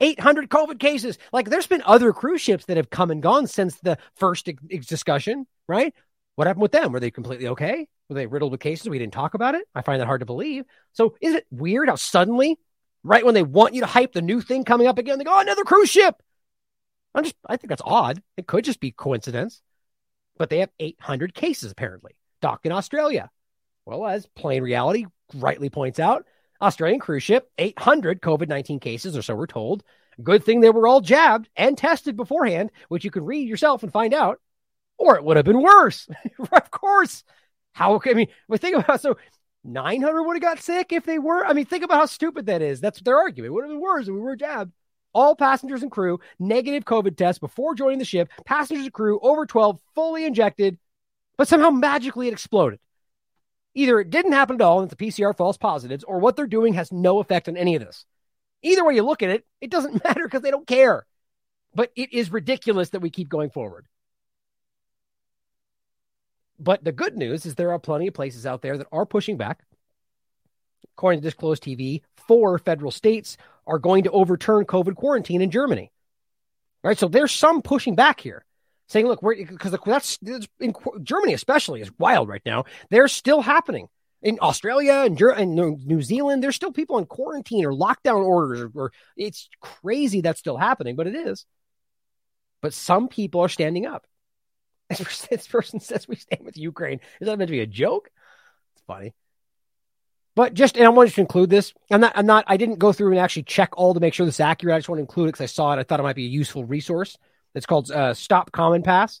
Speaker 2: 800 COVID cases. Like there's been other cruise ships that have come and gone since the first discussion, right? What happened with them? Were they completely okay? Were they riddled with cases? We didn't talk about it. I find that hard to believe. So is it weird how suddenly, right when they want you to hype the new thing coming up again, they go, oh, another cruise ship. I'm just, I think that's odd. It could just be coincidence. But they have 800 cases apparently docked in Australia. Well, as plain reality rightly points out, Australian cruise ship, 800 COVID 19 cases, or so we're told. Good thing they were all jabbed and tested beforehand, which you can read yourself and find out or it would have been worse. [laughs] of course. How, I mean, but think about so 900 would have got sick if they were. I mean, think about how stupid that is. That's their argument. It would have been worse if we were jabbed. All passengers and crew negative COVID tests before joining the ship. Passengers and crew over 12 fully injected, but somehow magically it exploded. Either it didn't happen at all and it's the PCR false positives, or what they're doing has no effect on any of this. Either way you look at it, it doesn't [laughs] matter because they don't care. But it is ridiculous that we keep going forward. But the good news is there are plenty of places out there that are pushing back. According to Disclose TV, four federal states are going to overturn COVID quarantine in Germany. Right, so there's some pushing back here, saying, "Look, we're because that's in Germany especially is wild right now. They're still happening in Australia and, New Zealand. There's still people in quarantine or lockdown orders, or, or it's crazy that's still happening, but it is. But some people are standing up. [laughs] This person says we stand with Ukraine. Is that meant to be a joke? It's funny. But just, and I wanted to include this. I'm not, I'm not, I didn't go through and actually check all to make sure this is accurate. I just want to include it because I saw it. I thought it might be a useful resource. It's called uh, Stop Common Pass.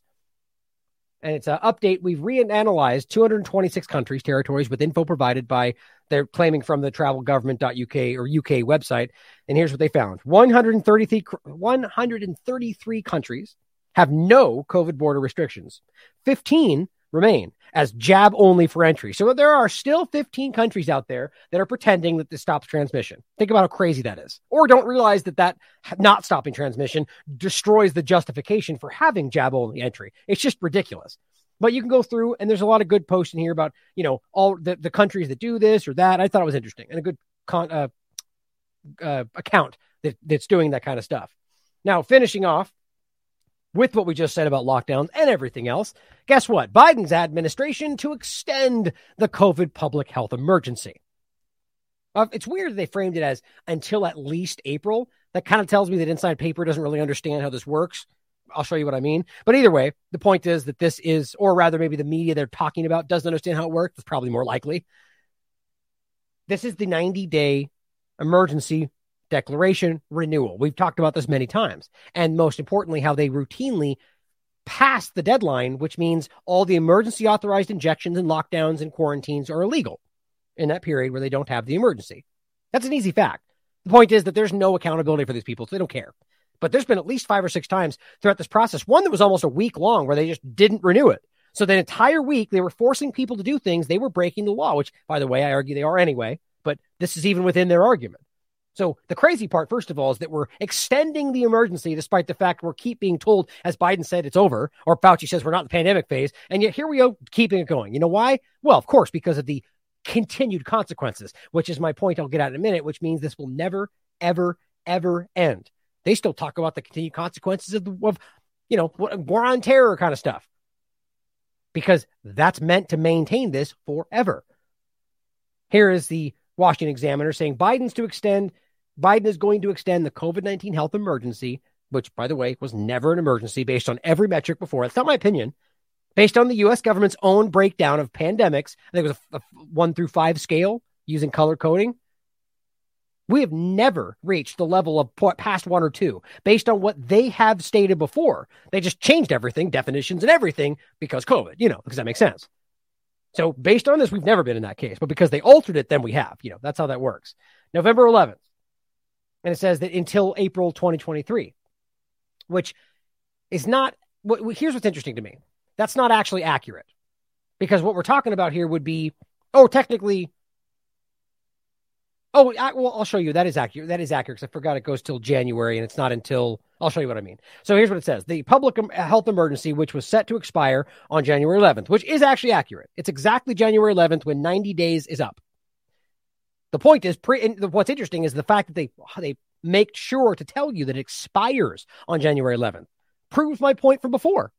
Speaker 2: And it's an update. We've reanalyzed 226 countries, territories with info provided by, they're claiming from the travelgovernment.uk or UK website. And here's what they found 133, 133 countries have no COVID border restrictions. 15 remain as jab only for entry. So there are still 15 countries out there that are pretending that this stops transmission. Think about how crazy that is. Or don't realize that that not stopping transmission destroys the justification for having jab only entry. It's just ridiculous. But you can go through and there's a lot of good posts in here about, you know, all the, the countries that do this or that. I thought it was interesting and a good con, uh, uh, account that, that's doing that kind of stuff. Now, finishing off, with what we just said about lockdowns and everything else, guess what? Biden's administration to extend the COVID public health emergency. Uh, it's weird they framed it as until at least April. That kind of tells me that Insider Paper doesn't really understand how this works. I'll show you what I mean. But either way, the point is that this is, or rather, maybe the media they're talking about doesn't understand how it works. It's probably more likely. This is the 90 day emergency declaration renewal. We've talked about this many times. And most importantly, how they routinely pass the deadline, which means all the emergency authorized injections and lockdowns and quarantines are illegal in that period where they don't have the emergency. That's an easy fact. The point is that there's no accountability for these people, so they don't care. But there's been at least five or six times throughout this process, one that was almost a week long where they just didn't renew it. So the entire week they were forcing people to do things they were breaking the law, which, by the way, I argue they are anyway. But this is even within their argument. So the crazy part, first of all, is that we're extending the emergency despite the fact we're keep being told, as Biden said, it's over, or Fauci says we're not in the pandemic phase, and yet here we are keeping it going. You know why? Well, of course, because of the continued consequences, which is my point I'll get at in a minute, which means this will never, ever, ever end. They still talk about the continued consequences of, the, of you know, war on terror kind of stuff. Because that's meant to maintain this forever. Here is the Washington Examiner saying Biden's to extend, Biden is going to extend the COVID 19 health emergency, which, by the way, was never an emergency based on every metric before. It's not my opinion. Based on the US government's own breakdown of pandemics, I think it was a, a one through five scale using color coding. We have never reached the level of past one or two based on what they have stated before. They just changed everything, definitions and everything because COVID, you know, because that makes sense. So based on this, we've never been in that case, but because they altered it, then we have. You know, that's how that works. November 11th. And it says that until April 2023, which is not what here's what's interesting to me. That's not actually accurate because what we're talking about here would be, oh, technically Oh, I, well, I'll show you. That is accurate. That is accurate because I forgot it goes till January and it's not until. I'll show you what I mean. So here's what it says: the public health emergency, which was set to expire on January 11th, which is actually accurate. It's exactly January 11th when 90 days is up. The point is, pre, what's interesting is the fact that they they make sure to tell you that it expires on January 11th. Proves my point from before.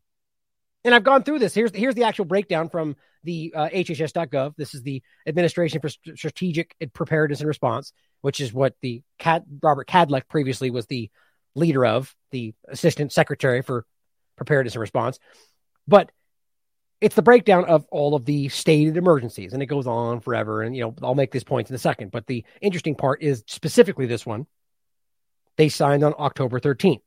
Speaker 2: And I've gone through this. Here's here's the actual breakdown from the uh, HHS.gov. This is the Administration for Strategic Preparedness and Response, which is what the Cad, Robert Kadlec previously was the leader of, the Assistant Secretary for Preparedness and Response. But it's the breakdown of all of the stated emergencies, and it goes on forever. And you know, I'll make these points in a second. But the interesting part is specifically this one. They signed on October 13th.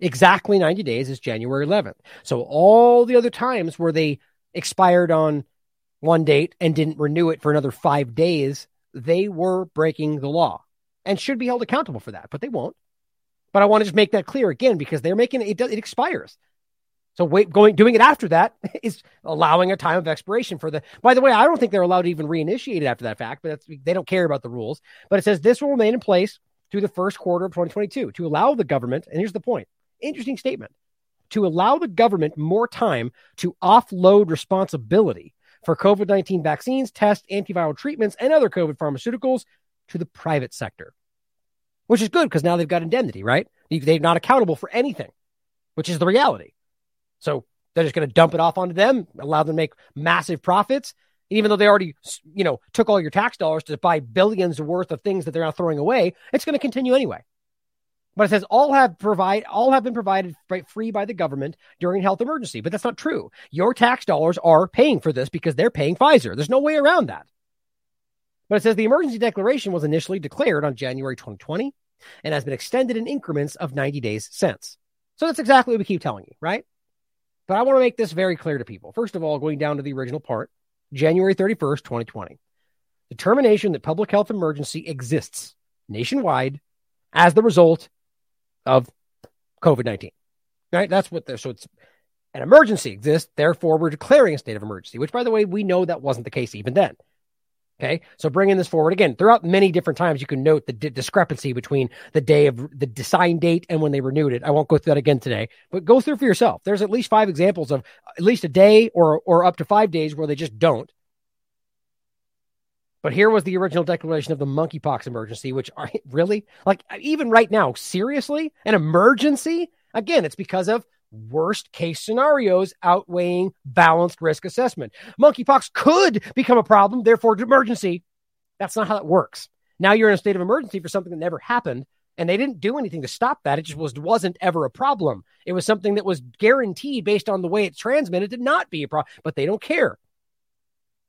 Speaker 2: Exactly 90 days is January 11th. So all the other times where they expired on one date and didn't renew it for another five days, they were breaking the law and should be held accountable for that, but they won't. But I want to just make that clear again because they're making it, it expires. So wait, going doing it after that [laughs] is allowing a time of expiration for the. By the way, I don't think they're allowed to even reinitiate it after that fact, but they don't care about the rules. But it says this will remain in place through the first quarter of 2022 to allow the government. And here's the point: interesting statement to allow the government more time to offload responsibility for COVID 19 vaccines, tests, antiviral treatments, and other COVID pharmaceuticals to the private sector, which is good because now they've got indemnity, right? They're not accountable for anything, which is the reality. So they're just going to dump it off onto them, allow them to make massive profits. even though they already, you know, took all your tax dollars to buy billions worth of things that they're now throwing away, it's going to continue anyway. But it says all have provide all have been provided free by the government during health emergency. But that's not true. Your tax dollars are paying for this because they're paying Pfizer. There's no way around that. But it says the emergency declaration was initially declared on January 2020 and has been extended in increments of 90 days since. So that's exactly what we keep telling you, right? But I want to make this very clear to people. First of all, going down to the original part, January 31st, 2020. Determination that public health emergency exists nationwide as the result of COVID 19. Right? That's what they're so it's an emergency exists. Therefore, we're declaring a state of emergency, which, by the way, we know that wasn't the case even then. Okay. So bringing this forward again, throughout many different times, you can note the di- discrepancy between the day of the sign date and when they renewed it. I won't go through that again today, but go through for yourself. There's at least five examples of at least a day or, or up to five days where they just don't. But here was the original declaration of the monkeypox emergency, which are really like even right now, seriously, an emergency? Again, it's because of worst case scenarios outweighing balanced risk assessment. Monkeypox could become a problem, therefore, emergency. That's not how that works. Now you're in a state of emergency for something that never happened, and they didn't do anything to stop that. It just was wasn't ever a problem. It was something that was guaranteed based on the way it's transmitted to not be a problem, but they don't care.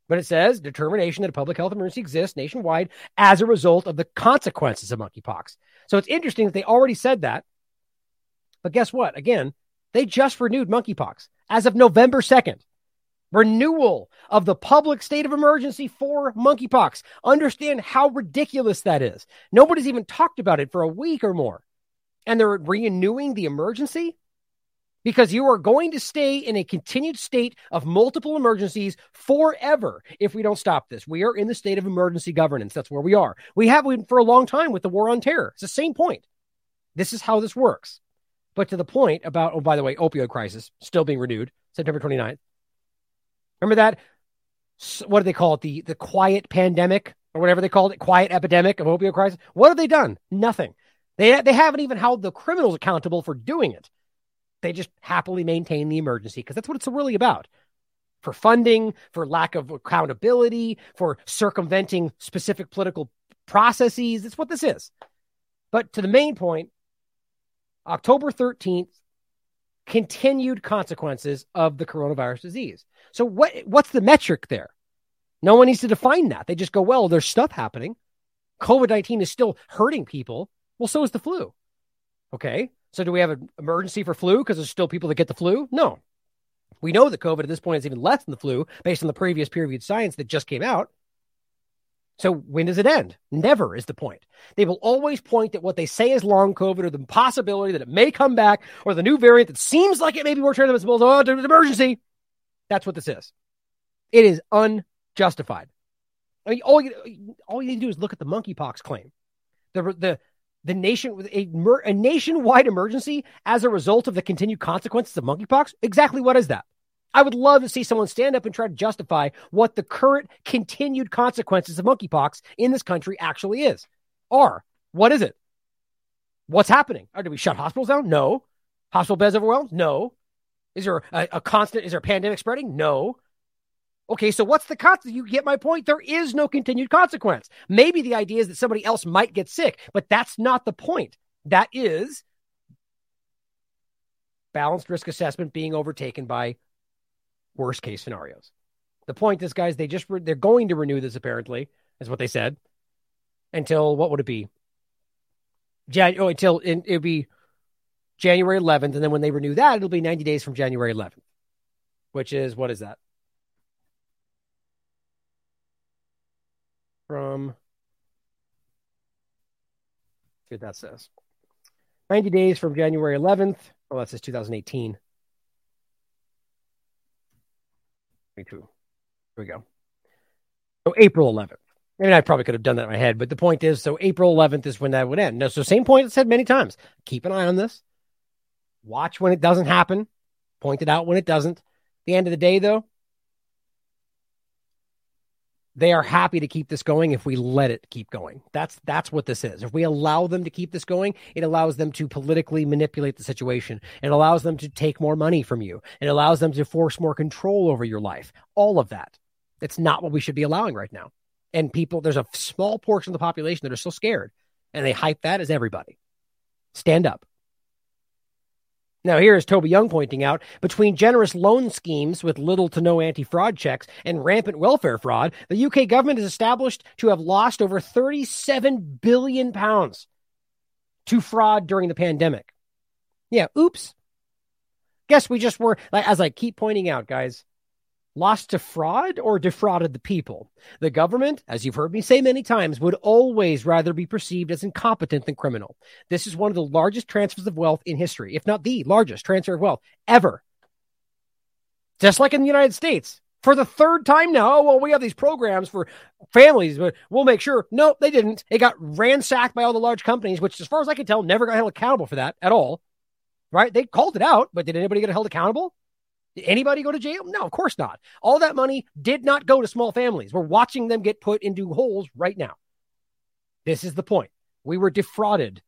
Speaker 2: But it says determination that a public health emergency exists nationwide as a result of the consequences of monkeypox. So it's interesting that they already said that. But guess what? Again, they just renewed monkeypox as of November 2nd. Renewal of the public state of emergency for monkeypox. Understand how ridiculous that is. Nobody's even talked about it for a week or more. And they're renewing the emergency? because you are going to stay in a continued state of multiple emergencies forever if we don't stop this. We are in the state of emergency governance. That's where we are. We have been for a long time with the war on terror. It's the same point. This is how this works. But to the point about, oh, by the way, opioid crisis still being renewed, September 29th. Remember that? What do they call it? The, the quiet pandemic or whatever they called it, quiet epidemic of opioid crisis. What have they done? Nothing. They, they haven't even held the criminals accountable for doing it. They just happily maintain the emergency because that's what it's really about. For funding, for lack of accountability, for circumventing specific political processes. That's what this is. But to the main point, October 13th, continued consequences of the coronavirus disease. So what what's the metric there? No one needs to define that. They just go, well, there's stuff happening. COVID-19 is still hurting people. Well, so is the flu. Okay. So do we have an emergency for flu because there's still people that get the flu? No. We know that COVID at this point is even less than the flu based on the previous peer reviewed science that just came out. So when does it end? Never is the point. They will always point at what they say is long COVID or the possibility that it may come back or the new variant that seems like it may be more transmissible. Oh, it's an emergency. That's what this is. It is unjustified. I mean, all you, all you need to do is look at the monkeypox claim. The, the, the nation, a, a nationwide emergency as a result of the continued consequences of monkeypox. Exactly what is that? I would love to see someone stand up and try to justify what the current continued consequences of monkeypox in this country actually is. Are what is it? What's happening? Or do we shut hospitals down? No. Hospital beds overwhelmed? No. Is there a, a constant? Is there a pandemic spreading? No. Okay, so what's the consequence? You get my point. There is no continued consequence. Maybe the idea is that somebody else might get sick, but that's not the point. That is balanced risk assessment being overtaken by worst case scenarios. The point is, guys, they just re- they're going to renew this apparently, is what they said, until what would it be? Jan- oh, until in, it'll be January 11th, and then when they renew that, it'll be 90 days from January 11th, which is what is that? From see what that says. 90 days from January 11th. Oh, that says 2018. 22. Here we go. So April 11th. I mean, I probably could have done that in my head, but the point is, so April 11th is when that would end. No, so same point I said many times. Keep an eye on this. Watch when it doesn't happen. Point it out when it doesn't. At the end of the day, though, they are happy to keep this going if we let it keep going. That's that's what this is. If we allow them to keep this going, it allows them to politically manipulate the situation. It allows them to take more money from you. It allows them to force more control over your life. All of that. It's not what we should be allowing right now. And people, there's a small portion of the population that are still scared, and they hype that as everybody. Stand up. Now, here is Toby Young pointing out between generous loan schemes with little to no anti fraud checks and rampant welfare fraud, the UK government is established to have lost over 37 billion pounds to fraud during the pandemic. Yeah, oops. Guess we just were, as I keep pointing out, guys, lost to fraud or defrauded the people. The government, as you've heard me say many times, would always rather be perceived as incompetent than criminal. This is one of the largest transfers of wealth in history, if not the largest transfer of wealth ever. Just like in the United States. For the third time now, oh, well, we have these programs for families, but we'll make sure. No, they didn't. It got ransacked by all the large companies, which, as far as I can tell, never got held accountable for that at all. Right? They called it out, but did anybody get held accountable? Did anybody go to jail? No, of course not. All that money did not go to small families. We're watching them get put into holes right now. This is the point. We were defrauded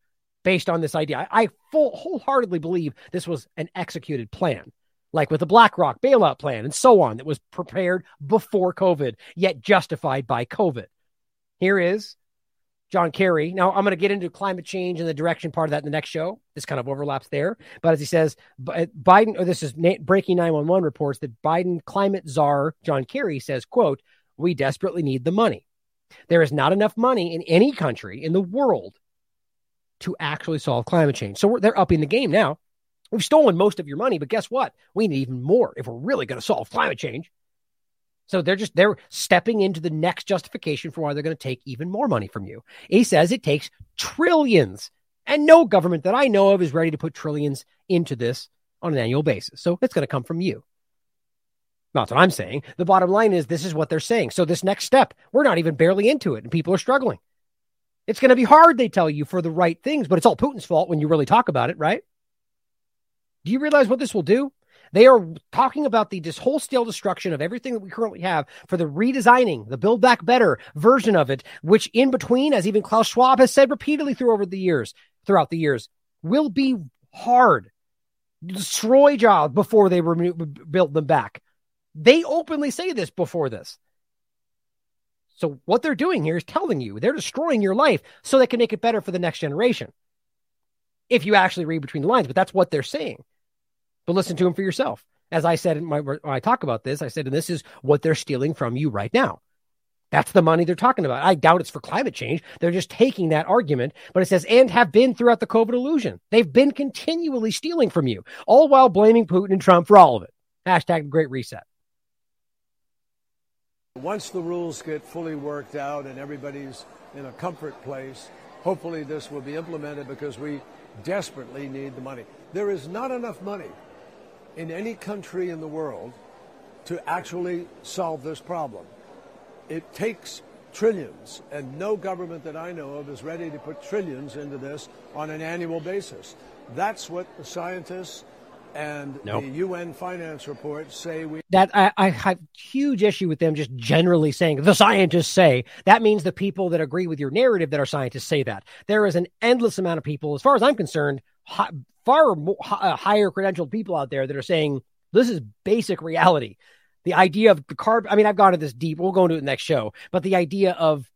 Speaker 2: based on this idea. I, I full, wholeheartedly believe this was an executed plan, like with the BlackRock bailout plan and so on, that was prepared before COVID, yet justified by COVID. Here is John Kerry. Now, I'm going to get into climate change and the direction part of that in the next show. This kind of overlaps there. But as he says, uh, Biden, or this is breaking 911 reports that Biden climate czar John Kerry says, quote, we desperately need the money. There is not enough money in any country in the world to actually solve climate change. So they're upping the game now. We've stolen most of your money, but guess what? We need even more if we're really going to solve climate change. So they're just they're stepping into the next justification for why they're going to take even more money from you. He says it takes trillions, and no government that I know of is ready to put trillions into this on an annual basis. So it's going to come from you. That's what I'm saying. The bottom line is this is what they're saying. So this next step, we're not even barely into it, and people are struggling. It's going to be hard, they tell you, for the right things, but it's all Putin's fault when you really talk about it, right? Do you realize what this will do? They are talking about the this wholesale destruction of everything that we currently have for the redesigning, the build back better version of it, which in between, as even Klaus Schwab has said repeatedly through over the years, throughout the years, will be hard. destroy jobs before they remo- build them back. They openly say this before this. So what they're doing here is telling you they're destroying your life so they can make it better for the next generation. If you actually read between the lines, but that's what they're saying. But listen to them for yourself. As I said in my when I talk about this, I said, and this is what they're stealing from you right now. That's the money they're talking about. I doubt it's for climate change. They're just taking that argument, but it says, and have been throughout the COVID illusion. They've been continually stealing from you, all while blaming Putin and Trump for all of it. Hashtag great reset.
Speaker 28: Once the rules get fully worked out and everybody's in a comfort place, hopefully this will be implemented because we desperately need the money. There is not enough money in any country in the world to actually solve this problem. It takes trillions, and no government that I know of is ready to put trillions into this on an annual basis. That's what the scientists and
Speaker 2: Nope.
Speaker 28: the UN finance reports say we
Speaker 2: that I, I have huge issue with them just generally saying the scientists say that means the people that agree with your narrative that are scientists say that there is an endless amount of people as far as i'm concerned hi, far more, uh, higher credentialed people out there that are saying this is basic reality the idea of the carbon i mean i've gone to this deep we'll go into it next show but the idea of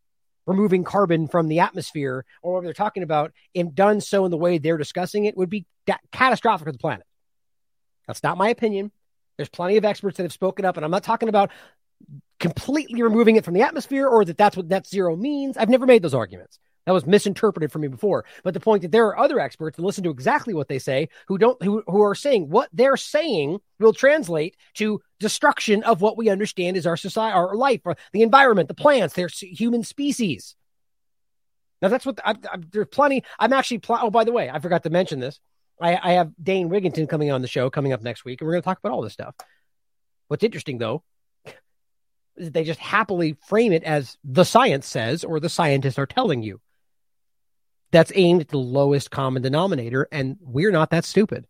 Speaker 2: removing carbon from the atmosphere or what they're talking about and done so in the way they're discussing it would be da- catastrophic for the planet that's not my opinion. There's plenty of experts that have spoken up, and I'm not talking about completely removing it from the atmosphere or that that's what net zero means. I've never made those arguments. That was misinterpreted for me before. But the point that there are other experts that listen to exactly what they say who don't who, who are saying what they're saying will translate to destruction of what we understand is our society, our life, the environment, the plants, their human species. Now that's what I, I, there's plenty. I'm actually. Pl- oh, by the way, I forgot to mention this. I, I have Dane Wigington coming on the show coming up next week, and we're going to talk about all this stuff. What's interesting though is they just happily frame it as the science says or the scientists are telling you. That's aimed at the lowest common denominator, and we're not that stupid.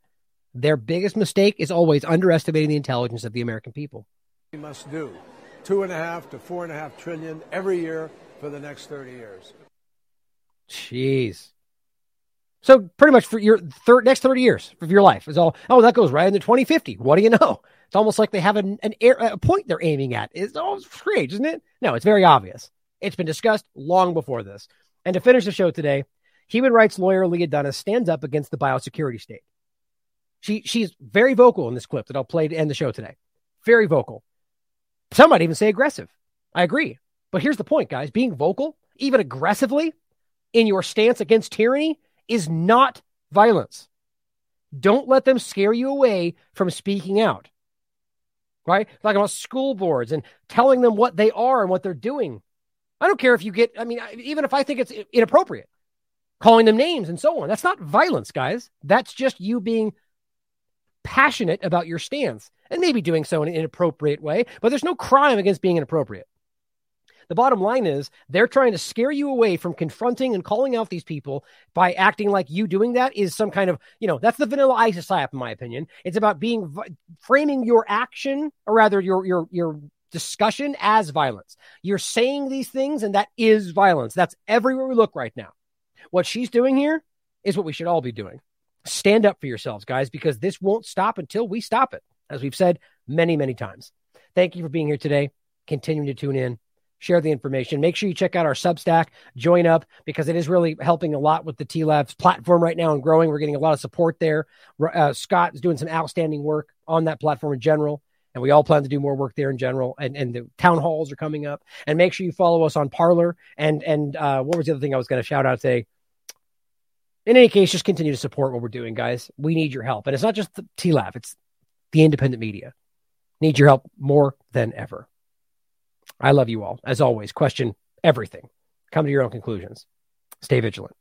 Speaker 2: Their biggest mistake is always underestimating the intelligence of the American people.
Speaker 28: we must do. Two and a half to four and a half trillion every year for the next 30 years.
Speaker 2: Jeez. So pretty much for your third next 30 years of your life is all, oh, that goes right into 2050. What do you know? It's almost like they have an, an air, a point they're aiming at. It's all strange, isn't it? No, it's very obvious. It's been discussed long before this. And to finish the show today, human rights lawyer Leigh Dundas stands up against the biosecurity state. She she's very vocal in this clip that I'll play to end the show today. Very vocal. Some might even say aggressive. I agree. But here's the point, guys. Being vocal, even aggressively, in your stance against tyranny is not violence. Don't let them scare you away from speaking out. Right? Talking about school boards and telling them what they are and what they're doing. I don't care if you get, I mean, even if I think it's inappropriate, calling them names and so on. That's not violence, guys. That's just you being passionate about your stance and maybe doing so in an inappropriate way, but there's no crime against being inappropriate. The bottom line is they're trying to scare you away from confronting and calling out these people by acting like you doing that is some kind of, you know, that's the vanilla ISIS slap, in my opinion. It's about being framing your action or rather your your your discussion as violence. You're saying these things and that is violence. That's everywhere we look right now. What she's doing here is what we should all be doing. Stand up for yourselves, guys, because this won't stop until we stop it, as we've said many, many times. Thank you for being here today. Continuing to tune in share the information. Make sure you check out our Substack, join up because it is really helping a lot with the T Labs platform right now and growing. We're getting a lot of support there. Uh, Scott is doing some outstanding work on that platform in general. And we all plan to do more work there in general. And, and the town halls are coming up. And make sure you follow us on Parler. And and uh, what was the other thing I was going to shout out today? In any case, just continue to support what we're doing, guys. We need your help. And it's not just the Lab, it's the independent media. Need your help more than ever. I love you all. As always, question everything. Come to your own conclusions. Stay vigilant.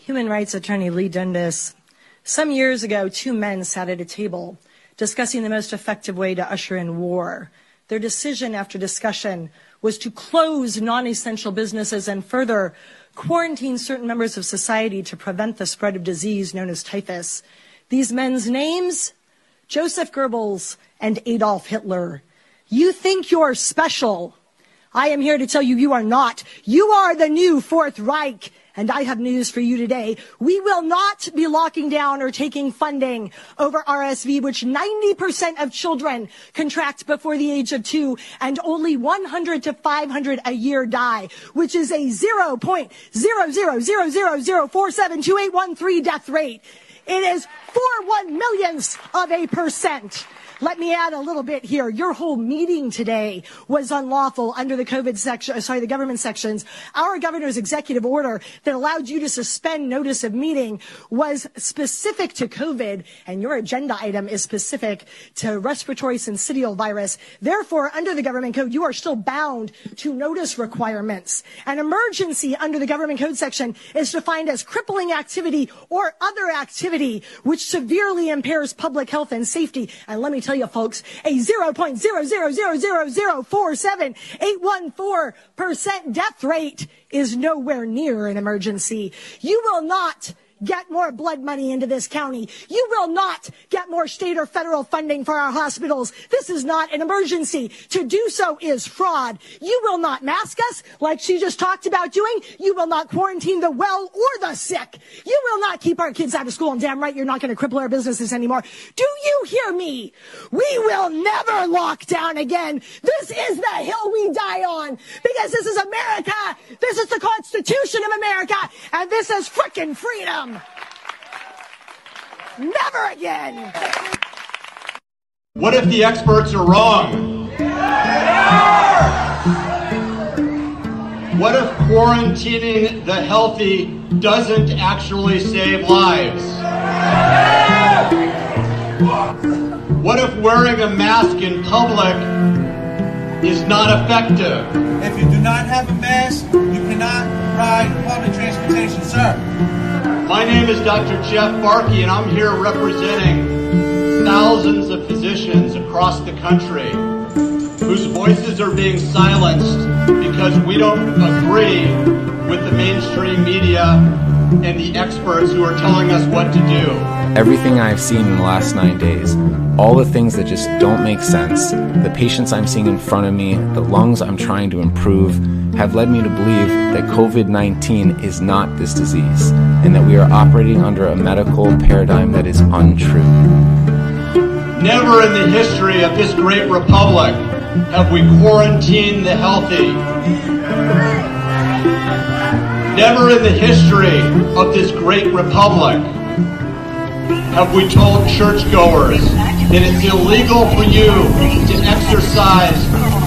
Speaker 29: Human rights attorney Leigh Dundas. Some years ago, two men sat at a table discussing the most effective way to usher in war. Their decision after discussion was to close non essential businesses and further quarantine certain members of society to prevent the spread of disease known as typhus. These men's names? Joseph Goebbels and Adolf Hitler. You think you're special. I am here to tell you you are not. You are the new Fourth Reich. And I have news for you today. We will not be locking down or taking funding over RSV, which 90% of children contract before the age of two and only 100 to 500 a year die, which is a 0.00000472813 death rate. It is four one millionths of a percent. Let me add a little bit here. Your whole meeting today was unlawful under the COVID section, uh, sorry, the government sections. Our governor's executive order that allowed you to suspend notice of meeting was specific to COVID, and your agenda item is specific to respiratory syncytial virus. Therefore, under the government code, you are still bound to notice requirements. An emergency under the government code section is defined as crippling activity or other activity which severely impairs public health and safety. And let me tell you, folks, a 0.000047814% death rate is nowhere near an emergency. You will not get more blood money into this county. You will not get more state or federal funding for our hospitals. This is not an emergency. To do so is fraud. You will not mask us like she just talked about doing. You will not quarantine the well or the sick. You will not keep our kids out of school. And damn right, you're not going to cripple our businesses anymore. Do you hear me? We will never lock down again. This is the hill we die on because this is America. This is the Constitution of America. And this is frickin' freedom. Never again.
Speaker 30: What if the experts are wrong? What if quarantining the healthy doesn't actually save lives? What if wearing a mask in public is not effective?
Speaker 31: If you do not have a mask, you cannot ride public transportation, sir.
Speaker 30: My name is Dr. Jeff Barke, and I'm here representing thousands of physicians across the country whose voices are being silenced because we don't agree with the mainstream media and the experts who are telling us what to do.
Speaker 25: Everything I've seen in the last nine days, all the things that just don't make sense, the patients I'm seeing in front of me, the lungs I'm trying to improve, have led me to believe that COVID 19 is not this disease and that we are operating under a medical paradigm that is untrue.
Speaker 30: Never in the history of this great republic have we quarantined the healthy. Never in the history of this great republic have we told churchgoers that it's illegal for you to exercise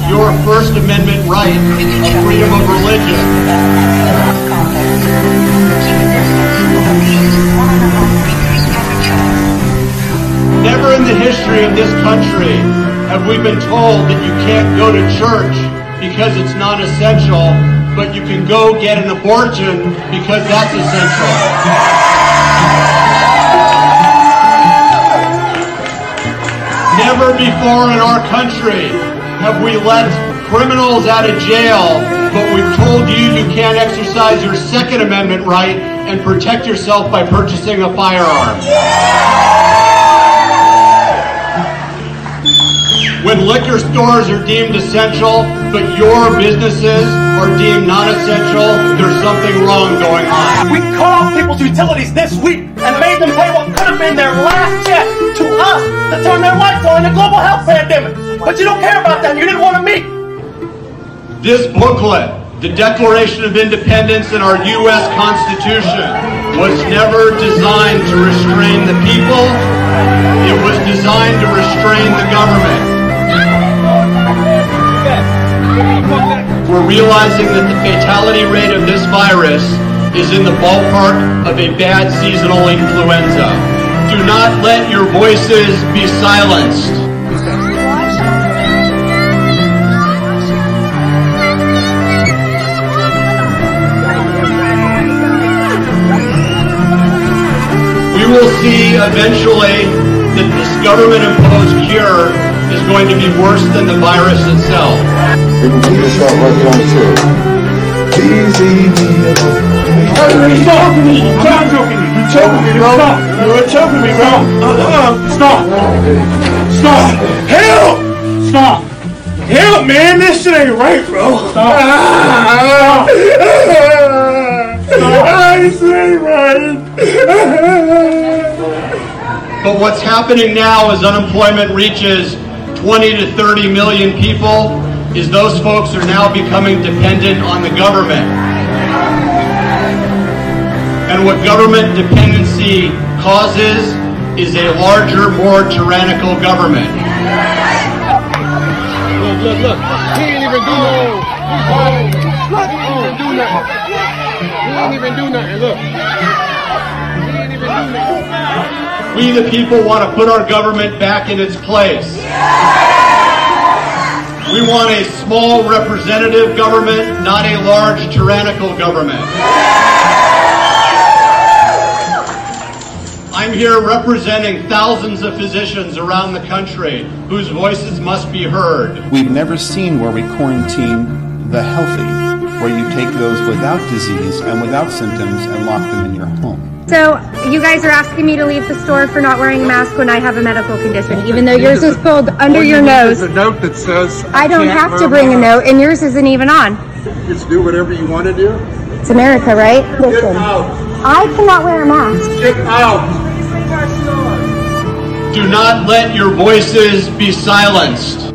Speaker 30: your First Amendment right of freedom of religion. Never in the history of this country have we been told that you can't go to church because it's not essential, but you can go get an abortion because that's essential. Never before in our country have we let criminals out of jail, but we've told you you can't exercise your Second Amendment right and protect yourself by purchasing a firearm. When liquor stores are deemed essential, but your businesses are deemed non-essential, there's something wrong going on.
Speaker 32: We called people's utilities this week and made them pay what could have been their last check to us to turn their lights on in a global health pandemic. But you don't care about that. You didn't want to meet.
Speaker 30: This booklet, the Declaration of Independence and our U.S. Constitution, was never designed to restrain the people. It was designed to restrain the government. We're realizing that the fatality rate of this virus is in the ballpark of a bad seasonal influenza. Do not let your voices be silenced. We will see eventually that this government imposed cure is going to be worse than the virus itself.
Speaker 33: This out right on the tip. Easy.
Speaker 32: You're choking me. Choking me. You're choking me, bro. You're choking me, bro. Stop. Stop. Help! Stop. Help, man, this shit ain't right, bro. Stop. ain't right.
Speaker 30: But what's happening now is unemployment reaches 20 to 30 million people is those folks are now becoming dependent on the government. And what government dependency causes is a larger, more tyrannical government.
Speaker 32: Look, look, look. He ain't even do no. He ain't even do nothing. He ain't even do nothing. Look. He ain't even do nothing.
Speaker 30: We, the people, want to put our government back in its place. We want a small representative government, not a large tyrannical government. I'm here representing thousands of physicians around the country whose voices must be heard.
Speaker 34: We've never seen where we quarantine the healthy, where you take those without disease and without symptoms and lock them in your home.
Speaker 35: So you guys are asking me to leave the store for not wearing a mask when I have a medical condition, even though yours is pulled under your nose.
Speaker 32: There's a note that says
Speaker 35: I don't
Speaker 32: can't
Speaker 35: have
Speaker 32: wear
Speaker 35: to bring a
Speaker 32: mask.
Speaker 35: note, and yours isn't even on.
Speaker 32: Just do whatever you want to do.
Speaker 35: It's America, right?
Speaker 32: Get
Speaker 35: Listen,
Speaker 32: out.
Speaker 35: I cannot wear a mask.
Speaker 32: Get out.
Speaker 30: Do not let your voices be silenced.